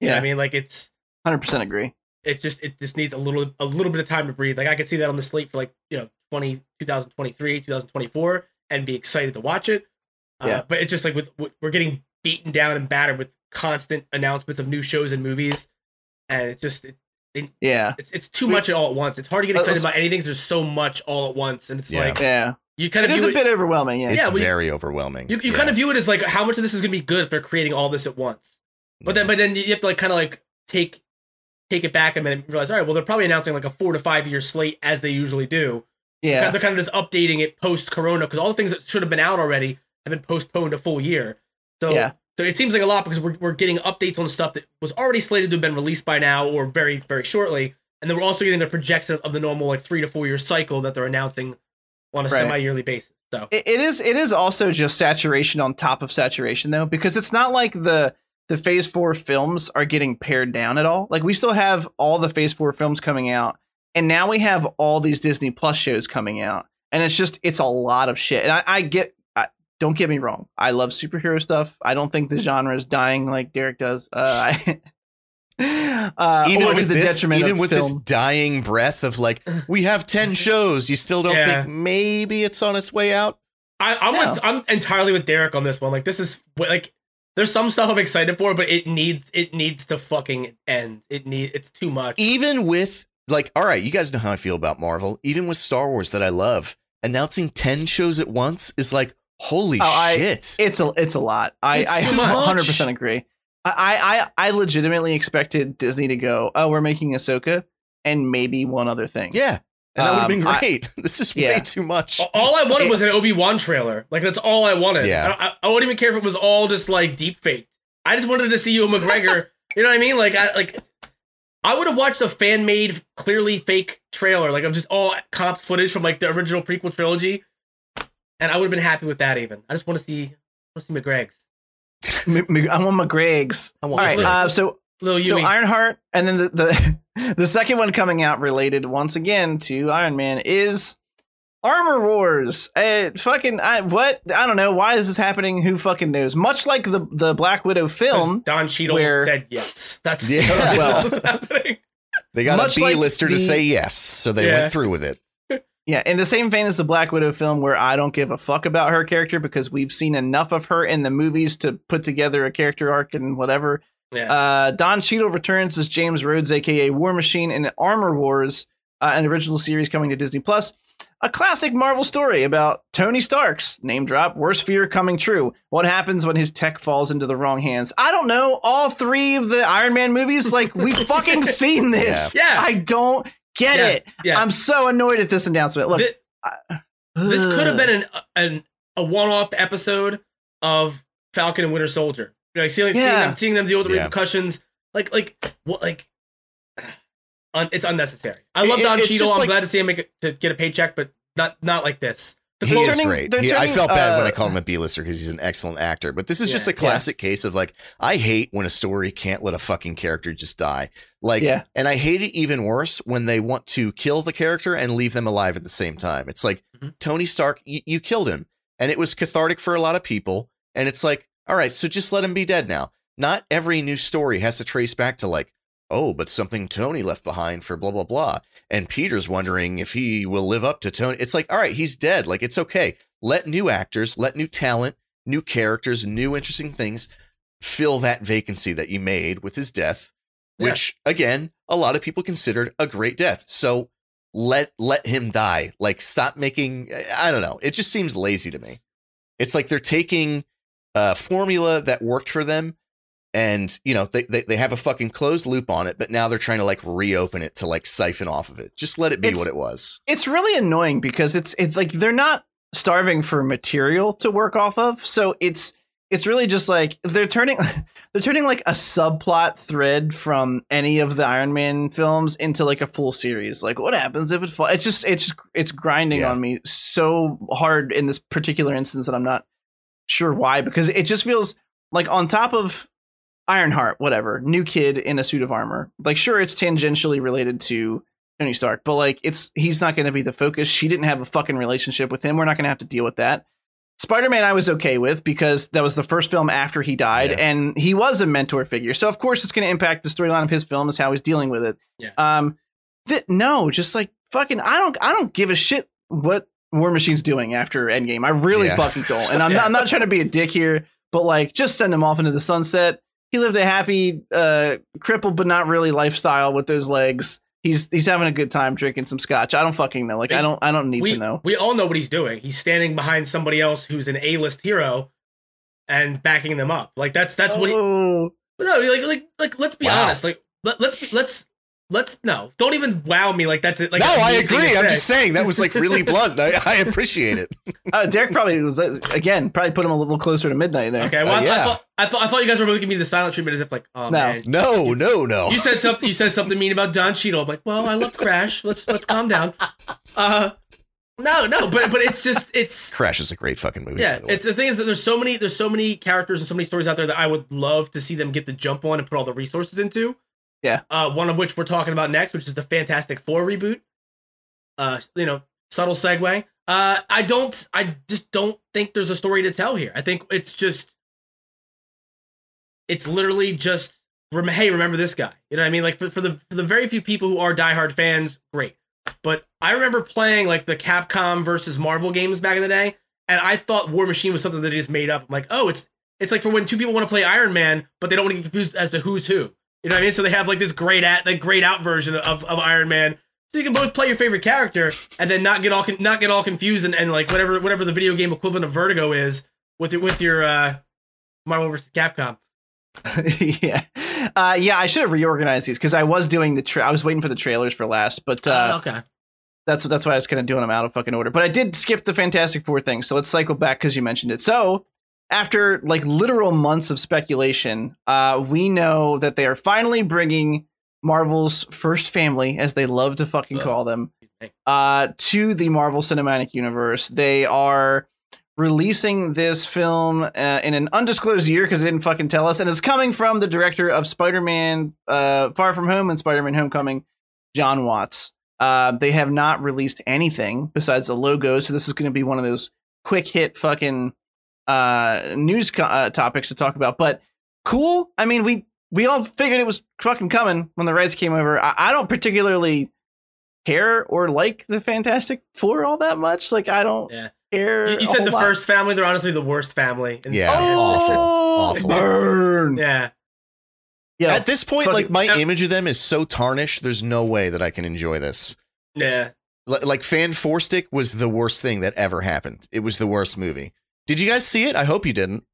You know yeah, I mean, like it's hundred percent agree. it just it just needs a little a little bit of time to breathe. Like I could see that on the slate for like you know 20, 2023, 2024 and be excited to watch it. Uh, Yeah. but it's just like with, with we're getting beaten down and battered with constant announcements of new shows and movies, and it's just it, Yeah, it's it's too We- much all at once. It's hard to get Uh, excited let's- about anything. 'cause There's so much all at once, and it's Yeah. like yeah. you kind of it is a it, bit overwhelming. Yeah, It's Yeah, we- very overwhelming. you, you Yeah. kind of view it as like how much of this is gonna be good if they're creating all this at once. But then, but then you have to like kind of like take take it back a minute and realize, all right, well, they're probably announcing like a four to five year slate as they usually do. yeah, They're kind of just updating it post Corona because all the things that should have been out already have been postponed a full year. So, Yeah. so it seems like a lot because we're we're getting updates on stuff that was already slated to have been released by now or very very shortly, and then we're also getting the projection of the normal like three to four year cycle that they're announcing on a Right. semi yearly basis. So It, it is. It is also just saturation on top of saturation, though, because it's not like the the Phase Four films are getting pared down at all. Like we still have all the Phase Four films coming out, and now we have all these Disney Plus shows coming out, and it's just it's a lot of shit. And I, I get. I, don't get me wrong. I love superhero stuff. I don't think the genre is dying like Derek does. Uh, I, uh, even or to with the this, detriment even of with this dying breath of like, we have ten shows. You still don't Yeah. think maybe it's on its way out? I, I'm No. with, I'm entirely with Derek on this one. Like this is like there's some stuff I'm excited for, but it needs it needs to fucking end. It need it's too much. Even with like, all right, you guys know how I feel about Marvel. Even with Star Wars that I love, announcing ten shows at once is like, holy Oh, I- shit! It's a it's a lot. I It's I too 100 percent agree. I, I I legitimately expected Disney to go. Oh, we're making Ahsoka and maybe one other thing. yeah, and that would have been Um, I- great. this is Yeah. way too much. All I wanted was an Obi Wan trailer. Like that's all I wanted. Yeah. I, I, I wouldn't even care if it was all just like deep faked. I just wanted to see Ewan McGregor. you know what I mean? Like I like I would have watched a fan made, clearly fake trailer, like of just all comp footage from like the original prequel trilogy, and I would have been happy with that. Even I just want to see, want to see McGreg's M- M- I want my Gregs. I want right. this. Uh, so little so Yui. Ironheart, and then the, the the second one coming out related once again to Iron Man is Armor Wars. Uh, fucking I, what? I don't know. Why is this happening? Who fucking knows? Much like the the Black Widow film. Don Cheadle where- said yes. That's Yeah. that's Well- what's happening. they got much a like B-lister to say yes, so they Yeah. went through with it. Yeah, in the same vein as the Black Widow film, where I don't give a fuck about her character because we've seen enough of her in the movies to put together a character arc and whatever. Yeah. Uh, Don Cheadle returns as James Rhodes, aka War Machine, in Armor Wars, uh, an original series coming to Disney Plus. A classic Marvel story about Tony Stark's name drop, worst fear coming true. What happens when his tech falls into the wrong hands? I don't know. All three of the Iron Man movies, like we've fucking seen this. Yeah. I don't get Yes, it. Yeah. I'm so annoyed at this announcement. Look, Thi- this could have been an, an a one-off episode of Falcon and Winter Soldier. You know, like seeing, seeing Yeah. them seeing them deal with the Yeah. repercussions. Like like what like un, it's unnecessary. I love It- Don it's Cheadle. I'm like- glad to see him make it to get a paycheck, but not not like this. The He is turning- great. they're He- I turning, felt bad when uh, I called him a B-lister because he's an excellent actor. But this is just a classic case of like, I hate when a story can't let a fucking character just die. Like, Yeah. and I hate it even worse when they want to kill the character and leave them alive at the same time. It's like Mhm. Tony Stark, y- you killed him, and it was cathartic for a lot of people. And it's like, all right, so just let him be dead now. Not every new story has to trace back to like, oh, but something Tony left behind for blah blah blah. And Peter's wondering if he will live up to Tony. It's like, all right, he's dead. Like it's okay. Let new actors, let new talent, new characters, new interesting things fill that vacancy that you made with his death, Yeah. which again, a lot of people considered a great death. So let let him die. Like stop making I don't know. It just seems lazy to me. It's like they're taking a formula that worked for them and you know they, they they have a fucking closed loop on it but now they're trying to like reopen it to like siphon off of it just let it be It's- what it was it's really annoying because it's it's like they're not starving for material to work off of. So it's it's really just like they're turning they're turning like a subplot thread from any of the Iron Man films into like a full series. Like what happens if it falls? It's just it's just it's grinding Yeah. on me so hard in this particular instance that I'm not sure why because it just feels like on top of Ironheart, whatever, new kid in a suit of armor. Like sure it's tangentially related to Tony Stark, but like it's he's not going to be the focus. She didn't have a fucking relationship with him. We're not going to have to deal with that. Spider Man, I was okay with because that was the first film after he died, Yeah. and he was a mentor figure. So of course it's going to impact the storyline of his film, is how he's dealing with it. Yeah. Um, th- no, just like fucking, I don't, I don't give a shit what War Machine's doing after Endgame. I really Yeah. fucking don't. And I'm not, I'm not trying to be a dick here, but like, just send him off into the sunset. He lived a happy, uh, crippled but not really lifestyle with those legs. He's he's having a good time drinking some scotch. I don't fucking know. Like I don't I don't need we, to know. we all know what he's doing. He's standing behind somebody else who's an A-list hero and backing them up. Like that's that's what he Oh. No, like like like let's be Wow. honest. Like let, let's be, let's let's no. Don't even wow me like that's it. Like no a i mean thing agree i'm just saying that was like really blunt I, I appreciate it Uh, Derek probably was uh, again probably put him a little closer to midnight there. Okay, well, Uh, I, I thought I thought I thought you guys were both giving me the silent treatment as if like, oh No. man, no no no you said something. You said something mean about Don Cheadle. I'm like, well, I love Crash. Let's let's calm down. Uh, no, no, but but it's just it's crash is a great fucking movie yeah. by the way. It's the thing is that there's so many there's so many characters and so many stories out there that I would love to see them get the jump on and put all the resources into. Yeah. Uh, one of which we're talking about next, which is the Fantastic Four reboot. Uh, you know, subtle segue. Uh, I don't. I just don't think there's a story to tell here. I think it's just. It's literally just. Hey, remember this guy? You know what I mean? Like for, for the for the very few people who are diehard fans, great. But I remember playing like the Capcom versus Marvel games back in the day, and I thought War Machine was something that they just made up. I'm like, oh, it's it's like for when two people want to play Iron Man, but they don't want to get confused as to who's who. You know what I mean? So they have like this great at like grayed out version of, of Iron Man. So you can both play your favorite character and then not get all con- not get all confused and, and like whatever whatever the video game equivalent of Vertigo is with your with your uh Marvel vs. Capcom. yeah, uh, yeah. I should have reorganized these because I was doing the. Tra- I was waiting for the trailers for last, but uh, Oh, okay. that's that's why I was kind of doing them out of fucking order. But I did skip the Fantastic Four thing, so let's cycle back because you mentioned it. So after like literal months of speculation, uh, we know that they are finally bringing Marvel's first family, as they love to fucking call them, uh, to the Marvel Cinematic Universe. They are releasing this film uh, in an undisclosed year because they didn't fucking tell us, and it's coming from the director of Spider-Man: uh, Far From Home and Spider-Man: Homecoming, Jon Watts. Uh, they have not released anything besides the logo, so this is going to be one of those quick hit fucking uh, news co- uh, topics to talk about. But cool. I mean, we we all figured it was fucking coming when the Reds came over. I, I don't particularly care or like the Fantastic Four all that much. Like, I don't Yeah. care. You, you said the lot. first family. They're honestly the worst family. in- Yeah. Oh, Awful. Awful. burn. Yeah. Yeah. At this point, like my uh, image of them is so tarnished. There's no way that I can enjoy this. Yeah. L- like Fan Four Stick was the worst thing that ever happened. It was the worst movie. Did you guys see it? I hope you didn't.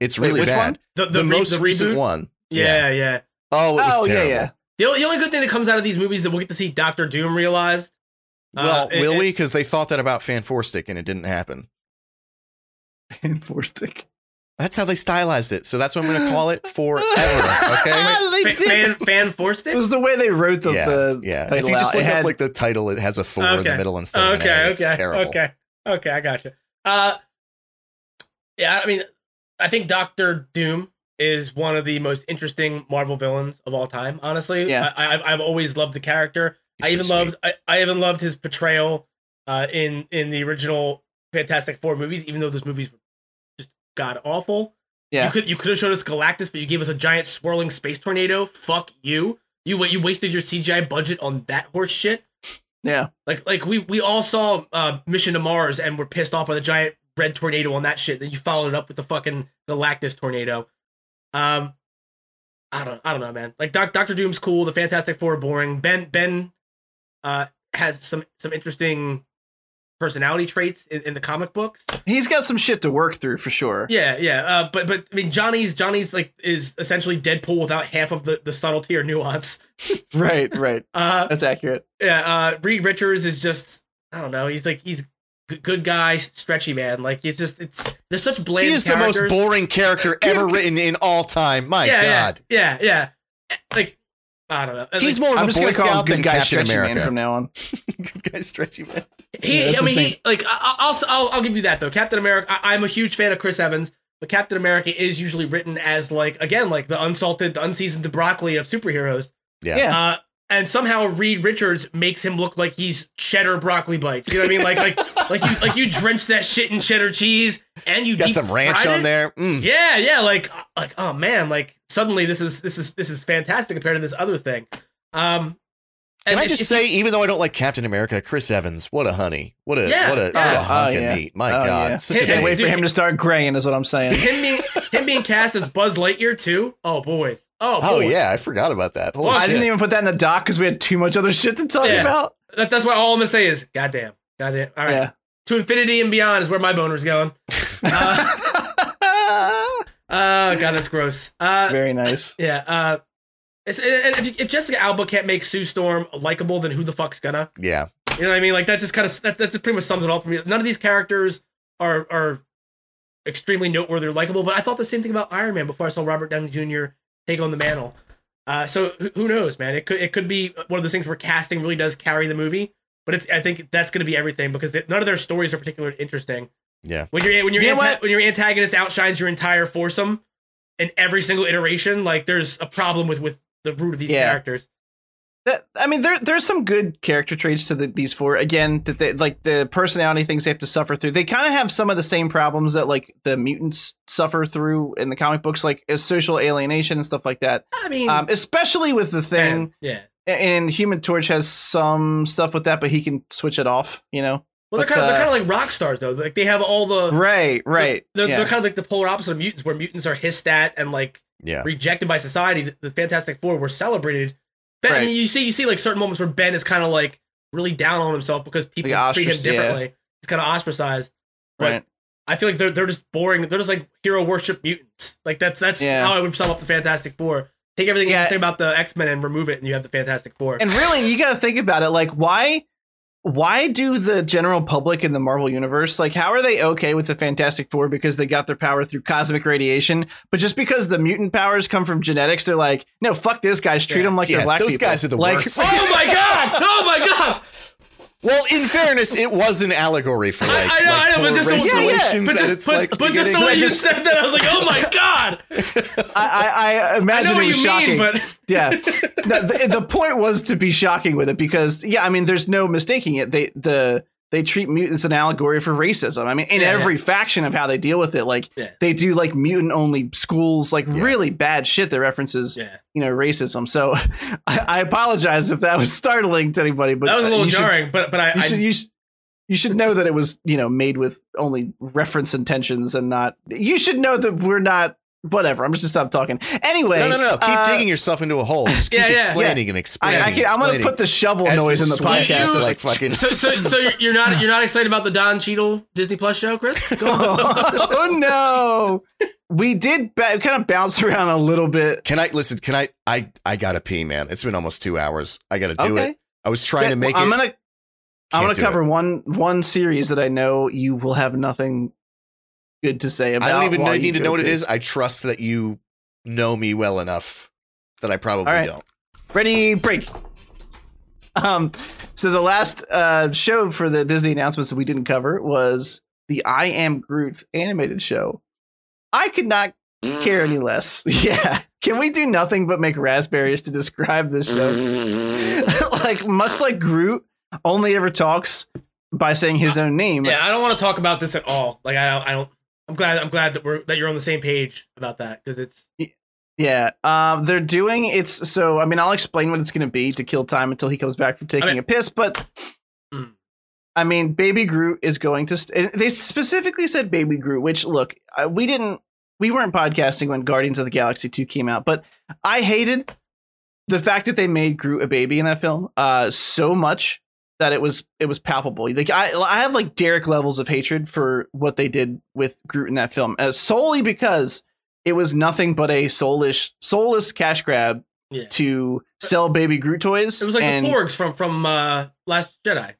It's really which bad. one? The, The, the, re- most the recent one. Yeah, yeah. Oh, it was oh, yeah, terrible. yeah. The only, the only good thing that comes out of these movies is that we'll get to see Doctor Doom realized. Well, Uh, it- will it- we? Because they thought that about Fan Four Stick and it didn't happen. And four stick. That's how they stylized it. So that's what I'm going to call it forever. Okay. they fan fan forced It it. was the way they wrote the yeah, the yeah. If title you just out. It look up had- like the title, it has a four in the middle instead of an Okay, A. It's okay, terrible. okay, okay. I got you. Uh, yeah, I mean, I think Doctor Doom is one of the most interesting Marvel villains of all time. Honestly, Yeah. I, I've I've always loved the character. He's I even loved I, I even loved his portrayal uh, in in the original Fantastic Four movies, even though those movies were just god awful. Yeah. You could you could have showed us Galactus, but you gave us a giant swirling space tornado. Fuck you. You you wasted your CGI budget on that horse shit. yeah. Like like we we all saw uh, Mission to Mars and were pissed off by the giant red tornado on that shit. Then you followed it up with the fucking Galactus tornado. Um, I don't I don't know, man. Like Doc, Doctor Doom's cool. The Fantastic Four are boring. Ben Ben uh has some some interesting personality traits in, in the comic books. He's got some shit to work through for sure. Yeah, yeah. Uh, but but I mean Johnny's Johnny's like is essentially Deadpool without half of the the subtlety or nuance. Right, right. Uh, That's accurate. yeah. Uh, Reed Richards is just I don't know. He's like he's good guy, stretchy man. Like it's just it's there's such bland. He is the most boring character ever written in all time. My yeah, God. Yeah, yeah, yeah. Like I don't know. He's like, more I'm of a just Boy gonna call him Scout than good guy Captain stretchy man from now on. good guy, stretchy man. He, Yeah, I mean, he like I, I'll, I'll I'll give you that though. Captain America. I, I'm a huge fan of Chris Evans, but Captain America is usually written as like again like the unsalted, the unseasoned broccoli of superheroes. Yeah. Yeah. Uh, and somehow Reed Richards makes him look like he's cheddar broccoli bites. You know what I mean? Like like like you like you drench that shit in cheddar cheese and you Got some ranch on it. there. Mm. Yeah, yeah. Like like oh man, like suddenly this is this is this is fantastic compared to this other thing. Um, Can I if- just if say, even though I don't like Captain America, Chris Evans, what a honey, what a Yeah. what a, what a hunk Oh, of meat. My Oh, God, yeah. such a Can't wait for him to start graying, is what I'm saying. him being him being cast as Buzz Lightyear too. Oh boys. Oh, Oh boy. yeah, I forgot about that. Holy Well, I shit. didn't even put that in the doc because we had too much other shit to talk Yeah. about. That, that's why all I'm gonna say is goddamn, goddamn. All right, Yeah. to infinity and beyond is where my boner's going. Uh, uh god, that's gross. Uh, Very nice. yeah. Uh, it's, and if, if Jessica Alba can't make Sue Storm likable, then who the fuck's gonna? yeah, You know what I mean? Like that just kind of that, that just pretty much sums it all for me. None of these characters are are extremely noteworthy or likable, but I thought the same thing about Iron Man before I saw Robert Downey Jr. take on the mantle. Uh, so who, who knows, man? It could it could be one of those things where casting really does carry the movie, but it's I think that's going to be everything because they, none of their stories are particularly interesting. yeah. When your when your You know anta- when your antagonist outshines your entire foursome in every single iteration, like there's a problem with with the root of these Yeah. characters. That, I mean, there there's some good character traits to the, these four. Again, that they like the personality things they have to suffer through. They kind of have some of the same problems that like the mutants suffer through in the comic books, like uh, social alienation and stuff like that. I mean, Um, especially with the thing, man, yeah. and Human Torch has some stuff with that, but he can switch it off. You know, Well, they're But, kind of they're uh, kind of like rock stars though. Like they have all the right, right. They're, yeah. they're kind of like the polar opposite of mutants, where mutants are hissed at and like Yeah. rejected by society. The, the Fantastic Four were celebrated. Ben, I mean, you see, you see like certain moments where Ben is kind of like really down on himself because people Like treat him ostrac- yeah. differently. He's kind of ostracized. But right. I feel like they're they're just boring. They're just like hero worship mutants. Like that's that's Yeah. how I would sum up the Fantastic Four. Take everything Yeah. interesting about the X Men and remove it, and you have the Fantastic Four. And really, you got to think about it. Like, why, why do the general public in the Marvel universe like? How are they okay with the Fantastic Four because they got their power through cosmic radiation? But just because the mutant powers come from genetics, they're like, no, fuck this guys. Treat Yeah. them like Yeah, they're black those people. guys are the like, worst. oh my god! Oh my god! Well, in fairness, it was an allegory for like, I know, like I know, but just the- race yeah, yeah, relations, But just, it's but, like but just the way you said that, I was like, oh my god! I, I, I I imagine know it what was you shocking. mean, but yeah no, the, the point was to be shocking with it because yeah i mean there's no mistaking it they the they treat mutants an allegory for racism i mean in Yeah, every faction of how they deal with it like Yeah. they do like mutant only schools like Yeah. really bad shit that references yeah, you know racism so I, I apologize if that was startling to anybody but that was a uh, little you should- jarring. but but I, you I should, you should you should know that it was you know made with only reference intentions and not you should know that we're not whatever. I'm just gonna stop talking. Anyway, No, no, no. Keep uh, digging yourself into a hole. Just keep Yeah, yeah. explaining and explaining. I can, I'm gonna put the shovel As noise in the podcast. You- like fucking. So, so, so you're- you're not you're not excited about the Don Cheadle Disney Plus show, Chris? Go on. oh no, we did ba- kind of bounce around a little bit. Can I listen? Can I? I I gotta pee, man. It's been almost two hours. I gotta do okay, it. I was trying to That- make I'm gonna I'm gonna cover it. one one series that I know you will have nothing good to say about. I don't even know, need to know what it is. I trust that you know me well enough that I probably All right. don't. Ready, break. Um, so the last uh show for the Disney announcements that we didn't cover was the I Am Groot animated show. I could not care any less. Yeah. Can we do nothing but make raspberries to describe this show? like much like Groot only ever talks by saying his own name. Yeah, I don't want to talk about this at all. Like I don't I don't I'm glad I'm glad that we're that you're on the same page about that because it's Yeah, um, they're doing it's so. I mean, I'll explain what it's going to be to kill time until he comes back from taking mean- a piss. But Mm. I mean, Baby Groot is going to. St- they specifically said Baby Groot, which look, we didn't, we weren't podcasting when Guardians of the Galaxy two came out, but I hated the fact that they made Groot a baby in that film uh, so much that it was it was palpable. Like I, I have like Derek levels of hatred for what they did with Groot in that film, uh, solely because it was nothing but a soulish, soulless cash grab yeah. to sell baby Groot toys. It was like and the Porgs from from uh Last Jedi.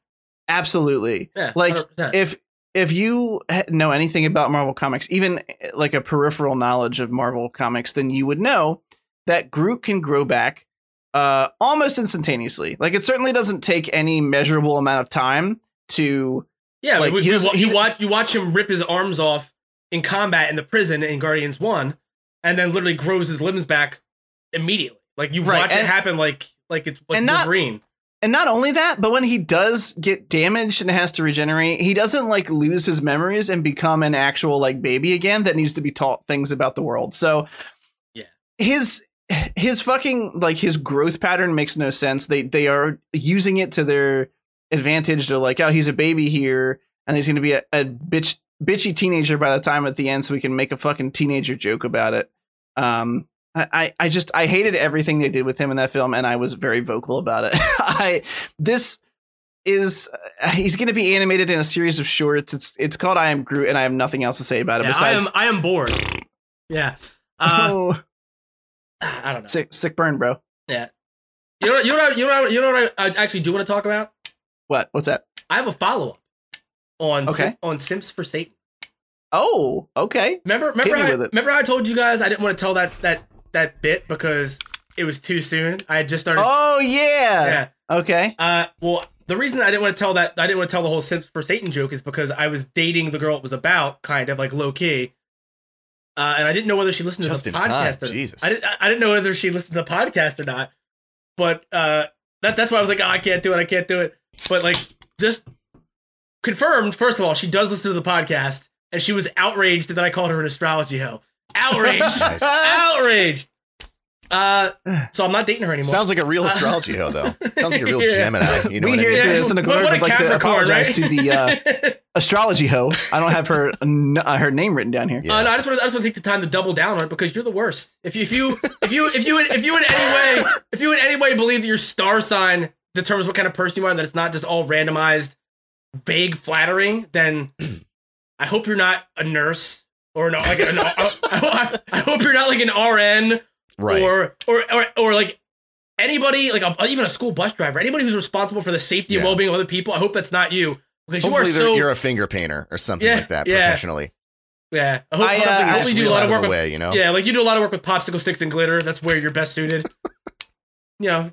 absolutely. Yeah, Like, 100%. If if you know anything about Marvel comics, even like a peripheral knowledge of Marvel comics, then you would know that Groot can grow back uh almost instantaneously. Like it certainly doesn't take any measurable amount of time to yeah, like, like, he you, doesn't- you watch you watch him rip his arms off in combat in the prison in Guardians One, and then literally grows his limbs back immediately. Like you Right, watch it happen like like it's like and not- Wolverine. And not only that, but when he does get damaged and has to regenerate, he doesn't like lose his memories and become an actual like baby again that needs to be taught things about the world. So Yeah. His his fucking like his growth pattern makes no sense. They they are using it to their advantage. They're like, oh, he's a baby here, and he's gonna be a, a bitch bitchy teenager by the time at the end, so we can make a fucking teenager joke about it. Um I, I I just I hated everything they did with him in that film, and I was very vocal about it. I this is uh, he's going to be animated in a series of shorts. It's it's called I Am Groot, and I have nothing else to say about it Yeah, I besides. am I am bored. Yeah. Uh, oh, I don't know. sick sick burn, bro. Yeah. You know you know you know what, you know what I, I actually do want to talk about? What? What's that? I have a follow up on Okay. Sim- on Simps for Satan. Oh, okay. Remember, remember, me how, remember how I told you guys I didn't want to tell that that that bit because it was too soon. I had just started. Oh yeah. yeah. Okay. Uh, well, the reason I didn't want to tell that I didn't want to tell the whole Simps for Satan joke is because I was dating the girl it was about, kind of like low key. Uh, and I didn't know whether she listened Just to the time, podcast. or, Jesus. I didn't. I didn't know whether she listened to the podcast or not. But uh, that that's why I was like, oh, I can't do it. I can't do it. But like, just confirmed. First of all, she does listen to the podcast, and she was outraged that I called her an astrology hoe. Outraged. Nice. outraged. Uh, so I'm not dating her anymore. Sounds like a real astrology hoe, though. Sounds like a real Yeah. Gemini. You know We what hear I mean? this, and the What- Lord what would like to apologize right? to the uh, astrology hoe. I don't have her uh, her name written down here. Yeah. Uh, no, I just want to I just want to take the time to double down on it because you're the worst. If you if you if you if you if you in any way if you in any way believe that your star sign determines what kind of person you are and that it's not just all randomized, vague flattering, then I hope you're not a nurse or no like an, I, I, I hope you're not like an RN Right. or, or or or like anybody like a, even a school bus driver, anybody who's responsible for the safety and Yeah. well being of other people. I hope that's not you because Hopefully, you are they're- so you're a finger painter or something Yeah, like that yeah. professionally. yeah. I hope I, uh, something. I hopefully Just you do a wheel lot out of work the with way, you know. Yeah, like you do a lot of work with popsicle sticks and glitter. That's where you're best suited. you know,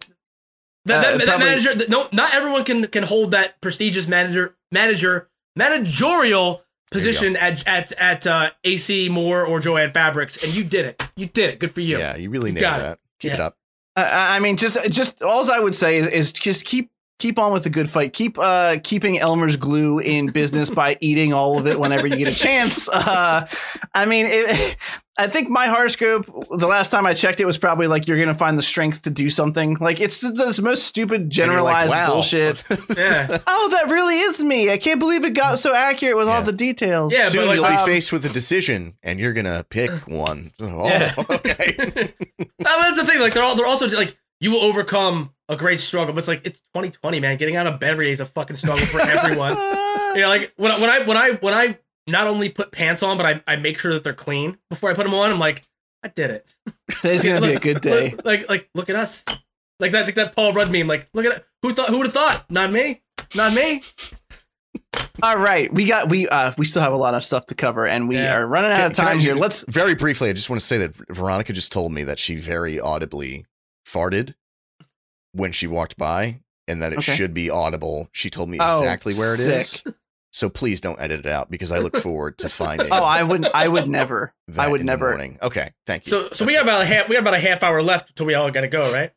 that, Uh, that, that probably- manager. that- No, not everyone can can hold that prestigious manager manager managerial position at at at uh, AC Moore or Jo-Ann Fabrics, and you did it. You did it. Good for you. Yeah, you really You nailed got it. that. Keep it up. Uh, I mean, just just all I would say is, is just keep keep on with the good fight. Keep uh keeping Elmer's glue in business by eating all of it whenever you get a chance. Uh, I mean, it, I think my horoscope. The last time I checked, it was probably like you're gonna find the strength to do something. Like it's the, the most stupid And you're like, generalized wow. bullshit. Yeah. oh, that really is me. I can't believe it got so accurate with all the details. Yeah, Soon but like, you'll be um, faced with a decision, and you're gonna pick one. Oh, Yeah. okay. I mean, that's the thing. Like they're all they're also like you will overcome a great struggle, but it's like it's 2020, man. Getting out of bed every day is a fucking struggle for everyone. You know, like when I- when I when I when I not only put pants on, but I, I make sure that they're clean before I put them on. I'm like, I did it. Today's gonna be a good day. Look, like like look at us. Like that like that Paul Rudd meme. Like look at. Who thought? Who would have thought? Not me. Not me. All right, we got we uh we still have a lot of stuff to cover, and we Yeah. are running out Can- of can I time here. Let's very briefly. I just want to say that Veronica just told me that she very audibly farted when she walked by, and that it Okay. should be audible. She told me Oh, exactly where it is. sick. So please don't edit it out because I look forward to finding. It. Oh, I wouldn't. I would never. I would never. morning. Okay, thank you. So so we That's about a half we have about a half hour left until we all gotta go, right?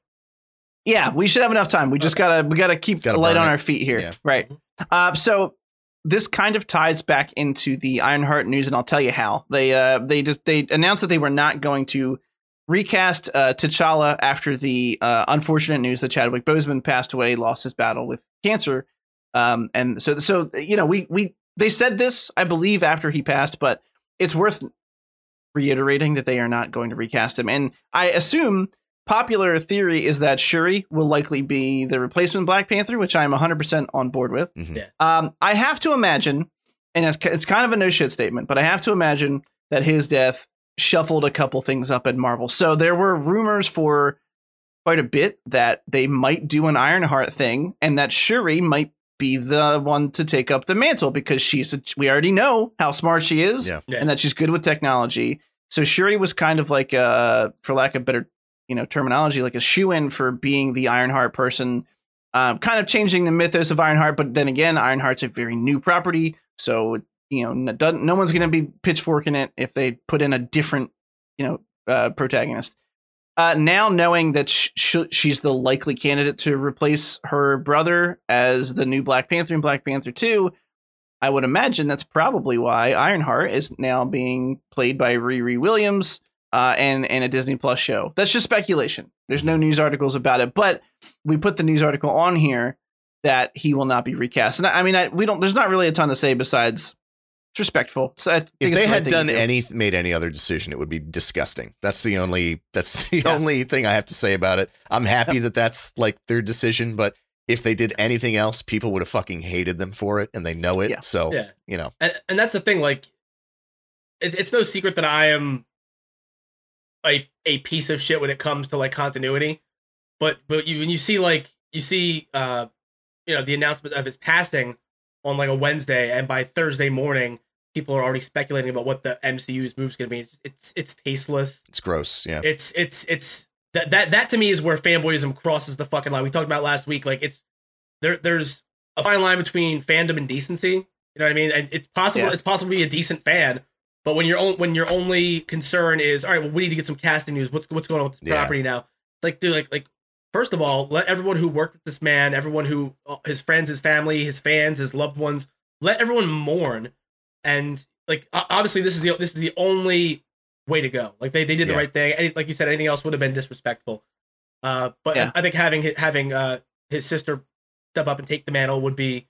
Yeah, we should have enough time. We just gotta we gotta keep Gotta the light on it. our feet here. Yeah. Right. Uh, so this kind of ties back into the Ironheart news, and I'll tell you how. They uh they just they announced that they were not going to recast uh, T'Challa after the uh, unfortunate news that Chadwick Boseman passed away, lost his battle with cancer. Um, and so so you know we we they said this I believe after he passed, but it's worth reiterating that they are not going to recast him. And I assume popular theory is that Shuri will likely be the replacement Black Panther, which I'm 100% on board with. Mhm. Yeah. Um, I have to imagine, and it's, it's kind of a no shit statement, but I have to imagine that his death shuffled a couple things up at Marvel. So there were rumors for quite a bit that they might do an Ironheart thing, and that Shuri might be the one to take up the mantle because she's a, we already know how smart she is Yeah. Yeah. and that she's good with technology. So Shuri was kind of like a, for lack of better, you know, terminology, like a shoe in for being the Ironheart person, um, kind of changing the mythos of Ironheart. But then again, Ironheart's a very new property, so you know, n- doesn't, no one's going to be pitchforking it if they put in a different, you know, uh, protagonist. Uh, now knowing that sh- sh- she's the likely candidate to replace her brother as the new Black Panther in Black Panther Two, I would imagine that's probably why Ironheart is now being played by Riri Williams uh, and and a Disney Plus show. That's just speculation. There's no news articles about it, but we put the news article on here that he will not be recast. And I, I mean, I, we don't. There's not really a ton to say besides it's respectful. So I think If they had thing done do. any made any other decision, it would be disgusting. That's the only that's the Yeah. only thing I have to say about it. I'm happy that that's like their decision, but if they did anything else, people would have fucking hated them for it, and they know it. Yeah. So Yeah. you know, and, and that's the thing like it, it's no secret that i am a a piece of shit when it comes to like continuity but but you when you see like you see uh you know the announcement of his passing on like a wednesday and by thursday morning people are already speculating about what the mcu's move's going to be it's, it's it's tasteless it's gross. Yeah, it's it's it's that that that to me is where fanboyism crosses the fucking line. We talked about last week. Like it's there. There's a fine line between fandom and decency. You know what I mean? And it's possible. Yeah. It's possible to be a decent fan, but when your own when your only concern is all right, well, we need to get some casting news. What's what's going on with this Yeah. property now? It's like, dude, like like first of all, let everyone who worked with this man, everyone who uh, his friends, his family, his fans, his loved ones, let everyone mourn. And like obviously, this is the this is the only way to go. Like they, they did the Yeah. right thing. Any, like you said, anything else would have been disrespectful. Uh, but Yeah. I think having having uh his sister step up and take the mantle would be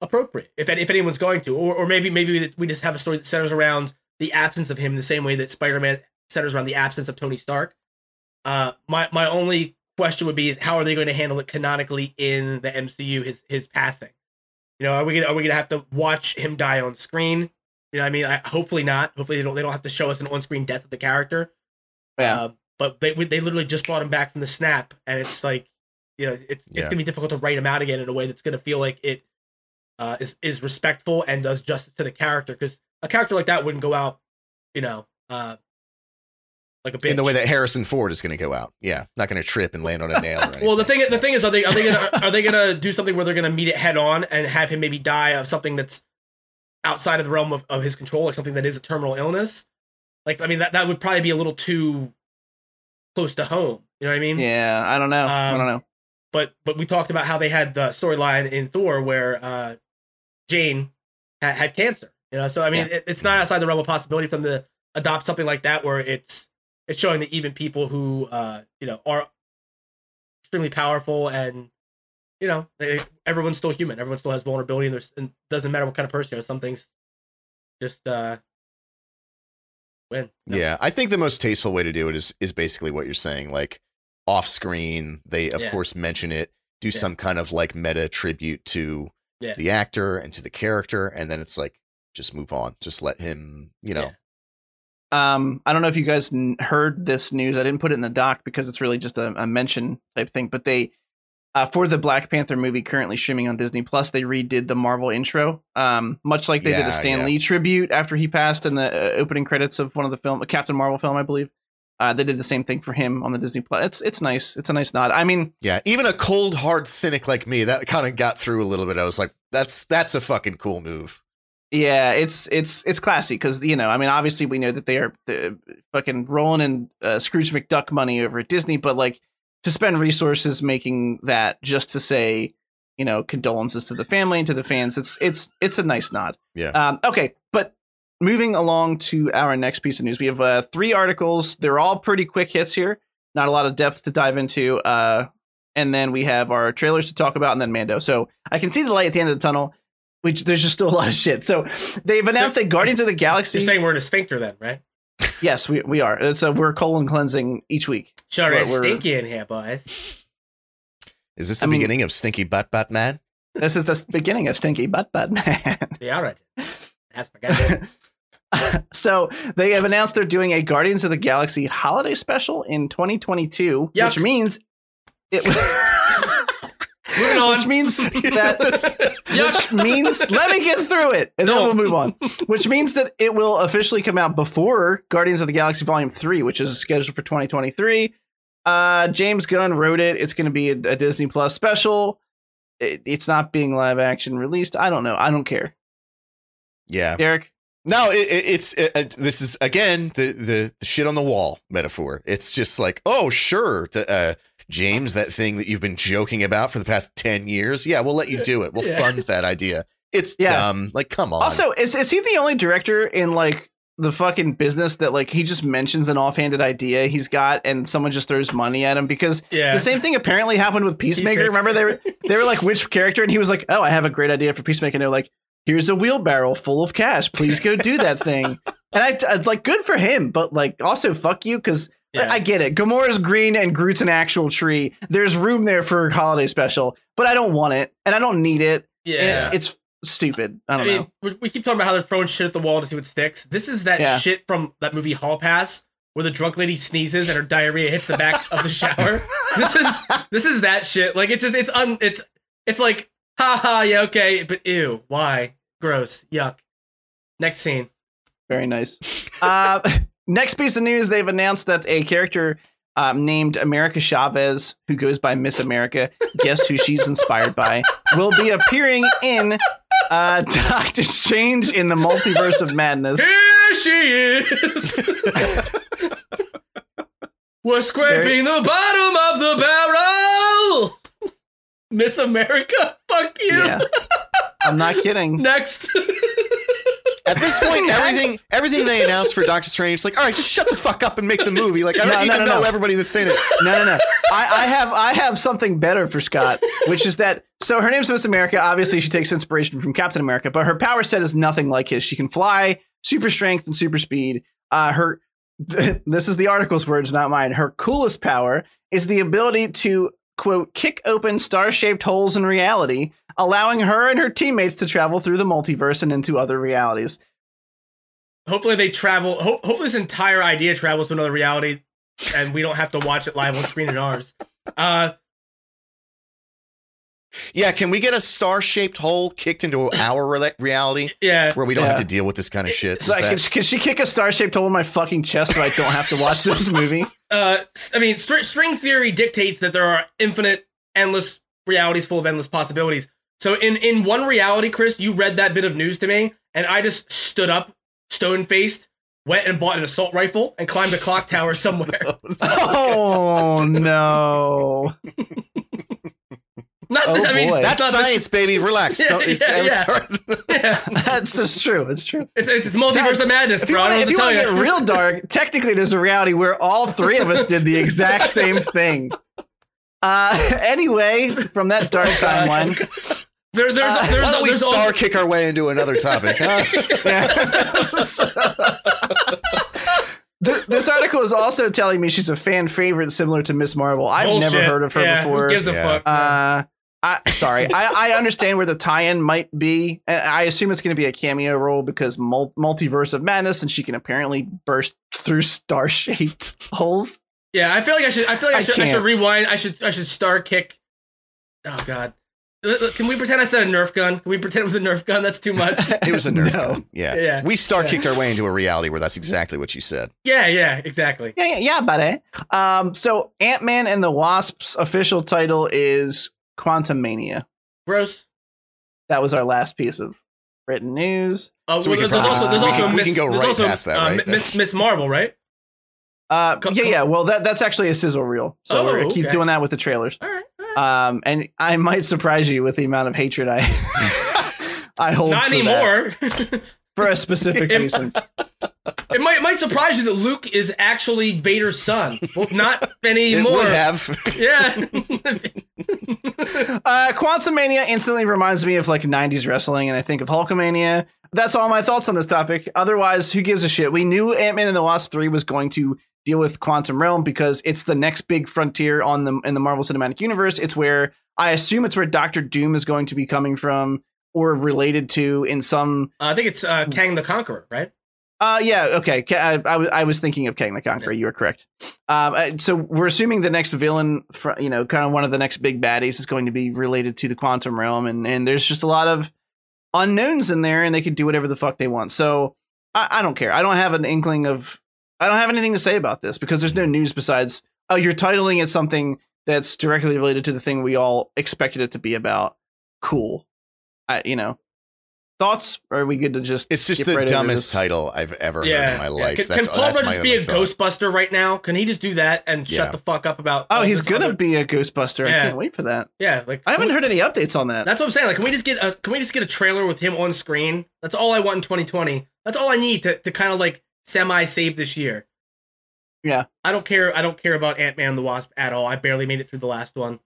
appropriate if if anyone's going to, or or maybe maybe we just have a story that centers around the absence of him in the same way that Spider Man centers around the absence of Tony Stark. Uh, my my only question would be is how are they going to handle it canonically in the MCU? His his passing. You know, are we gonna are we gonna have to watch him die on screen? You know, I mean, I, hopefully not. Hopefully they don't they don't have to show us an on screen death of the character. Yeah. Uh, but they they literally just brought him back from the snap, and it's like, you know, it's it's gonna be difficult to write him out again in a way that's gonna feel like it uh, is is respectful and does justice to the character. Because a character like that wouldn't go out, you know, uh, like a bitch. in the way that Harrison Ford is going to go out. Yeah, not going to trip and land on a nail. Or. Well, the thing the thing is, are they are they gonna are they gonna do something where they're gonna meet it head on and have him maybe die of something that's outside of the realm of, of his control, like something that is a terminal illness? Like, I mean, that that would probably be a little too close to home. You know what I mean? yeah, I don't know. I Um, don't know. but but we talked about how they had the storyline in Thor where uh, Jane had, had cancer. You know, so I mean, it, it's not outside the realm of possibility for them to adopt something like that where it's it's showing that even people who uh you know are extremely powerful and you know they, everyone's still human. Everyone still has vulnerability, and there's and doesn't matter what kind of person you are. Some things just uh win. No. Yeah, I think the most tasteful way to do it is is basically what you're saying. Like off screen, they of Yeah. course mention it, do Yeah. some kind of like meta tribute to Yeah. the actor and to the character, and then it's like just move on, just let him, you know. Um, I don't know if you guys n- heard this news. I didn't put it in the doc because it's really just a, a mention type thing. But they, uh, for the Black Panther movie currently streaming on Disney Plus, they redid the Marvel intro. Um, much like they did Yeah, a Stan yeah. Lee tribute after he passed in the uh, opening credits of one of the film, a Captain Marvel film, I believe. Uh, they did the same thing for him on the Disney Plus. It's it's nice. It's a nice nod. I mean, Yeah, even a cold hard cynic like me, that kind of got through a little bit. I was like, that's that's a fucking cool move. Yeah, it's it's it's classy because you know, I mean, obviously we know that they are uh, fucking rolling in uh, Scrooge McDuck money over at Disney, but like to spend resources making that just to say, you know, condolences to the family and to the fans, it's it's it's a nice nod. Yeah. Um, okay, but moving along to our next piece of news, we have uh, three articles. They're all pretty quick hits here, not a lot of depth to dive into. Uh, and then we have our trailers to talk about, and then Mando. So I can see the light at the end of the tunnel. Which there's just still a lot of shit. So they've announced that Guardians of the Galaxy. You're saying we're in a sphincter then, right? yes, we, we are. So we're colon cleansing each week. Sure, it's stinky in here, boys. Is this the I mean- beginning of Stinky Butt Butt Man? This is the beginning of Stinky Butt Butt Man. Yeah, all right. That's my guy. so they have announced they're doing a Guardians of the Galaxy holiday special in 2022, which means it. Moving on. Which means that Yuck. which means let me get through it and then we'll move on. Which means that it will officially come out before guardians of the galaxy volume 3 which is scheduled for 2023 uh james gunn wrote it. It's going to be a, a disney plus special. It, it's not being live action released. I don't know. I don't care. Yeah. derek? No, it, it, it's it, it- this is again the, the the shit on the wall metaphor. It's just like, oh sure, the, uh, James, that thing that you've been joking about for the past ten years. Yeah, we'll let you do it. We'll Yeah. fund that idea. It's Yeah. dumb. Like, come on. also is, is he the only director in like the fucking business that like he just mentions an offhanded idea he's got and someone just throws money at him because Yeah. The same thing apparently happened with Peacemaker. Peacemaker. Remember they were they were like which character, and he was like, "Oh, I have a great idea for Peacemaker." And they're like, "Here's a wheelbarrow full of cash. Please go do that thing." And I, I like good for him, but like also fuck you because Yeah. I get it. Gamora's green and Groot's an actual tree. There's room there for a holiday special, but I don't want it and I don't need it. yeah. And it's stupid. I I don't mean, know. we, we keep talking about how they're throwing shit at the wall to see what sticks. This is that Yeah. shit from that movie Hall Pass, where the drunk lady sneezes and her diarrhea hits the back of the shower. This is this is that shit. Like it's just it's un it's it's like ha ha yeah okay, but ew why gross yuck. Next scene. Very nice. Uh, next piece of news: They've announced that a character um, named America Chavez, who goes by Miss America, guess who she's inspired by, will be appearing in uh, Doctor Strange in the Multiverse of Madness. Here she is. We're scraping the bottom of the barrel. Miss America, fuck you. Yeah, I'm not kidding. Next. At this point, everything everything they announced for Doctor Strange, it's like, all right, just shut the fuck up and make the movie. Like, I don't No, no, to no, know no. everybody that's in it. No, no, no. I, I have I have something better for Scott, which is that so her name's Miss America. Obviously, she takes inspiration from Captain America, but her power set is nothing like his. She can fly, super strength, and super speed. Uh, her this is the article's words, not mine. Her coolest power is the ability to quote kick open star-shaped holes in reality, allowing her and her teammates to travel through the multiverse and into other realities. hopefully they travel. Ho- hopefully this entire idea travels to another reality, and we don't have to watch it live on screen in ours. Uh, Yeah, can we get a star shaped hole kicked into our re- reality yeah. where we don't Yeah. have to deal with this kind of shit? It's like, Is can, she- can she kick a star-shaped hole in my fucking chest so I don't have to watch this movie? Uh, s- I mean, str- string theory dictates that there are infinite, endless realities full of endless possibilities. So in in one reality, Chris, you read that bit of news to me, and I just stood up, stone faced, went and bought an assault rifle and climbed a clock tower somewhere. Oh no. Oh, I mean, boy. That's not the- science, baby. Relax. Yeah, Don't, it's, yeah, yeah. Yeah. That's just true. It's true. It's, it's, it's multiverse of madness, If you want to know what to tell get real dark, technically there's a reality where all three of us did the exact same thing. Uh, anyway, from that dark timeline, There, there's, Uh, there's, Why don't we there's star also, kick our way into another topic? huh? This article is also telling me she's a fan favorite, similar to Miss Marvel. I've never heard of her yeah, before. Who gives a Yeah. fuck? Uh, I sorry. I, I understand where the tie-in might be. I assume it's going to be a cameo role because mul- multiverse of madness, and she can apparently burst through star-shaped holes. yeah, I feel like I should. I feel like I, I should. I should rewind. I should. I should star kick. Oh God. Uh, uh, Can we pretend I said a Nerf gun? Can we pretend it was a Nerf gun? That's too much. It was a Nerf No. gun. Yeah. Yeah. We star kicked our way into a reality where that's exactly what you said. yeah, yeah, exactly. Yeah, yeah, yeah, buddy. Um, so Ant Man and the Wasp's official title is Quantumania. Gross. That was our last piece of written news. Oh, So we well, can there's also probably- there's we also can- we can go there's right also, past that, uh, right? Miss Miss Marvel, right? Uh, yeah, yeah. Well, that that's actually a sizzle reel. So Oh, we're gonna keep okay. doing that with the trailers. All right. Um, and I might surprise you with the amount of hatred I I hold Not for that, anymore. for a specific It- reason. it might it might surprise you that Luke is actually Vader's son. Well, not It anymore. would have. Yeah. Uh, Quantumania instantly reminds me of like 90s wrestling, and I think of Hulkamania. That's all my thoughts on this topic. Otherwise, who gives a shit? We knew Ant Man and the Wasp 3 was going to deal with Quantum Realm because it's the next big frontier on the in the Marvel Cinematic Universe. It's where I assume it's where Doctor Doom is going to be coming from or related to in some I think it's uh, Kang the Conqueror, right? Uh, yeah, okay. I, I, was- I was thinking of Kang the Conqueror. You are correct. Um, uh, so we're assuming the next villain, fr- you know, kind of one of the next big baddies is going to be related to the quantum realm, and and there's just a lot of unknowns in there, and they can do whatever the fuck they want. So I, I don't care. I don't have an inkling of. I don't have anything to say about this because there's no news besides oh, you're titling it something that's directly related to the thing we all expected it to be about. Cool. I, you know, thoughts? Or are we good to just? It's just the right dumbest title I've ever Yeah. heard in my life. Can, that's can Paul that's Rudd my just be a thought. Ghostbuster right now? Can he just do that and Yeah. shut the fuck up about? Oh, he's gonna other- be a Ghostbuster. I can't wait for that. Yeah, like I haven't we- heard any updates on that. That's what I'm saying. Like, can we just get a can we just get a trailer with him on screen? That's all I want in 2020. That's all I need to to kind of like semi save this year. Yeah. I don't care. I don't care about Ant Man and the Wasp at all. I barely made it through the last one.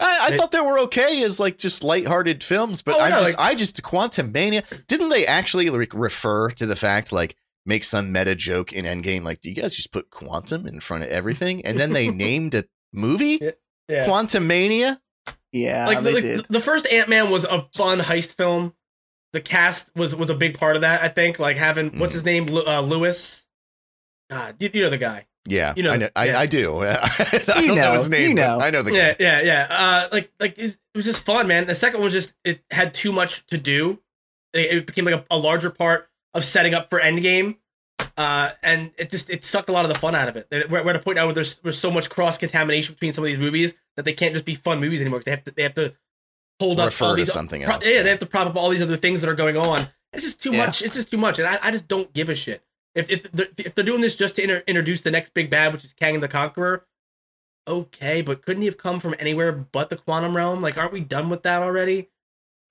I, I thought they were okay as like just lighthearted films, but Oh, I no, just like- I just Quantumania didn't they actually like refer to the fact like make some meta joke in Endgame like do you guys just put quantum in front of everything and then they named a movie Yeah. Quantumania? yeah, like they the, did. the first Ant Man was a fun heist film. The cast was was a big part of that. I think like having what's Mm. his name, Lu- uh, Lewis. Ah, you, you know the guy. Yeah, You know, I know, I, yeah. I do. I don't You know, know, his name. you know. I know the Yeah, yeah, yeah. Uh, like like it, it was just fun, man. The second one just it had too much to do. It, it became like a, a larger part of setting up for Endgame. Uh, and it just it sucked a lot of the fun out of it. We're, we're at a point now where there's there's so much cross contamination between some of these movies that they can't just be fun movies anymore. 'cause they have to they have to hold up Refer all to these something pro- else, Yeah, yeah. they have to prop up all these other things that are going on. It's just too Yeah. much. It's just too much, and I, I just don't give a shit. If if they're, if they're doing this just to inter- introduce the next big bad, which is Kang the Conqueror, okay, but couldn't he have come from anywhere but the quantum realm? Like, aren't we done with that already?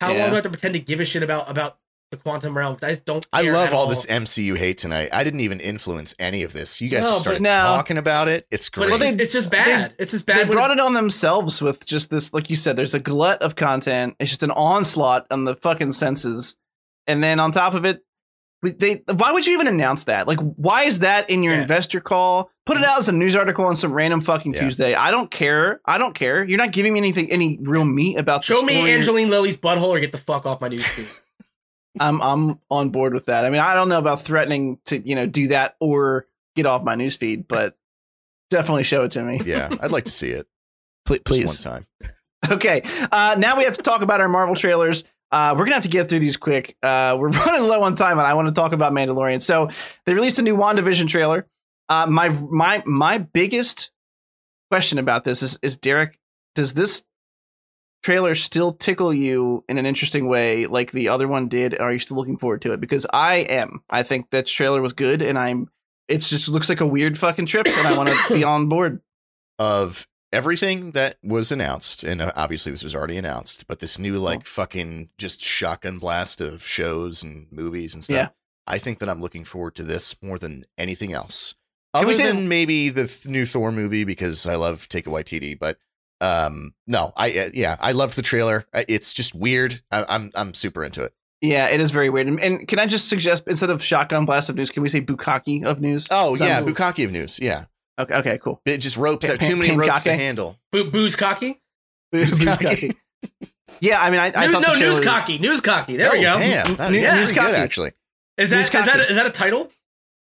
How Yeah. long do I have to pretend to give a shit about about the quantum realm. I just don't. I love at all this MCU hate tonight. I didn't even influence any of this. You guys No, started no. talking about it. It's But great. it's, Well, they- it's just bad. it's just bad. they brought it on themselves with just this, like you said. There's a glut of content. It's just an onslaught on the fucking senses, and then on top of it, they. Why would you even announce that? Like, why is that in your Yeah. investor call? Put it out as a news article on some random fucking Yeah. Tuesday. I don't care. I don't care. You're not giving me anything, any real meat about. the Show me story. Angeline Lilly's butthole or get the fuck off my newsfeed. I'm I'm on board with that. I mean, I don't know about threatening to you know do that or get off my newsfeed, but definitely show it to me, yeah, I'd like to see it. Pl- Just please. one time. Okay, uh, now we have to talk about our Marvel trailers. Uh, we're gonna have to get through these quick. Uh, we're running low on time, and I want to talk about Mandalorian. So they released a new WandaVision trailer. Uh, my my my biggest question about this is is Derek, does this trailer still tickle you in an interesting way like the other one did? Are you still looking forward to it? Because I am. I think that trailer was good, and I'm. It just looks like a weird fucking trip, and I want to be on board. Of everything that was announced, and uh, obviously this was already announced, but this new like fucking just shotgun blast of shows and movies and stuff. Yeah. I think that I'm looking forward to this more than anything else. Other than maybe the th- new Thor movie because I love Take Taika Waititi, but um no, I uh, yeah, I loved the trailer. Uh, It's just weird. I, I'm I'm super into it. Yeah, it is very weird. And, and can I just suggest instead of shotgun blast of news, can we say bukkake of news? Oh Is that yeah, what- Bukaki of news. Yeah, Okay, okay, cool. it just ropes Pa- out too pa- many ropes to handle. Boo- booze cocky. Bukkake. yeah, I mean, I, I News- thought no, news cocky. News cocky. There oh, we go. Damn, that, New- yeah, news cocky. actually. Is that News is that cocky. is that a title?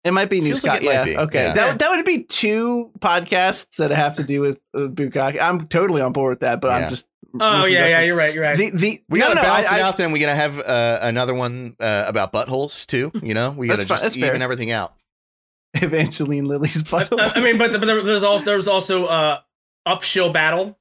It might be Feels Scott. like cocky. might yeah, be, okay. yeah. That would that would be two podcasts that have to do with uh, bukkake. I'm totally on board with that, but Yeah. I'm just. Oh making yeah, yeah. You're right. You're right. The the We no, gotta no, balance I- it I- out. Then we gotta have uh, another one uh, about buttholes too. You know, we gotta just that's fair. even everything out. Evangeline Lilly's butt. Uh, I mean, but, but there, there's also there was also uh upshill battle.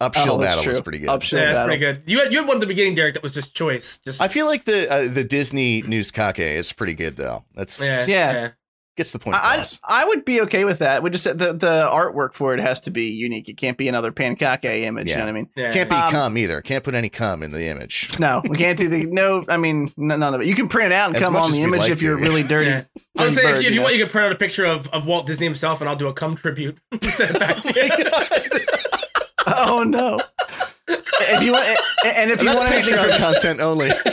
Upshill Oh, that's battle was pretty good. Upshill yeah, that's battle. pretty good. You had you had one at the beginning, Derek, that was just choice. Just I feel like the uh, the Disney news kake is pretty good though. That's yeah, Yeah. yeah. gets the point I, across. I would be okay with that. We just the the artwork for it has to be unique. It can't be another pancake image. You Yeah. know what I mean? yeah. Can't be Um, cum either. Can't put any cum in the image. No, we can't do the no. I mean, none of it. You can print it out and As come on the image like if you're really dirty. Yeah. I would dirty say bird, if, if you you want, you can print out a picture of, of Walt Disney himself, and I'll do a cum tribute. Send it back to you. Oh no! if you want, and if And you that's want anything Patreon from, content only.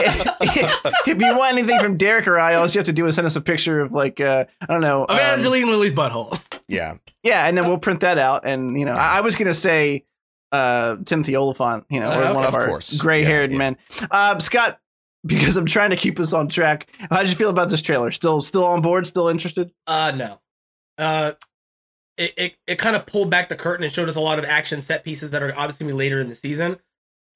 if, if you want anything from Derek or I, all you have to do is send us a picture of like uh, I don't know, um, Evangeline Lilly's butthole. yeah, yeah, and then we'll print that out. And you know, I, I was gonna say uh, Timothy Olyphant, you know, Uh, or one of, of our course. gray-haired Yeah, yeah. men. Uh, Scott, because I'm trying to keep us on track. How did you feel about this trailer? Still, still on board? Still interested? Uh no. Uh it, it, it kind of pulled back the curtain and showed us a lot of action set pieces that are obviously gonna be later in the season.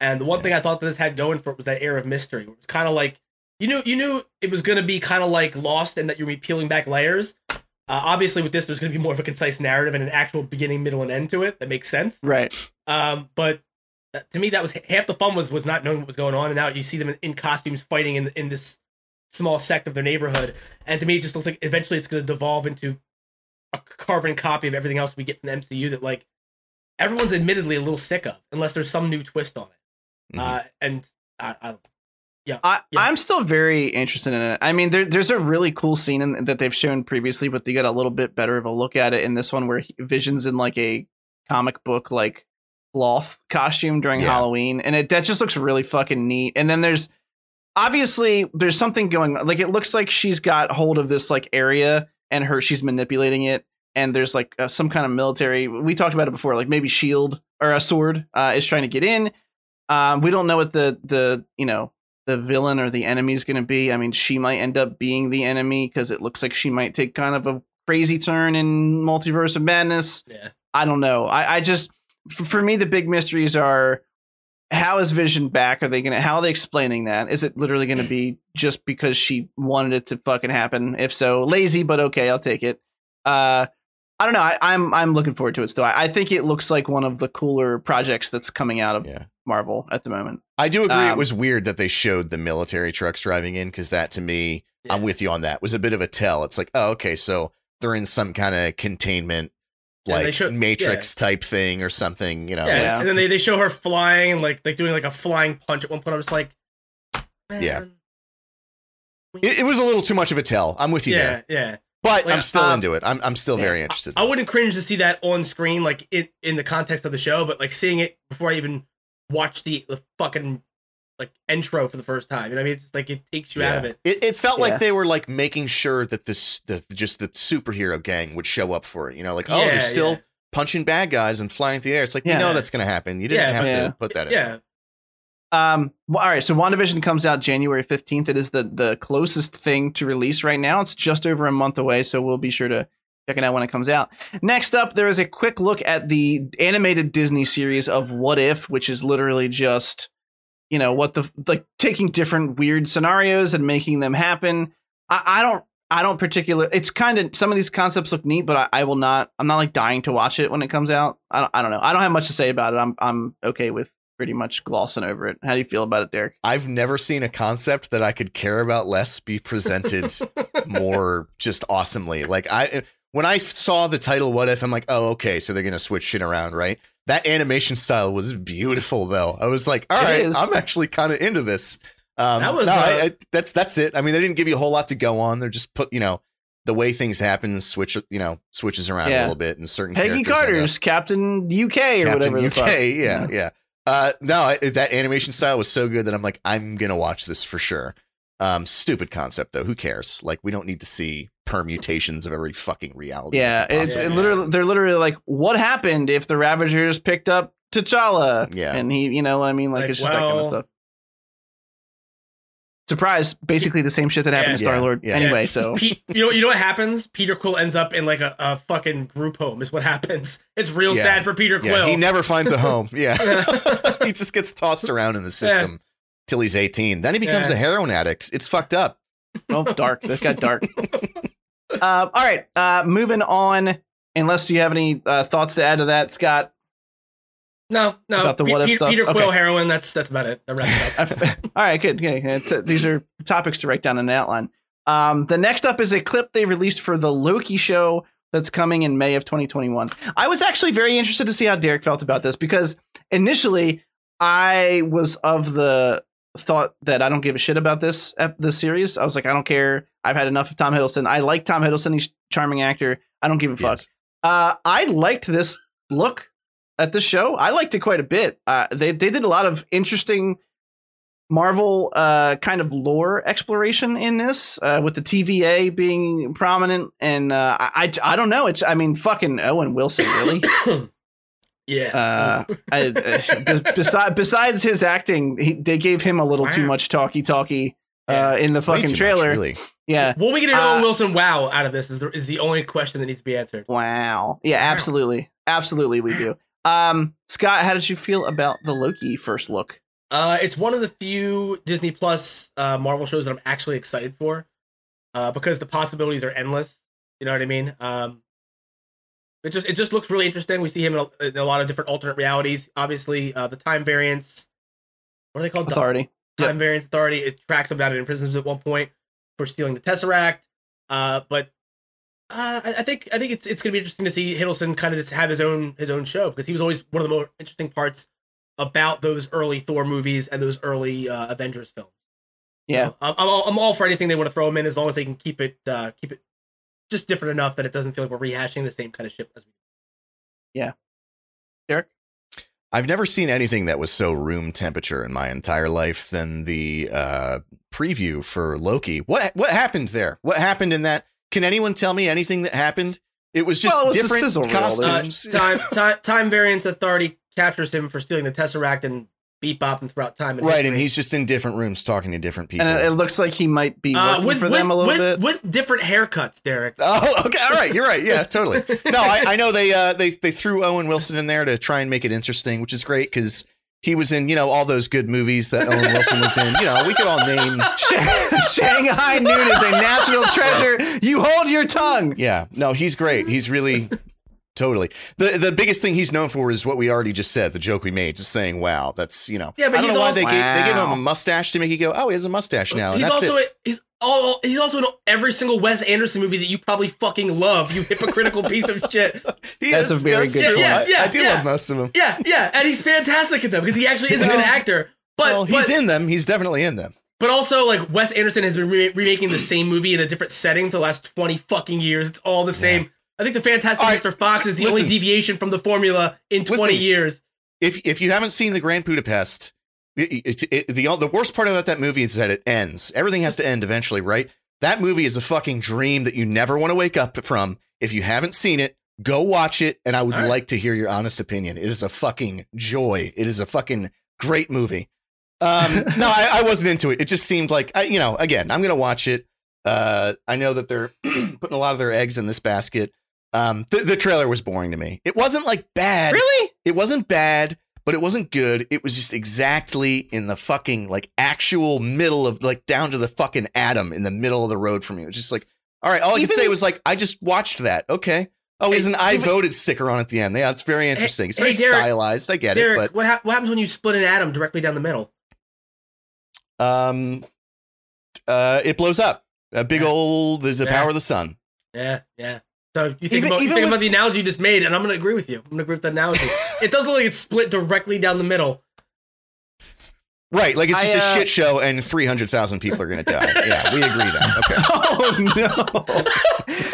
And the one Yeah. thing I thought that this had going for it was that air of mystery. It was kind of like you knew you knew it was gonna be kind of like Lost and that you're gonna be peeling back layers. Uh, obviously, with this, there's gonna be more of a concise narrative and an actual beginning, middle, and end to it that makes sense. Right. Um, but to me, that was half the fun was was not knowing what was going on, and now you see them in, in costumes fighting in in this small sect of their neighborhood, and to me, it just looks like eventually it's going to devolve into a carbon copy of everything else we get from the MCU that like everyone's admittedly a little sick of, unless there's some new twist on it. Mhm. Uh, and I, I don't. I, Yeah. I'm still very interested in it. I mean, there, there's a really cool scene in, that they've shown previously, but they got a little bit better of a look at it in this one where he, Vision's in like a comic book like cloth costume during Yeah. Halloween, and it that just looks really fucking neat. And then there's obviously there's something going. Like it looks like she's got hold of this like area, and her she's manipulating it. And there's like uh, some kind of military. We talked about it before, like maybe shield or a sword uh, is trying to get in. Um, we don't know what the the you know the villain or the enemy is going to be. I mean, she might end up being the enemy because it looks like she might take kind of a crazy turn in Multiverse of Madness. Yeah. I don't know. I, I just, for, for me, the big mysteries are how is Vision back? Are they going to, how are they explaining that? Is it literally going to be just because she wanted it to fucking happen? If so, lazy, but okay, I'll take it. Uh, I don't know. I, I'm I'm looking forward to it still. I, I think it looks like one of the cooler projects that's coming out of yeah. Marvel at the moment. I do agree. it Um, was weird that they showed the military trucks driving in because that to me, I'm with you on that. Was a bit of a tell. It's like, oh, okay, so they're in some kind of containment, Yeah, like showed- Matrix type thing or something. You know, Yeah, like- and then they, they show her flying and like like doing like a flying punch at one point. I was like, man. Yeah. it, it was a little too much of a tell. I'm with you yeah, there, yeah. but Like, I'm still um, into it. I'm I'm still yeah. very interested. I wouldn't cringe to see that on screen, like in in the context of the show, but like seeing it before I even watched the, the fucking like intro for the first time. You know what I mean? It's just like it takes you out of it. It, it felt Yeah. like they were like making sure that this the just the superhero gang would show up for it. You know, like oh, Yeah, they're still yeah. punching bad guys and flying through the air. It's like Yeah. you know that's gonna happen. You didn't Yeah, have yeah. to put that in. Yeah, Um. Well, all right. So WandaVision comes out January fifteenth. It is the the closest thing to release right now. It's just over a month away, so we'll be sure to check it out when it comes out. Next up, there is a quick look at the animated Disney series of What If, which is literally just you know what the like taking different weird scenarios and making them happen. I, I don't. I don't particular. It's kind of some of these concepts look neat, but I, I will not. I'm not like dying to watch it when it comes out. I don't. I don't know. I don't have much to say about it. I'm. I'm okay with pretty much glossing over it. How do you feel about it, Derek? I've never seen a concept that I could care about less be presented more just awesomely. Like I when I saw the title "What If," I'm like, oh, okay, so they're gonna switch shit around, right? That animation style was beautiful, though. I was like, all right. I'm actually kind of into this. Um, That was, no, uh, I, that's that's it. I mean, they didn't give you a whole lot to go on. They're just put, you know, the way things happen, switch, you know, switches around a little bit, and certain Peggy characters end up- Carter's Captain UK or Captain whatever the UK. fuck. Yeah, yeah. Uh, no, I, that animation style was so good that I'm like, I'm gonna watch this for sure. Um, stupid concept though. Who cares? Like, we don't need to see permutations of every fucking reality. Yeah, it's possibly it literally they're literally like, what happened if the Ravagers picked up T'Challa? Yeah. and he, you know, what I mean, like, Like, it's just that kind of stuff. Surprise! Basically, the same shit that happened to Yeah, Star Lord. yeah. Anyway, Yeah. so Pete, you know, you know what happens? Peter Quill ends up in like a, a fucking group home. Is what happens. It's real Yeah. sad for Peter Yeah, Quill. he never finds a home. Yeah, he just gets tossed around in the system till he's 18. Then he becomes Yeah. a heroin addict. It's fucked up. oh, dark. That got dark. uh, all right, uh, moving on. Unless you have any uh, thoughts to add to that, Scott. no, no. About the Pe- what if Peter, stuff? Peter Quill Okay. heroin. That's that's about it. That wraps it up. all right, good. good. It's, uh, these are topics to write down in an outline. Um, the next up is a clip they released for the Loki show that's coming in May of 2021. I was actually very interested to see how Derek felt about this because initially I was of the thought that I don't give a shit about this this series. I was like, I don't care. I've had enough of Tom Hiddleston. I like Tom Hiddleston. He's a charming actor. I don't give a fuck. Yes. Uh, I liked this look at the show. I liked it quite a bit. Uh, they they did a lot of interesting Marvel uh, kind of lore exploration in this, uh, with the TVA being prominent, and uh, I, I I don't know. It's I mean fucking Owen Wilson really. yeah. Uh, I, uh, besides besides his acting, he, they gave him a little too much talky talky uh, in the fucking too much, trailer. really. Yeah. Will we get an uh, Owen Wilson wow out of this? Is the, is the only question that needs to be answered. Wow. Yeah, Wow. absolutely. Absolutely we do. Um Scott, how did you feel about the Loki first look? Uh, it's one of the few Disney Plus uh, Marvel shows that I'm actually excited for, uh, because the possibilities are endless. You know what I mean? Um, it just it just looks really interesting. We see him in a, in a lot of different alternate realities. Obviously, uh, the time variance. What are they called? Authority. Time variance authority. It tracks him down in imprisons at one point for stealing the Tesseract. Uh, but uh, I, I think I think it's it's gonna be interesting to see Hiddleston kind of just have his own his own show because he was always one of the more interesting parts about those early Thor movies and those early uh, Avengers films. Yeah. I'm, I'm all, I'm all for anything they want to throw him in as long as they can keep it uh, keep it just different enough that it doesn't feel like we're rehashing the same kind of shit as we. Yeah, Derek? I've never seen anything that was so room temperature in my entire life than the uh, preview for Loki. What what happened there? What happened in that? Can anyone tell me anything that happened? It was just Well, it was different sizzle reel. Uh, costumes. time, time time variance authority captures him for stealing the Tesseract and beat bopping throughout time. And right, and he's just in different rooms talking to different people. And it, it looks like he might be uh, working with for with, them a little with, bit. with different haircuts, Derek. Oh, okay. All right. You're right. Yeah, totally. No, I, I know they uh they they threw Owen Wilson in there to try and make it interesting, which is great because he was in you know all those good movies that Owen Wilson was in. You know, we could all name. Shanghai Noon is a national treasure. You hold your tongue. Yeah, no, he's great. He's really totally the the biggest thing he's known for is what we already just said. The joke we made, just saying, "Wow, that's you know." Yeah, but I don't he's know why also- they gave, they give him a mustache to make you go, "Oh, he has a mustache now." And he's that's also it. he's all he's also in every single Wes Anderson movie that you probably fucking love. You hypocritical piece of shit. He That's is- a very that's good true. point. I, Yeah, I do yeah. love most of them. Yeah, yeah, and he's fantastic at them because he actually is a good actor. But well, he's but, in them. He's definitely in them. but also like Wes Anderson has been re- remaking the same movie in a different setting for the last twenty fucking years. It's all the same. I think the Fantastic right, Mr. Fox is the listen. only deviation from the formula in twenty Listen. years. if if you haven't seen the Grand Budapest, it, it, it- the the worst part about that movie is that it ends. Everything has to end eventually, right? That movie is a fucking dream that you never want to wake up from. If you haven't seen it, go watch it, and I would right. like to hear your honest opinion. It is a fucking joy. It is a fucking great movie. Um, no, I, I wasn't into it. It just seemed like I, you know. Again, I'm gonna watch it. Uh, I know that they're putting a lot of their eggs in this basket. Um, the, the trailer was boring to me. It wasn't like bad Really? it wasn't bad, but it wasn't good. It was just exactly in the fucking like actual middle of like down to the fucking atom in the middle of the road for me. It was just like, all right, all I could say was like, I just watched that. Okay. Oh, he's an I voted sticker on at the end. Yeah, it's very interesting. It's very hey, Derek- stylized. I get Derek, it, what hap- what happens when you split an atom directly down the middle? um, uh, it blows up. A big Yeah. old. There's the Yeah. power of the sun. Yeah, yeah. So you think Even- about you think with- about the analogy you just made, and I'm gonna agree with you. I'm gonna agree with that analogy. it doesn't look like it's split directly down the middle. Right, like it's I, just uh, a shit show, and three hundred thousand people are going to die. yeah, we agree that. Okay. Oh no.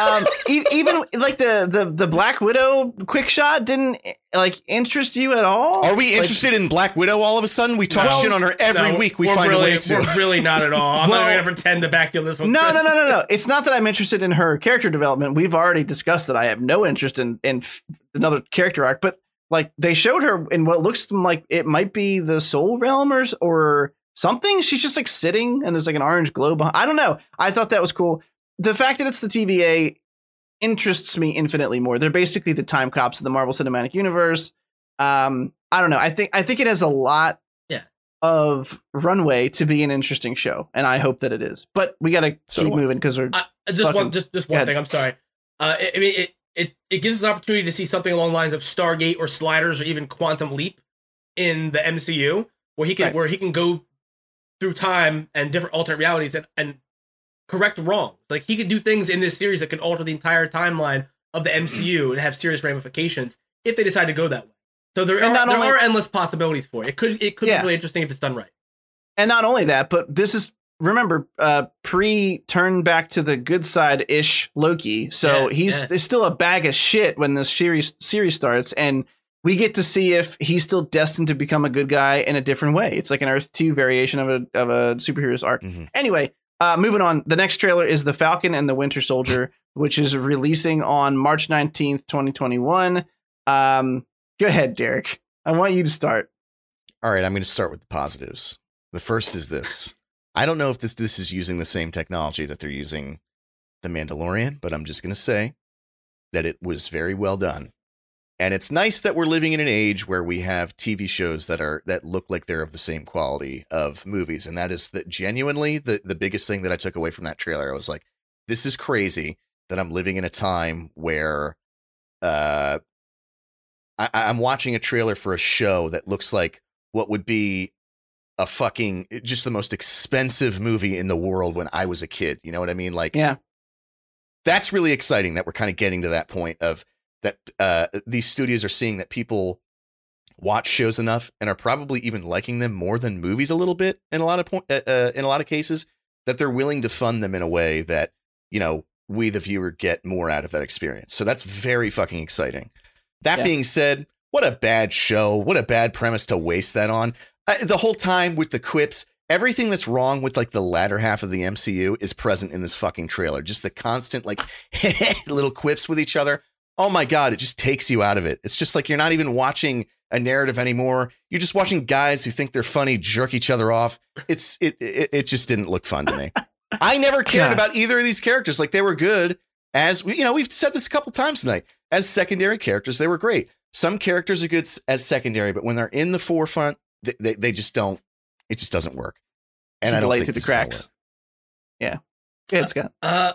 Um, e- even like the, the the Black Widow quick shot didn't like interest you at all. Are we Like, interested in Black Widow all of a sudden? We talk No. shit on her every No, week. We we're find really, a way to. We're really not at all. I'm Well- not even gonna pretend to back you on this one. No, no, no, no, no. It's not that I'm interested in her character development. We've already discussed that I have no interest in in f- another character arc. But like they showed her in what looks like it might be the Soul Realm or or something. She's just like sitting and there's like an orange glow behind. I don't know. I thought that was cool. The fact that it's the TVA interests me infinitely more. They're basically the time cops of the Marvel Cinematic Universe. Um, I don't know. I think I think it has a lot Yeah. of runway to be an interesting show, and I hope that it is. But we got to So keep moving because we're Uh, just Fucking- one, just just one thing. I'm sorry. Uh, I I mean, it, it it gives us an opportunity to see something along the lines of Stargate or Sliders or even Quantum Leap in the MCU, where he can Right. where he can go through time and different alternate realities and and correct wrongs. Like he could do things in this series that could alter the entire timeline of the MCU and have serious ramifications if they decide to go that way. So there And are not there only- are endless possibilities for it. It could it could Yeah. be really interesting if it's done right. and not only that, but this is remember uh pre turn back to the good side ish Loki. So Yeah, he's yeah. there's still a bag of shit when this series series starts, and we get to see if he's still destined to become a good guy in a different way. It's like an Earth Two variation of a of a superhero's arc. Mhm. Anyway, uh, moving on. The next trailer is the Falcon and the Winter Soldier, which is releasing on March nineteenth, twenty twenty one. Um, go ahead, Derek. I want you to start. All right, I'm going to start with the positives. The first is this. I don't know if this this is using the same technology that they're using the Mandalorian, but I'm just going to say that it was very well done. And it's nice that we're living in an age where we have TV shows that are that look like they're of the same quality of movies, and that is that genuinely the the biggest thing that I took away from that trailer. I was like, this is crazy that I'm living in a time where uh I, I'm watching a trailer for a show that looks like what would be a fucking just the most expensive movie in the world when I was a kid. You know what I mean? Like, Yeah. that's really exciting that we're kind of getting to that point of that uh, these studios are seeing that people watch shows enough and are probably even liking them more than movies a little bit in a lot of point uh, uh, in a lot of cases that they're willing to fund them in a way that you know we the viewer get more out of that experience. So that's very fucking exciting. That Yeah. being said, what a bad show. What a bad premise to waste that on. Uh, the whole time with the quips, everything that's wrong with like the latter half of the MCU is present in this fucking trailer. Just the constant like little quips with each other. Oh my god, it just takes you out of it. It's just like you're not even watching a narrative anymore. You're just watching guys who think they're funny jerk each other off. It's it it, it just didn't look fun to me. I never cared God. about either of these characters. Like they were good as you know, we've said this a couple times tonight. As secondary characters, they were great. Some characters are good as secondary, but when they're in the forefront, they, they, they just don't. It just doesn't work. And See I the don't light think through the this is gonna cracks. work. Yeah. Go ahead, Scott. Uh,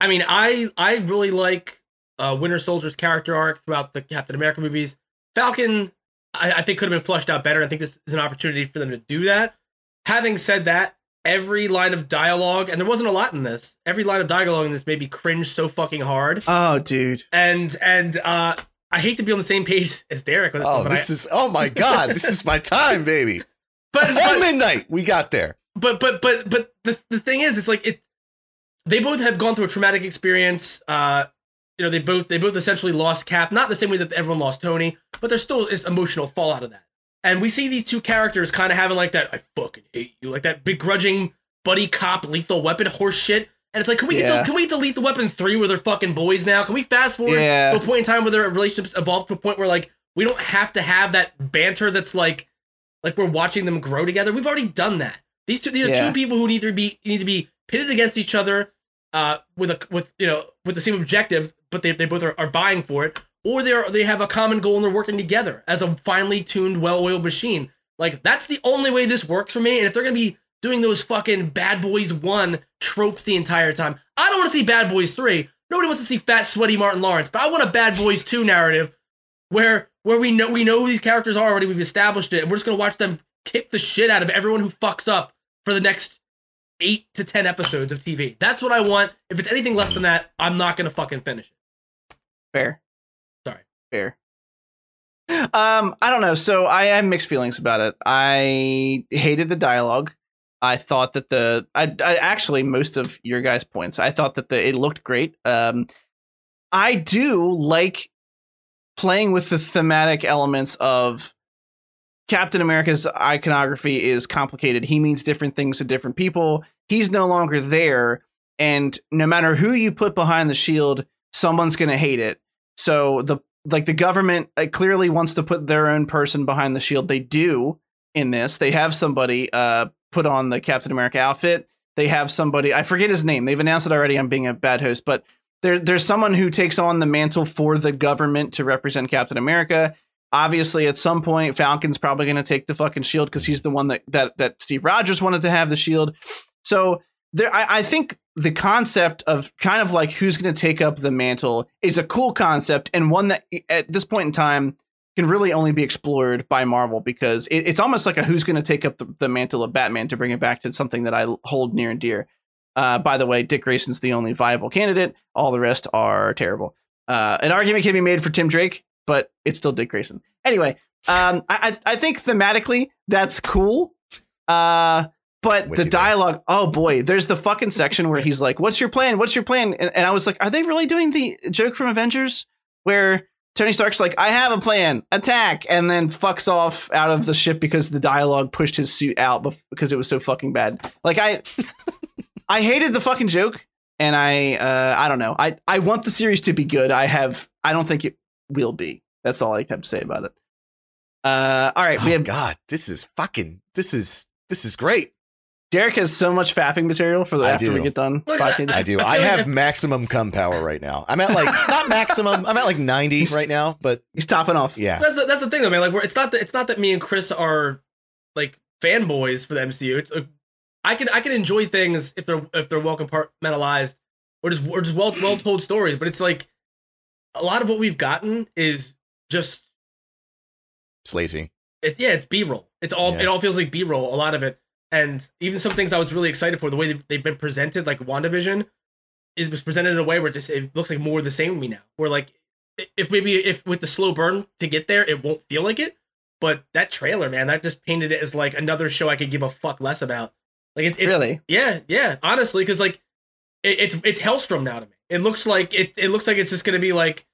I mean, I I really like uh, Winter Soldier's character arc throughout the Captain America movies. Falcon, I, I think could have been fleshed out better. I think this is an opportunity for them to do that. Having said that, every line of dialogue, and there wasn't a lot in this. Every line of dialogue in this made me cringe so fucking hard. Oh, dude. And and uh, I hate to be on the same page as Derek with this, Oh, one, this I, is oh my god, this is my time, baby. but, Before but, midnight, we got there. but but but but the, the thing is it's like it they both have gone through a traumatic experience uh you know they both they both essentially lost cap not the same way that everyone lost tony but there's still is emotional fallout of that and we see these two characters kind of having like that i fucking hate you like that begrudging buddy cop lethal weapon horse shit and it's like can we get Yeah. to, can we get to lethal weapon 3 where they're fucking boys now can we fast forward Yeah. to a point in time where their relationships evolve to a point where like we don't have to have that banter that's like like we're watching them grow together we've already done that these two these are Yeah. two people who need to be need to be pitted against each other uh with a with you know with the same objectives but they, they both are, are vying for it or they're they have a common goal and they're working together as a finely tuned well-oiled machine like that's the only way this works for me and if they're gonna be doing those fucking bad boys one tropes the entire time i don't want to see bad boys three nobody wants to see fat sweaty martin lawrence but i want a bad boys two narrative where where we know we know who these characters are already we've established it and we're just gonna watch them kick the shit out of everyone who fucks up for the next eight to ten episodes of TV. That's what I want. If it's anything less than that, I'm not gonna fucking finish it. Fair. Sorry. Fair. Um, I don't know. So I have mixed feelings about it. I hated the dialogue. I thought that the I, I actually most of your guys' points. I thought that the it looked great. Um, I do like playing with the thematic elements of Captain America's iconography is complicated. He means different things to different people. He's no longer there, and no matter who you put behind the shield, someone's going to hate it. So the like the government uh, clearly wants to put their own person behind the shield. They do in this. They have somebody uh put on the Captain America outfit. They have somebody I forget his name. They've announced it already. I'm being a bad host, but there there's someone who takes on the mantle for the government to represent Captain America. Obviously, at some point, Falcon's probably going to take the fucking shield because he's the one that that that Steve Rogers wanted to have the shield. So there, I, I think the concept of kind of like who's going to take up the mantle is a cool concept and one that at this point in time can really only be explored by Marvel because it, it's almost like a who's going to take up the, the, mantle of Batman to bring it back to something that I hold near and dear. Uh, by the way, Dick Grayson's the only viable candidate. All the rest are terrible. Uh, an argument can be made for Tim Drake, but it's still Dick Grayson. Anyway, um, I, I think thematically that's cool. Uh, but With the you there. dialogue, oh boy, there's the fucking section where he's like, "What's your plan? What's your plan?" And, and I was like, "Are they really doing the joke from Avengers where Tony Stark's like, "I have a plan, attack," and then fucks off out of the ship because the dialogue pushed his suit out because it was so fucking bad. Like I, I hated the fucking joke, and I, uh, I don't know. I, I want the series to be good. I have, I don't think it will be. That's all I have to say about it. Uh, all right, we Oh have God, this is fucking. This is this is great. Derek has so much fapping material for the I after we get done. Look, Fucking- I do. I I, feel like have maximum cum power right now. I'm at like not maximum. I'm at like 90 right now, but He's topping off. yeah. That's the, that's the thing though, man. Like, we're, it's not that it's not that me and Chris are like fanboys for the MCU. It's uh, I can I can enjoy things if they're if they're well compartmentalized or just or just well well told stories. But it's like a lot of what we've gotten is just It's lazy. it, yeah, it's B roll. It's all Yeah. it all feels like B roll. A lot of it, and even some things I was really excited for the way they- they've been presented, like Wandavision, it was presented in a way where it just it looks like more of the same to me now. Where like if maybe if with the slow burn to get there, it won't feel like it. But that trailer, man, that just painted it as like another show I could give a fuck less about. Like it, it's really? yeah, yeah. Honestly, because like it, it's it's Helstrom now to me. It looks like it. It looks like it's just gonna be like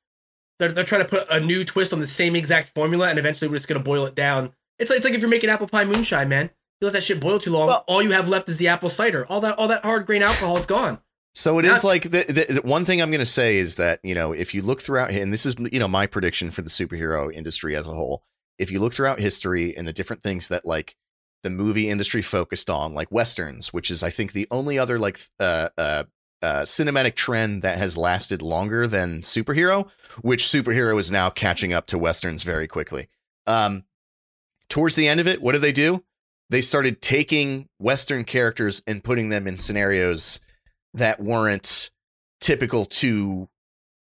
they're they're trying to put a new twist on the same exact formula, and eventually we're just gonna boil it down. It's like it's like if you're making apple pie moonshine, man. You let that shit boil too long. Well- all you have left is the apple cider. All that all that hard grain alcohol is gone. So it Not- is like the, the, the one thing I'm going to say is that you know if you look throughout and this is you know my prediction for the superhero industry as a whole. If you look throughout history and the different things that like the movie industry focused on, like westerns, which is I think the only other like uh, uh, uh, cinematic trend that has lasted longer than superhero, which superhero is now catching up to westerns very quickly. Um, towards the end of it, what do they do? They started taking western characters and putting them in scenarios that weren't typical to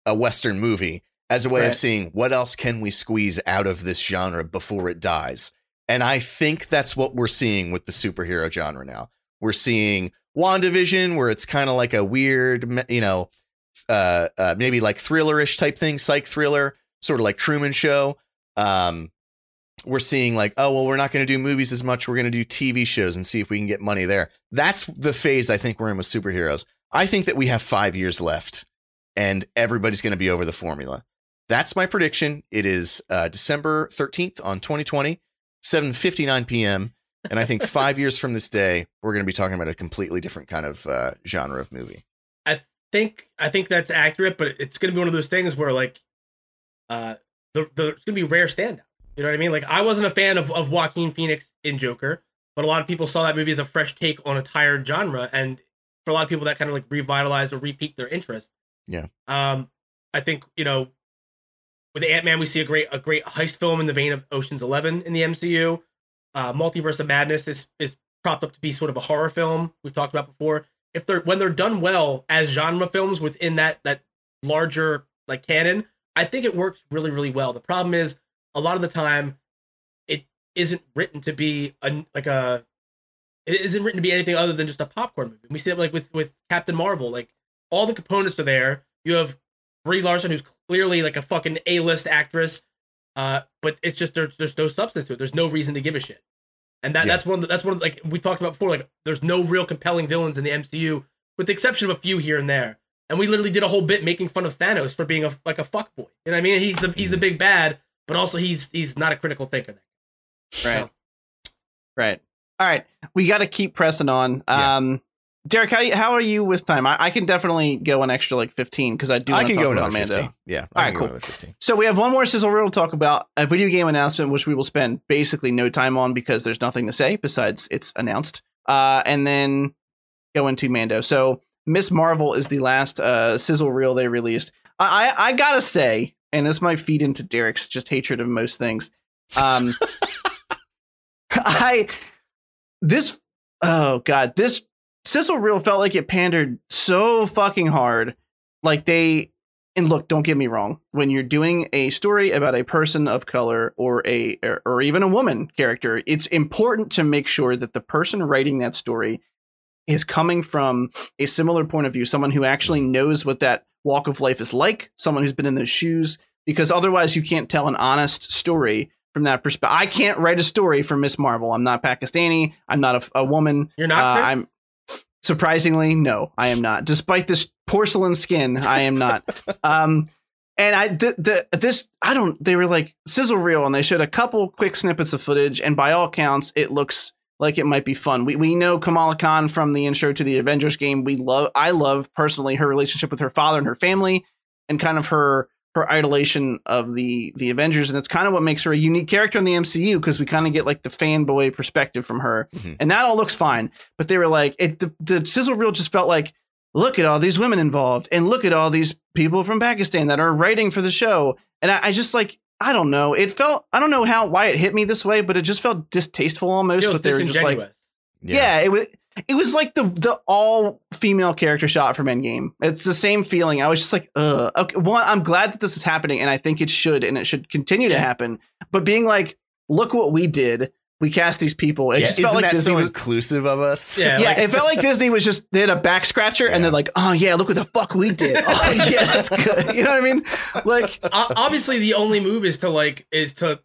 a western movie as a way Right. of seeing what else can we squeeze out of this genre before it dies. And i think that's what we're seeing with the superhero genre now. We're seeing wandavision where it's kind of like a weird you know uh, uh maybe like thrillerish type thing psych thriller sort of like truman show. Um we're seeing like, oh well, we're not going to do movies as much. We're going to do TV shows and see if we can get money there. That's the phase I think we're in with superheroes. I think that we have five years left, and everybody's going to be over the formula. That's my prediction. It is uh, December thirteenth on 2020, 7:59 p.m. And I think five years from this day, we're going to be talking about a completely different kind of uh, genre of movie. I think I think that's accurate, but it's gonna be one of those things where like, uh, the, the it's gonna be rare standout. You know what I mean? Like I wasn't a fan of of Joaquin Phoenix in Joker, but a lot of people saw that movie as a fresh take on a tired genre, and for a lot of people that kind of like revitalized or repeaked their interest. Yeah. Um, I think you know, with Ant Man, we see a great a great heist film in the vein of Ocean's Eleven in the MCU. Uh, Multiverse of Madness is is propped up to be sort of a horror film we've talked about before. If they're when they're done well as genre films within that that larger like canon, I think it works really really well. The problem is a lot of the time it isn't written to be a like a It isn't written to be anything other than just a popcorn movie. We see that like with with Captain Marvel, like all the components are there. You have Brie Larson, who's clearly like a fucking A list actress, uh, but it's just there's there's no substance to it. There's no reason to give a shit, and that Yeah. that's one of the, that's one of the, like we talked about before. Like there's no real compelling villains in the MCU, with the exception of a few here and there. And we literally did a whole bit making fun of Thanos for being a like a fuckboy. You know what I mean? He's the he's the big bad, but also he's he's not a critical thinker. Right. No. Right. All right. We got to keep pressing on. Yeah. Um, Derek, how, how are you with time? I, I can definitely go an extra like 15 because I do I can talk go about another Mando. 15. Yeah. All I right, can go cool. another 15. So we have one more sizzle reel to talk about a video game announcement, which we will spend basically no time on because there's nothing to say besides it's announced. Uh, and then go into Mando. So Miss Marvel is the last uh, sizzle reel they released. I, I I gotta say, and this might feed into Derek's just hatred of most things. Um, I this oh god this sizzle reel felt like it pandered so fucking hard. Like they and look, don't get me wrong. When you're doing a story about a person of color or a or, or even a woman character, it's important to make sure that the person writing that story is coming from a similar point of view, someone who actually knows what that walk of life is like, someone who's been in those shoes, because otherwise you can't tell an honest story from that perspective. I can't write a story for Miss Marvel. I'm not Pakistani. I'm not a, a woman. You're not. Uh, I'm surprisingly no, I am not. Despite this porcelain skin, I am not. um, and I the, the this I don't. They were like sizzle reel, and they showed a couple quick snippets of footage, and by all counts, it looks like it might be fun. We we know Kamala Khan from the intro to the Avengers game. We love I love personally her relationship with her father and her family, and kind of her her idolation of the the Avengers, and it's kind of what makes her a unique character in the MCU because we kind of get like the fanboy perspective from her, Mhm. and that all looks fine. But they were like, it the, the sizzle reel just felt like, look at all these women involved, and look at all these people from Pakistan that are writing for the show, and I, I just like. I don't know. It felt I don't know how why it hit me this way, but it just felt distasteful almost. it was but they were just like, disingenuous. yeah. it was it was like the the all female character shot from Endgame. It's the same feeling. I was just like, ugh. Okay, one, I'm glad that this is happening, and I think it should, and it should continue to happen. But being like, look what we did. We cast these people. It Yeah, just isn't felt like that Disney so was. inclusive of us? Yeah, Yeah, like- it felt like Disney was just they had a back scratcher, and they're like, "Oh yeah, look what the fuck we did." Oh yeah, that's good. You know what I mean? Like, O- obviously the only move is to like is to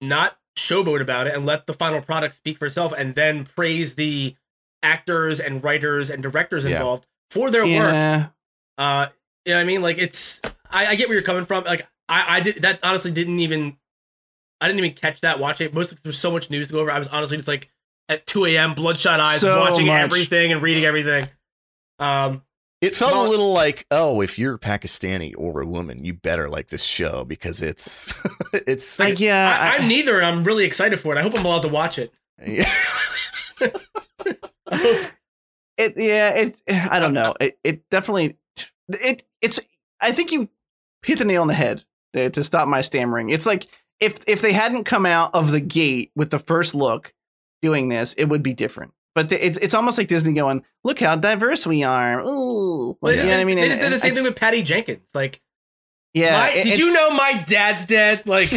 not showboat about it and let the final product speak for itself and then praise the actors and writers and directors Yeah. involved for their work uh you know what i mean like it's I, I get where you're coming from like i i did that honestly didn't even i didn't even catch that watching it mostly 'cause there was so much news to go over i was honestly just like at 2 a.m bloodshot eyes So watching much. everything and reading everything um It felt Well- a little like, oh, if you're Pakistani or a woman, you better like this show because it's it's Like, yeah. I, I- i'm neither and i'm really excited for it i hope i'm allowed to watch it Yeah. it yeah it i don't know it, it definitely it it's i think you hit the nail on the head uh, to stop my stammering it's like if if they hadn't come out of the gate with the first look doing this it would be different but the, it's it's almost like disney going look how diverse we are Ooh. Well, you know what i mean They just did the same I- thing with Patty Jenkins. Like, yeah my, it- did it- you know my dad's dead? Like,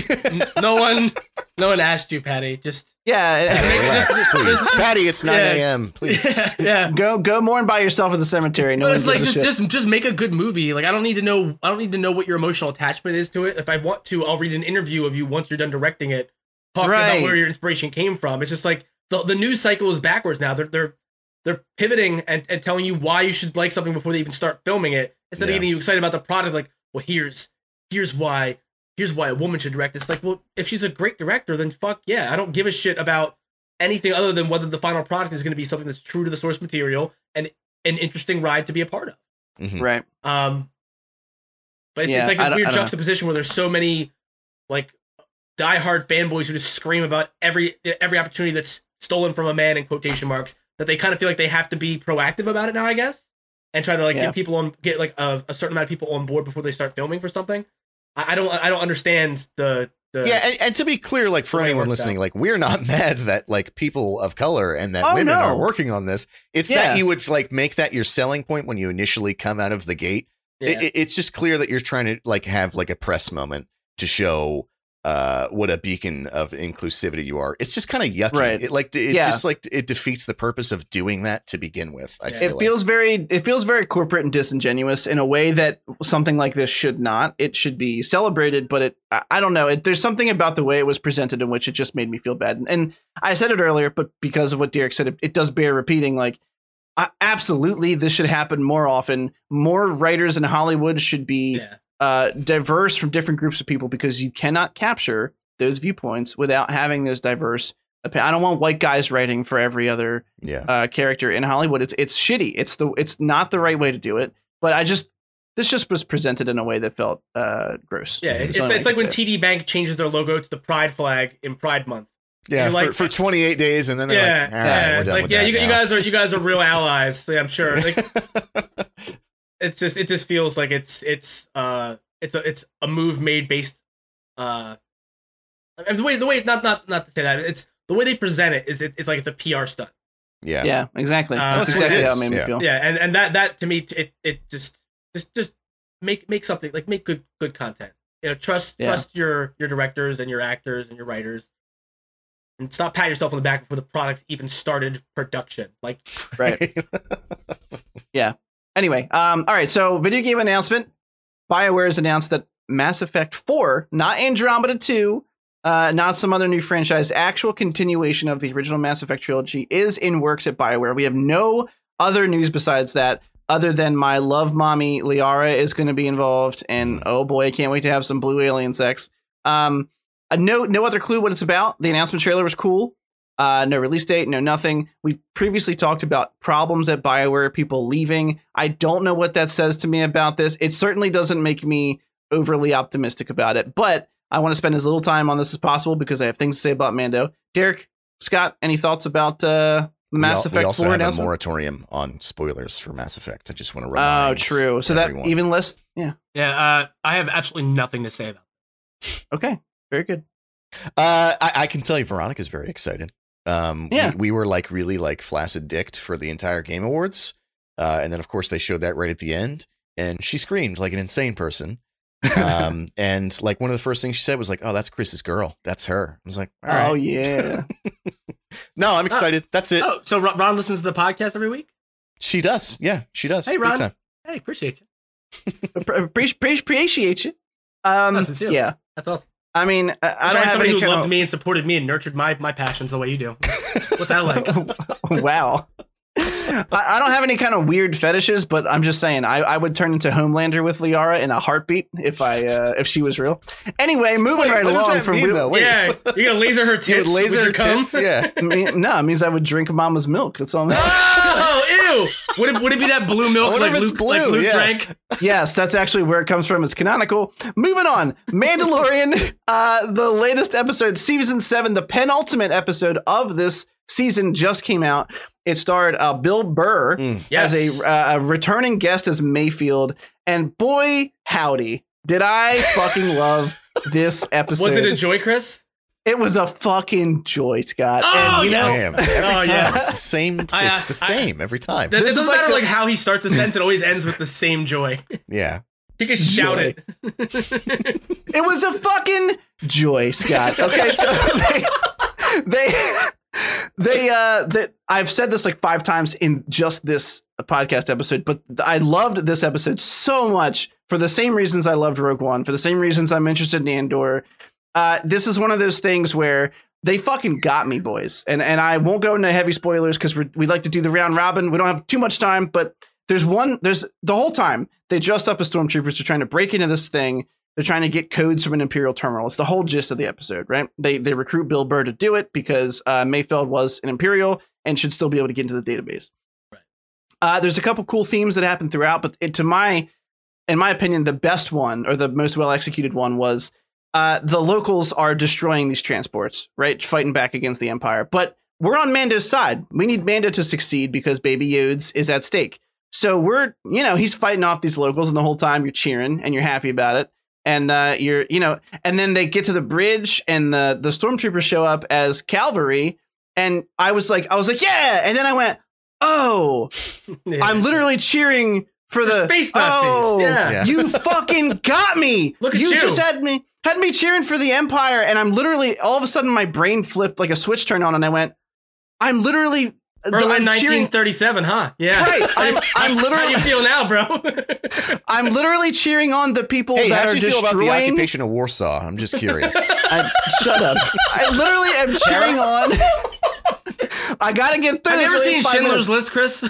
no one, no one asked you, Patty. Just yeah it- Patty, relax, Just- please. Patty, it's 9 Yeah. a.m. Please. yeah, yeah. go go mourn by yourself at the cemetery no but one it's like just, just just make a good movie. Like I don't need to know I don't need to know what your emotional attachment is to it. If I want to, I'll read an interview of you once you're done directing it, talking Right. about where your inspiration came from. It's just like the the news cycle is backwards now. They're they're they're pivoting and, and telling you why you should like something before they even start filming it. Instead Yeah. of getting you excited about the product, like, well, here's here's why here's why a woman should direct. It's like, well, if she's a great director, then fuck yeah. I don't give a shit about anything other than whether the final product is going to be something that's true to the source material and an interesting ride to be a part of. Mhm. right Um, but it's, Yeah, it's like I this weird I know. juxtaposition where there's so many like diehard fanboys who just scream about every every opportunity that's stolen from a man in quotation marks that they kind of feel like they have to be proactive about it now, I guess, and try to like Yeah. get people on get like a, a certain amount of people on board before they start filming for something. I, I don't I don't understand the the Yeah, and, and to be clear, like for The way it anyone listening, out. like we're not mad that like people of color and that Oh, women no. are working on this. It's Yeah. that you would like make that your selling point when you initially come out of the gate. yeah. It- it's just clear that you're trying to like have like a press moment to show uh, what a beacon of inclusivity you are. It's just kind of yucky. Right. It like it Yeah. just like it defeats the purpose of doing that to begin with. I Yeah. feel it like. feels very it feels very corporate and disingenuous in a way that something like this should not it should be celebrated but it i, I don't know it, there's something about the way it was presented in which it just made me feel bad and, and i said it earlier but because of what derek said it, it does bear repeating like I, absolutely this should happen more often more writers in hollywood should be Yeah. Uh, diverse from different groups of people because you cannot capture those viewpoints without having those diverse I don't want white guys writing for every other yeah. uh, character in Hollywood. It's it's shitty. It's the it's not the right way to do it. But I just this just was presented in a way that felt uh, gross. Yeah, That's it's, it's like when say. TD Bank changes their logo to the Pride flag in Pride Month. Yeah, for, like- for 28 days, and then they're yeah, like, all right, yeah. we're done like with yeah, that you, you guys are you guys are real allies. Yeah, I'm sure. Like it's just it just feels like it's it's uh it's a it's a move made based uh and the way the way not not not to say that it's the way they present it is it, it's like it's a PR stunt. yeah. Yeah, exactly. Uh, That's that's exactly how it is, made me yeah. feel. Yeah, and and that that to me it it just just just make make something like make good good content. You know, trust Yeah. trust your your directors and your actors and your writers. And stop patting yourself on the back before the product even started production. Like Right. Anyway, um, all right. So, video game announcement. BioWare has announced that Mass Effect 4, not Andromeda 2, uh, not some other new franchise, actual continuation of the original Mass Effect trilogy is in works at BioWare. We have no other news besides that, other than my love mommy Liara is going to be involved, and oh boy, I can't wait to have some blue alien sex. Um, no, no other clue what it's about. The announcement trailer was cool. Uh, no release date, no nothing. We previously talked about problems at BioWare, people leaving. I don't know what that says to me about this. It certainly doesn't make me overly optimistic about it, but I want to spend as little time on this as possible because I have things to say about Mando. Derek, Scott, any thoughts about uh, the Mass we, al- Effect we also 4 have a moratorium on spoilers for Mass Effect. I just want to run. Oh, true. So that everyone. even less. Yeah. Yeah, uh, I have absolutely nothing to say about. It. Okay. Very good. Uh, I, I can tell you, Veronica's very excited. Um, Yeah. we, we were like really like flaccid dicked for the entire Game Awards, uh, and then of course they showed that right at the end, and she screamed like an insane person. um, and like one of the first things she said was like, "Oh, that's Chris's girl. That's her." I was like, "All right, Oh yeah. no, I'm excited. That's it." Oh, so Ron Ron listens to the podcast every week. She does. Yeah, she does. Hey, Ron. time. Hey, appreciate you. Appre- appre- appreciate you. Um, No, yeah. That's awesome. I mean, I, I don't have somebody who loved of, me and supported me and nurtured my my passions the way you do. What's that like? wow. I, I don't have any kind of weird fetishes, but I'm just saying I, I would turn into Homelander with Liara in a heartbeat if I uh, if she was real. Anyway, moving Wait, right what along from mean, Wheel- though? Wait. yeah, you're gonna laser her tits. would laser with your her cum? tits? Yeah. I mean, no, it means I would drink mama's milk. That's all. I'm Oh, ew! Would it would it be that blue milk I wonder like if it's Luke, like blue, Luke yeah. drank? yes, that's actually where it comes from. It's canonical. Moving on, Mandalorian, uh, the latest episode, season seven, the penultimate episode of this season just came out. It starred uh, Bill Burr Mm. Yes. as a, uh, a returning guest as Mayfeld, and boy, howdy, did I fucking love this episode. Was it a joy, Chris? It was a fucking joy, Scott. Oh, and you know, Damn. Every Oh, time. yeah. It's the same. It's I, uh, the I- same every time. It This doesn't like matter the- like how he starts the sentence; it always ends with the same joy. yeah. He can shout it. It was a fucking joy, Scott. Okay, so they they they uh that I've said this like five times in just this podcast episode, but I loved this episode so much for the same reasons I loved Rogue One, for the same reasons I'm interested in Andor. Uh, this is one of those things where they fucking got me, boys, and and I won't go into heavy spoilers because we like to do the round robin. We don't have too much time, but there's one. There's the whole time they dressed up as stormtroopers. They're trying to break into this thing. They're trying to get codes from an imperial terminal. It's the whole gist of the episode, right? They they recruit Bill Burr to do it because uh, Mayfeld was an imperial and should still be able to get into the database. Right. Uh, there's a couple cool themes that happen throughout, but it, to my, in my opinion, the best one or the most well executed one was uh, the locals are destroying these transports, right? Fighting back against the Empire, but we're on Mando's side. We need Mando to succeed because Baby Yodes is at stake. So we're, you know, he's fighting off these locals, and the whole time you're cheering and you're happy about it. And uh, you're, you know, and then they get to the bridge, and the the stormtroopers show up as cavalry, and I was like, I was like, yeah, and then I went, oh, Yeah. I'm literally cheering for For the space Nazis, Oh, yeah. Yeah. you fucking got me. Look at you. just had me had me cheering for the Empire, and I'm literally all of a sudden my brain flipped like a switch turned on, and I went, I'm literally Berlin, I'm cheering. 1937, huh? Yeah. Right, I'm- I'm How do literally- you feel now, bro? I'm literally cheering on the people Hey, that how are do you feel about the destroying. occupation of Warsaw? I'm just curious. I, shut up! I literally am cheering on. I gotta get through. Have you this ever seen Schindler's minutes. List, Chris?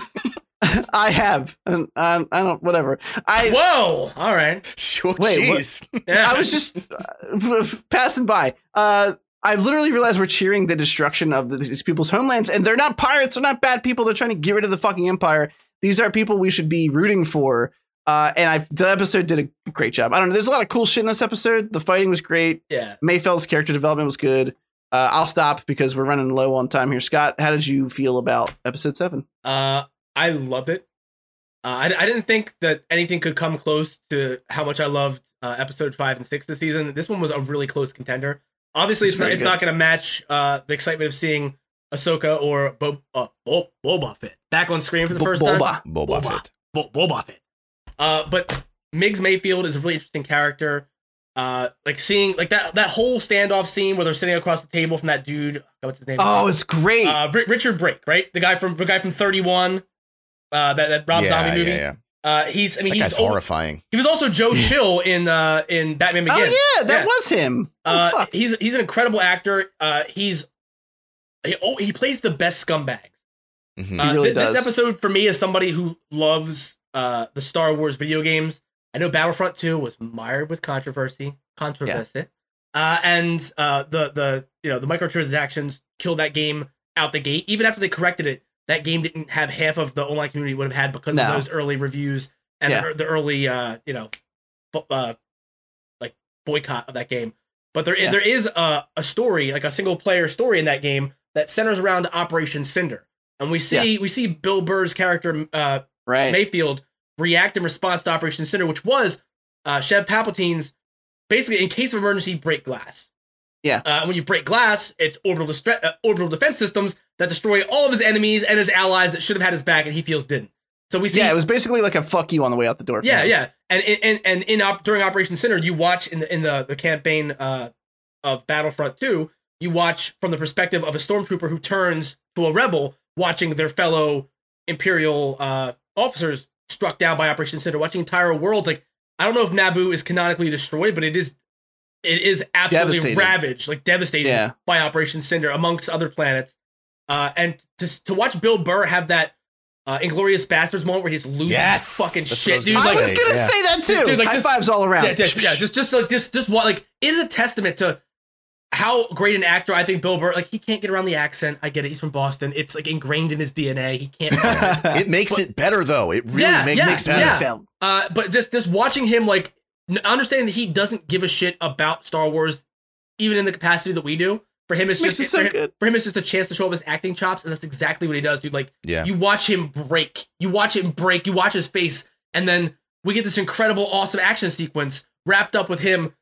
I have, and um, I don't. Whatever. I Whoa! All right. Oh, Wait, what? Yeah. I was just uh, passing by. Uh, I literally realized we're cheering the destruction of the, these people's homelands, and they're not pirates. They're not bad people. They're trying to get rid of the fucking empire. These are people we should be rooting for. Uh, and I, the episode did a great job. I don't know. There's a lot of cool shit in this episode. The fighting was great. yeah. Mayfeld's character development was good. Uh, I'll stop because we're running low on time here. Scott, how did you feel about episode seven? Uh, I loved it. Uh, I, I didn't think that anything could come close to how much I loved uh, episode five and six this season. This one was a really close contender. Obviously, It's it's, not, it's good. not going to match uh, the excitement of seeing Ahsoka or Bo- uh, Bo- Boba Fett back on screen for the Bo- first time. Boba. Boba, Boba. Fett. Bo- Boba Fett. Uh, but Migs Mayfeld is a really interesting character. Uh, like seeing like that that whole standoff scene where they're sitting across the table from that dude. What's his name? Oh, it's great. uh, Ri- Richard Brake, right? The guy from the guy from Thirty One. Uh, that that Rob yeah, Zombie movie. Yeah, yeah. Uh, he's I mean That he's al- horrifying. he was also Joe Chill in uh in Batman Begins. oh yeah, that Yeah. was him. Oh, Uh, he's he's an incredible actor. Uh, he's he, oh, he plays the best scumbags. Mhm. Uh, really thi- This episode for me is somebody who loves uh the Star Wars video games. I know Battlefront 2 was mired with controversy, controversy. Uh, and uh, the the you know the microtransactions killed that game out the gate. Even after they corrected it, that game didn't have half of the online community would have had because No. of those early reviews and Yeah. the, the early uh, you know uh, like boycott of that game. But there Yeah. there is a, a story, like a single player story in that game that centers around Operation Cinder. And we see we see Bill Burr's character uh, right. Mayfeld react in response to Operation Cinder, which was uh, Sheev Palpatine's basically in case of emergency break glass. Yeah. Uh, and when you break glass, it's orbital uh, orbital defense systems that destroy all of his enemies and his allies that should have had his back, and he feels didn't. So we see, yeah, it was basically like a fuck you on the way out the door. yeah, him. yeah, and and and, in op- during Operation Cinder, you watch in the in the the campaign uh, of Battlefront Two, you watch from the perspective of a stormtrooper who turns to a rebel, watching their fellow Imperial uh, officers struck down by Operation Cinder, watching entire worlds. Like I don't know if Naboo is canonically destroyed, but it is it is absolutely ravaged, like devastated Yeah. by Operation Cinder amongst other planets. Uh, and to to watch Bill Burr have that uh, Inglourious Basterds moment where he's losing Yes! fucking That's what I shit, was dude. I Like, was gonna Yeah. say that too. Dude, like, High just- fives all around. yeah, just, yeah, just just like just just what like it is a testament to how great an actor I think Bill Burr. Like he can't get around the accent. I get it. He's from Boston. It's like ingrained in his DNA. He can't. It makes it better though. It really Yeah, makes yeah, it better. yeah. Felt- uh, but just just watching him like understanding that he doesn't give a shit about Star Wars, even in the capacity that we do. For him, it's just it so for, him, good. for him, it's just a chance to show off his acting chops, and that's exactly what he does, dude. Like Yeah. you watch him break, you watch him break, you watch his face, and then we get this incredible, awesome action sequence wrapped up with him,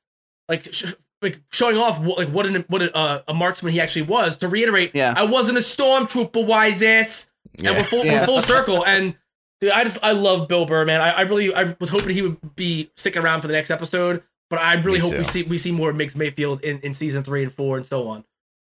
like sh- like showing off what like what an what a, uh, a marksman he actually was. To reiterate, Yeah. I wasn't a stormtrooper, wise ass, and Yeah. we're full Yeah. we're full circle. And dude, I just I love Bill Burr, man. I, I really I was hoping he would be sticking around for the next episode, but I really Me hope we see we see more Migs Mayfeld in, in season three and four and so on.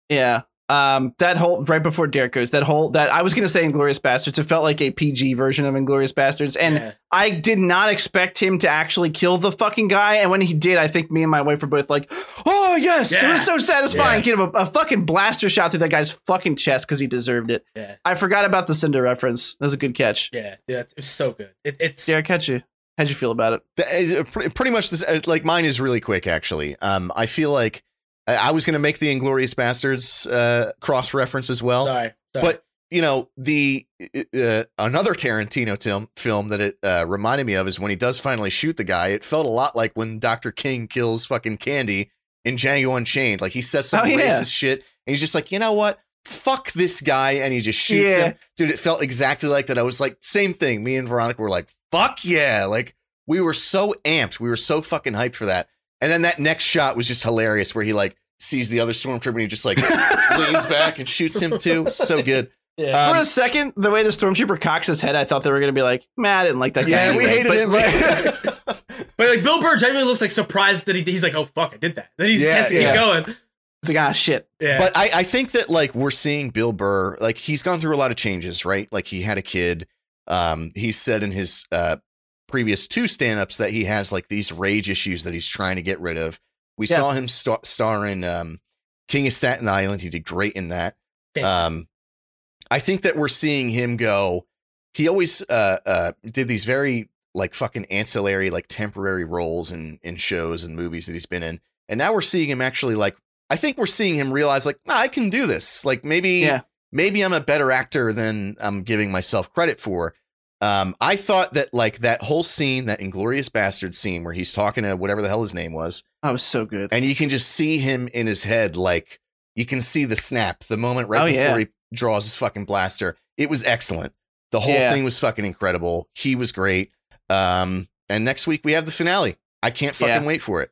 Yeah. Um, that whole right before Derek goes, that whole that I was gonna say Inglourious Basterds. It felt like a PG version of Inglourious Basterds, and Yeah. I did not expect him to actually kill the fucking guy. And when he did, I think me and my wife were both like, "Oh yes, it was so satisfying." Yeah. Get him a, a fucking blaster shot through that guy's fucking chest because he deserved it. Yeah. I forgot about the Cinder reference. That was a good catch. Yeah, yeah, it's so good. It, it's Derek, how'd you how'd you feel about it? That is, pre- pretty much this. uh, Like mine is really quick, actually. Um, I feel like I, I was going to make the Inglourious Basterds uh, cross reference as well, sorry, sorry. but you know the uh, another Tarantino film film that it uh, reminded me of is when he does finally shoot the guy. It felt a lot like when Dr. King kills fucking Candie in Django Unchained. Like he says some Oh, yeah. racist shit, and he's just like, you know what? Fuck this guy, and he just shoots Yeah. him. Dude, it felt exactly like that. I was like, same thing. Me and Veronica were like, fuck yeah. Like, we were so amped. We were so fucking hyped for that. And then that next shot was just hilarious where he like sees the other stormtrooper and he just like leans back and shoots him too. So good. Yeah. For Um, a second, the way the stormtrooper cocks his head, I thought they were going to be like, "Man, I didn't like that guy." yeah, we anyway." hated But- him. but- but like Bill Burr genuinely looks like surprised that he, he's like, oh fuck, I did that. Then he just Yeah, has to yeah. keep going. It's like, ah, shit. Yeah. But I, I think that like we're seeing Bill Burr, like he's gone through a lot of changes, right? Like he had a kid. Um, he said in his uh previous two stand-ups that he has like these rage issues that he's trying to get rid of. We Yeah. saw him star, star in um King of Staten Island. He did great in that. Um, I think that we're seeing him go. He always uh uh did these very like fucking ancillary, like temporary roles in in shows and movies that he's been in, and now we're seeing him actually like. I think we're seeing him realize like nah, I can do this. Like maybe Yeah. maybe I'm a better actor than I'm giving myself credit for. Um, I thought that like that whole scene, that Inglourious Basterd scene where he's talking to whatever the hell his name was, That was so good. and you can just see him in his head like you can see the snap the moment right Oh, before yeah. he draws his fucking blaster it was excellent the whole Yeah. thing was fucking incredible he was great um and next week we have the finale i can't fucking Yeah. wait for it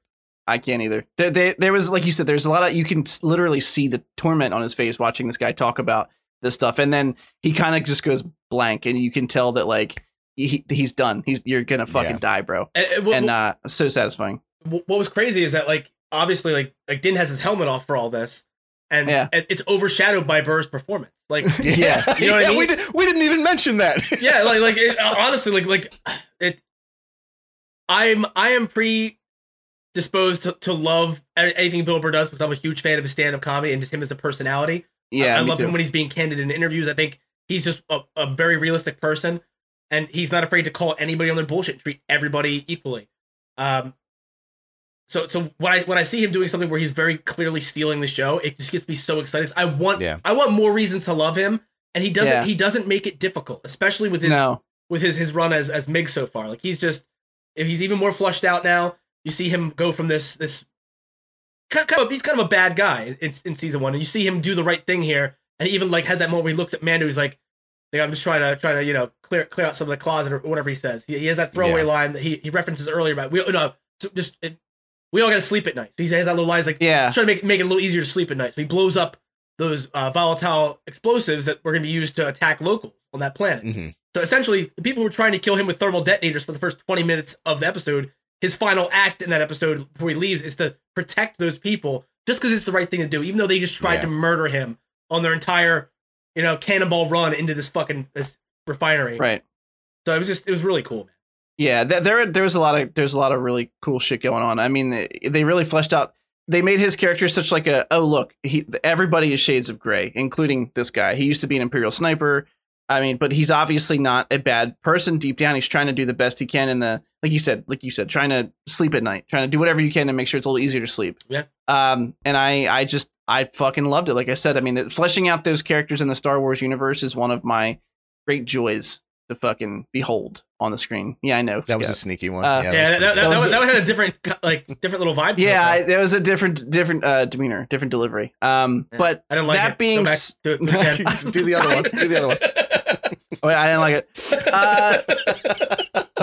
I can't either. There, there, there was, like you said, there's a lot of, you can literally see the torment on his face watching this guy talk about this stuff. And then he kind of just goes blank and you can tell that, like, he, he's done. He's, you're going to fucking Yeah. die, bro. And, and what, And, uh, so satisfying. what what was crazy is that like obviously like like Din has his helmet off for all this, and Yeah. it's overshadowed by Burr's performance. Like yeah, You know what I we, did, we didn't even mention that yeah, like like it, honestly, like like it. I'm I am predisposed to, to love anything Bill Burr does because I'm a huge fan of his stand up comedy and just him as a personality. Yeah. I, I love too. him when he's being candid in interviews. I think he's just a, a very realistic person, and he's not afraid to call anybody on their bullshit treat everybody equally. Um, so so when I when I see him doing something where he's very clearly stealing the show, it just gets me so excited. I want Yeah. I want more reasons to love him, and he doesn't Yeah. he doesn't make it difficult, especially with his no. with his his run as as Mig so far. Like he's just if he's even more flushed out now. You see him go from this this kind of he's kind of a bad guy in, in season one, and you see him do the right thing here, and he even like has that moment where he looks at Mando. He's like, like I'm just trying to trying to you know clear clear out some of the closet or whatever he says. He, he has that throwaway Yeah. line that he he references earlier about we no just it, we all got to sleep at night. So he has that little line. He's like Yeah. trying to make make it a little easier to sleep at night. So he blows up those uh, volatile explosives that were going to be used to attack locals on that planet. hmm So essentially, the people who were trying to kill him with thermal detonators for the first 20 minutes of the episode, his final act in that episode before he leaves is to protect those people just because it's the right thing to do, even though they just tried Yeah. to murder him on their entire, you know, cannonball run into this fucking this refinery. Right. So it was just, it was really cool, man. Yeah, th- there there was a lot of there's a lot of really cool shit going on. I mean, they, they really fleshed out. They made his character such like a oh look, he everybody is shades of gray, including this guy. He used to be an imperial sniper. I mean, but he's obviously not a bad person deep down. He's trying to do the best he can in the like you said, like you said, trying to sleep at night, trying to do whatever you can to make sure it's a little easier to sleep. Yeah. Um, and I I just I fucking loved it. Like I said, I mean, that fleshing out those characters in the Star Wars universe is one of my great joys to fucking behold on the screen. Yeah, I know. that was a sneaky one Uh, Yeah, that was that, that, that, was- was, that one had a different, like, different little vibe. to it, Yeah, I, was a different, different uh, demeanor, different delivery. Um, Yeah. but I didn't like that it. being Go back, do it, do it again. do the other one do the other one oh, I didn't like it. Uh,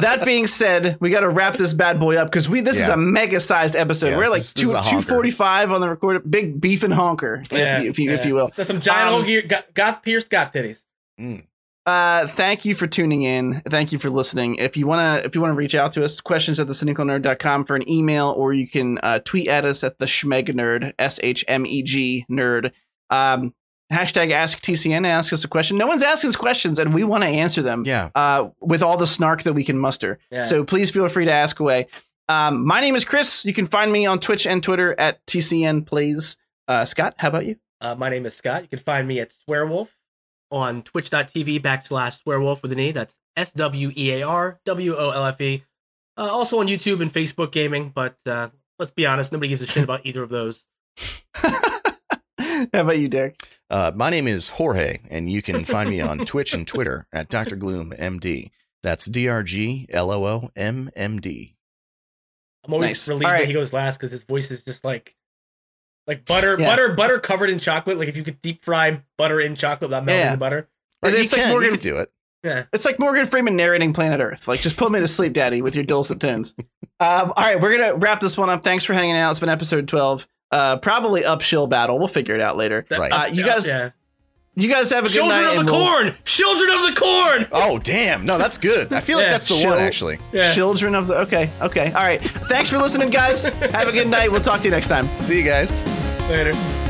that being said, we got to wrap this bad boy up because we this is a mega sized episode. Yeah, We're like is- two is a honker. two forty five on the recorded, big beef and honker, Yeah, if, you, if you if you will. There's some giant Um, old gear, goth, goth pierced goth titties. Mm. Uh, thank you for tuning in. Thank you for listening. If you wanna if you wanna reach out to us, questions at the cynicalnerd.com for an email, or you can uh, tweet at us at the Shmeg Nerd, S H M E G Nerd. Um, hashtag Ask TCN. Ask us a question. No one's asking us questions, and we want to answer them. yeah Uh, with all the snark that we can muster. Yeah. So please feel free to ask away. Um, my name is Chris. You can find me on Twitch and Twitter at TCN Plays. Uh, Scott, how about you? Uh, my name is Scott. You can find me at Swearwolf on twitch.tv backslash Swearwolf with an E. That's S W E A R W O L F E. Uh, also on YouTube and Facebook gaming, but uh, let's be honest, nobody gives a shit about either of those. how about you, Derek? Uh, my name is Jorge, and you can find me on Twitch and Twitter at Dr. Gloom MD. That's D R G L O O M M D. I'm always Nice. relieved All right. when he goes last because his voice is just like like butter, Yeah. butter, butter covered in chocolate. Like if you could deep fry butter in chocolate without melting Yeah. the butter. Right, It's you like can, Morgan- you can do it. Yeah. It's like Morgan Freeman narrating Planet Earth. Like, just put me to sleep, Daddy, with your dulcet tones. Um, all right, we're gonna wrap this one up. Thanks for hanging out. It's been episode twelve. Uh, probably upshill battle. We'll figure it out later. Right. Uh, you guys- Yeah. You guys have a good Children night. Children of the we'll- Corn. Children of the Corn. Oh damn! No, that's good. I feel like that's the chill. one actually. Yeah. Children of the. Okay, okay. All right. Thanks for listening, guys. have a good night. We'll talk to you next time. See you guys. Later.